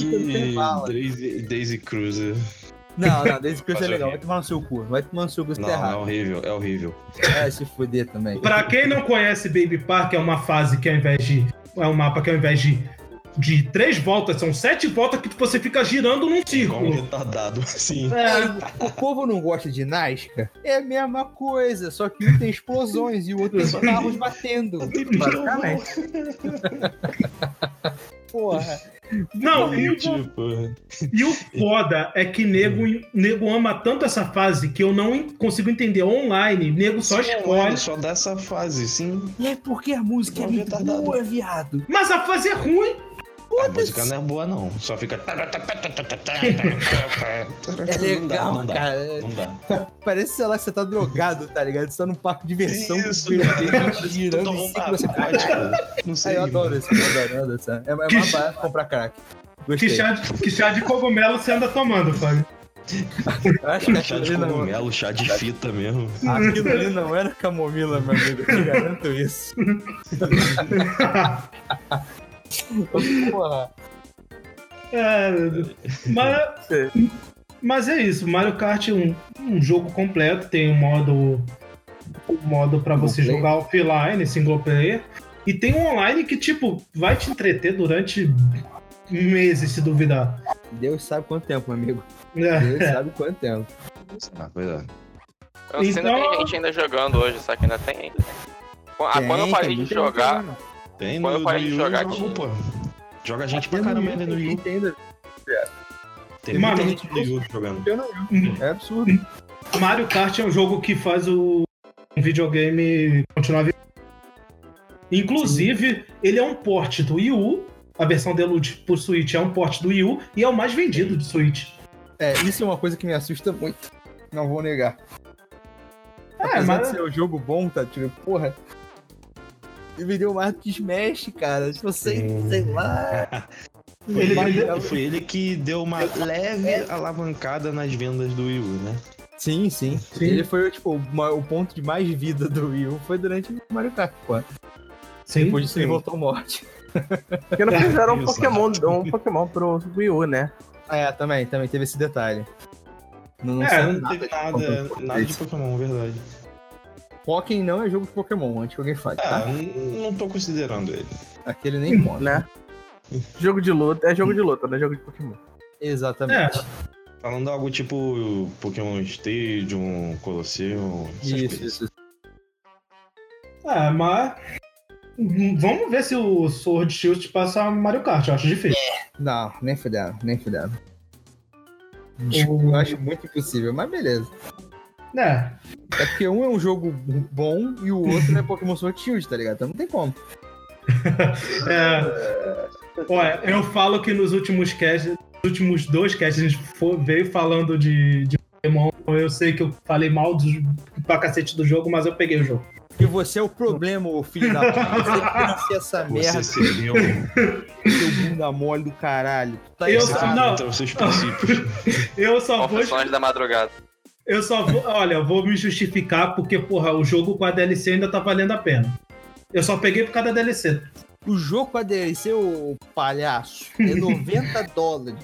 bala. Daisy, Daisy Cruiser. Não, não, desde que isso é legal. Vai tomar no seu cu. Vai tomar no seu cu, você Não, tá é errado. horrível, é horrível. É, se fuder também. Pra quem não conhece Baby Park, é uma fase que ao invés de. É um mapa que ao invés de, de três voltas, são sete voltas que você fica girando num Igual um círculo. retardado, assim. É, O povo não gosta de Nazca? É a mesma coisa, só que um tem explosões e o outro tem carros batendo. Basicamente. Porra. não, e o, tipo, e o foda é que nego, nego ama tanto essa fase que eu não consigo entender online. Nego só sim, escolhe. online, só dessa fase, sim. E é porque a música é Não, muito retardado. boa, viado. Mas a fase é ruim. A música não é boa, não. Só fica. É legal, não dá, cara. Não dá. Parece, sei lá, que você tá drogado, tá ligado? Você tá num parque de diversão Isso, gente girando em cima, você Não Ah, sei. eu adoro esse, eu adoro, eu adoro esse. É, Que mais barato comprar crack. Que chá, de, que chá de cogumelo você anda tomando, Fábio? Eu acho que Chá de ali, não, cogumelo, chá de fita mesmo. aquilo ali não era camomila, meu amigo. Eu te garanto isso. Porra. É, mas, mas é isso, Mario Kart é um, um jogo completo, tem um modo um modo para você player. jogar offline, single player, e tem um online que tipo vai te entreter durante meses se duvidar. Deus sabe quanto tempo, meu amigo. É. Deus sabe quanto tempo. Ah, é. Eu não sei se ainda Então- tem gente ainda jogando hoje, sabe que ainda tem ainda. Ah, quando eu parei de jogar, Tem Quando no, eu parei no de jogar, joga, tinha. pô. Joga gente pra caramba ainda no tem Wii U. gente ainda. Tem Mano, muita gente no Wii U jogando. Eu não vi. É absurdo. Mario Kart é um jogo que faz o videogame continuar vivendo. Inclusive, ele é um port do Wii U. A versão Deluxe por Switch é um port do Wii U e é o mais vendido de Switch. É, isso é uma coisa que me assusta muito. Não vou negar. É, Apesar mas- de ser um jogo bom, tá? Tipo, porra. Ele vendeu mais do que Smash, cara. Tipo, sei, Sim. sei lá. Ele Mas- vendeu- Foi ele que deu uma leve alavancada nas vendas do Wii U, né? Sim, sim, Sim. Ele foi, tipo, o ponto de mais vida do Wii U foi durante o Mario Kart, pô. Sim, Depois disso ele voltou à morte. Porque não fizeram um Exato. Pokémon, um Pokémon pro Wii U, né? Ah, é, também, também teve esse detalhe. Não, não É, Não nada teve de nada, nada de Pokémon, verdade. Pokémon não é jogo de Pokémon, antes que alguém fale, Ah, tá? não tô considerando ele. Aquele nem conta. Né? Jogo de luta, é jogo de luta, não é jogo de Pokémon. Exatamente. Falando algo tipo Pokémon Stadium, Colosseum. Isso, coisas. isso. É, mas. Vamos ver se o Sword Shield passa Mario Kart, eu acho difícil. Não, nem fuderam, nem fuderam. O- Eu acho muito impossível, mas beleza. É. É porque um é um jogo bom e o outro é Pokémon Sword Shield, tá ligado? Então não tem como. é. Olha, eu falo que nos últimos casts, nos últimos dois casts, a gente fo- veio falando de, de Pokémon. Eu sei que eu falei mal do, pra cacete do jogo, mas eu peguei o jogo. Porque você é o problema, ô filho da puta. Você financia essa merda, Você seria um seu bunda mole do caralho. Tu tá Eu- errado. não. os seus princípios. Eu só vou. Da madrugada. Eu só vou. Olha, eu vou me justificar porque, porra, o jogo com a DLC ainda tá valendo a pena. Eu só peguei por causa da DLC. O jogo com a DLC, ô palhaço, é 90 dólares.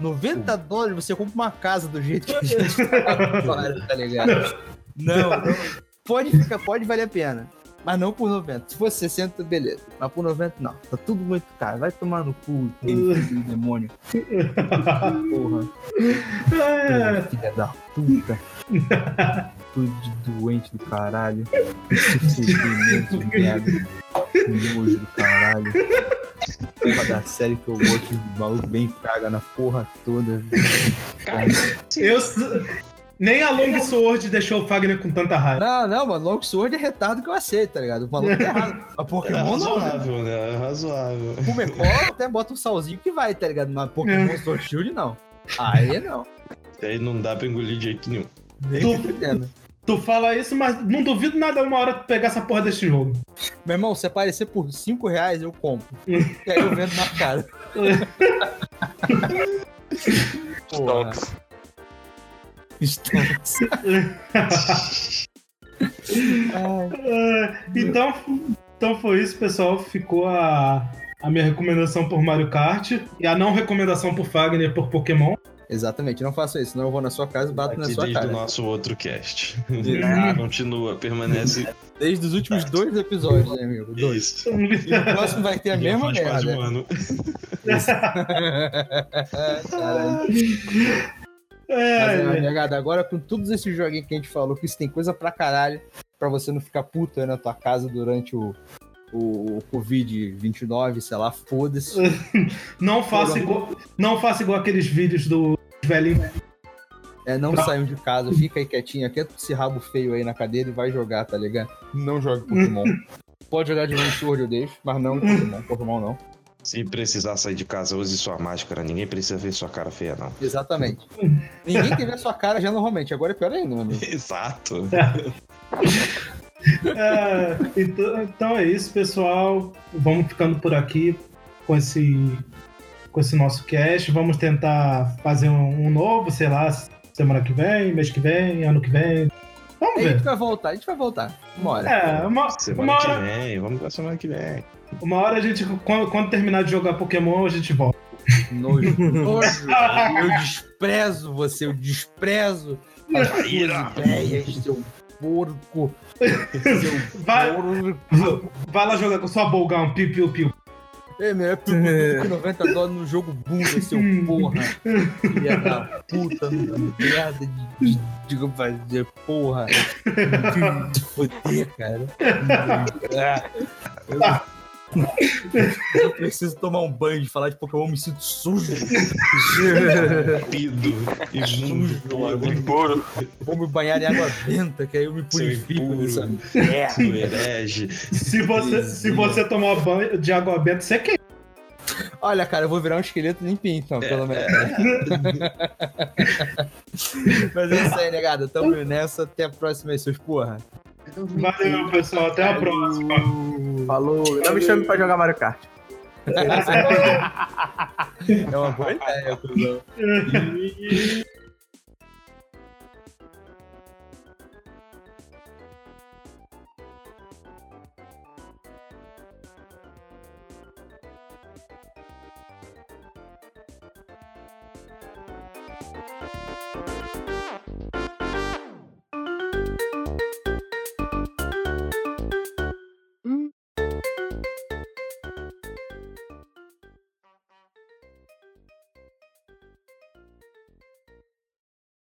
90 dólares você compra uma casa do jeito que a gente tá agora, tá ligado? Não, não. Pode, ficar, pode valer a pena. Mas não por 90. Se fosse 60, beleza. Mas por 90, não. Tá tudo muito caro. Vai tomar no cu, filho demônio. Porra. É, Filha da puta. Tudo de doente do caralho. Sofrimento de merda. Nojo do caralho. Porra da série que eu gosto, o maluco bem caga na porra toda. eu, s- nem a Long Sword deixou o Fagner com tanta raiva. Não, não, mano. Long Sword é retardo que eu aceito, tá ligado? O maluco tá errado. A É Pokémon não, né? razoável, né? É razoável. O Mecol até bota um salzinho que vai, tá ligado? Mas Pokémon Sword Shield não. Aí não. Aí não dá pra engolir de jeito nenhum. Nem Tu-. Tu fala isso, mas não duvido nada uma hora tu pegar essa porra desse jogo. Meu irmão, se aparecer por 5 reais, eu compro. E aí eu vendo na cara. Porra. É, então, então foi isso, pessoal. Ficou a, a minha recomendação por Mario Kart e a não recomendação por Fagner por Pokémon. Exatamente, não faça isso, senão eu vou na sua casa e bato na Aqui sua desde o cara. nosso outro cast. Uhum. Continua, permanece. Desde os últimos dois episódios, né, amigo? Dois. Isso. E o próximo vai ter a Já mesma faz quase merda. um ano. Caralho. É, Mas, é, agora com todos esses joguinhos que a gente falou, que isso tem coisa pra caralho, pra você não ficar puto aí na tua casa durante o, o, o Covid-29, sei lá, foda-se. não, faça igual, não faça igual aqueles vídeos do velhinho. É, não saiam de casa, fica aí quietinho, quieta esse rabo feio aí na cadeira e vai jogar, tá ligado? Não jogue Pokémon. Pode jogar de Sword, eu deixo, mas não Pokémon, Pokémon não. Se precisar sair de casa, use sua máscara. Ninguém precisa ver sua cara feia, não. Exatamente. Ninguém quer ver sua cara já normalmente, agora é pior ainda, meu amigo. Exato. É, então, então é isso, pessoal. Vamos ficando por aqui com esse, com esse nosso cast. Vamos tentar fazer um, um novo, sei lá, semana que vem, mês que vem, ano que vem. Vamos A gente ver. vai voltar, a gente vai voltar. Uma hora. É, uma, uma, Semana que hora, vem, vamos pra semana que vem. Uma hora a gente, quando, quando terminar de jogar Pokémon, a gente volta. Nojo. Nojo. Eu desprezo você, eu desprezo as suas ideias, seu porco. Seu Vai, porco. vai lá jogar com sua Bolgão, piu, piu, piu. É, meu, é com 90 dólares no jogo bunda, seu porra. Filha da puta, merda de, de, de fazer porra. De foder, cara. Ah, eu, eu preciso tomar um banho de falar de Pokémon, me sinto sujo. Pido, imundo, Impuro. Vou me banhar em água benta, que aí eu me purifico dessa merda. herege. Se você, se você tomar banho de água benta, você queima. Olha, cara, eu vou virar um esqueleto limpinho, então, pelo menos. Mas é isso aí, negada. Tamo nessa. Até a próxima aí, seus porra. Valeu, pessoal. Até a próxima. Falou. Não me chame pra jogar Mario Kart. É uma boa ideia, cuzão.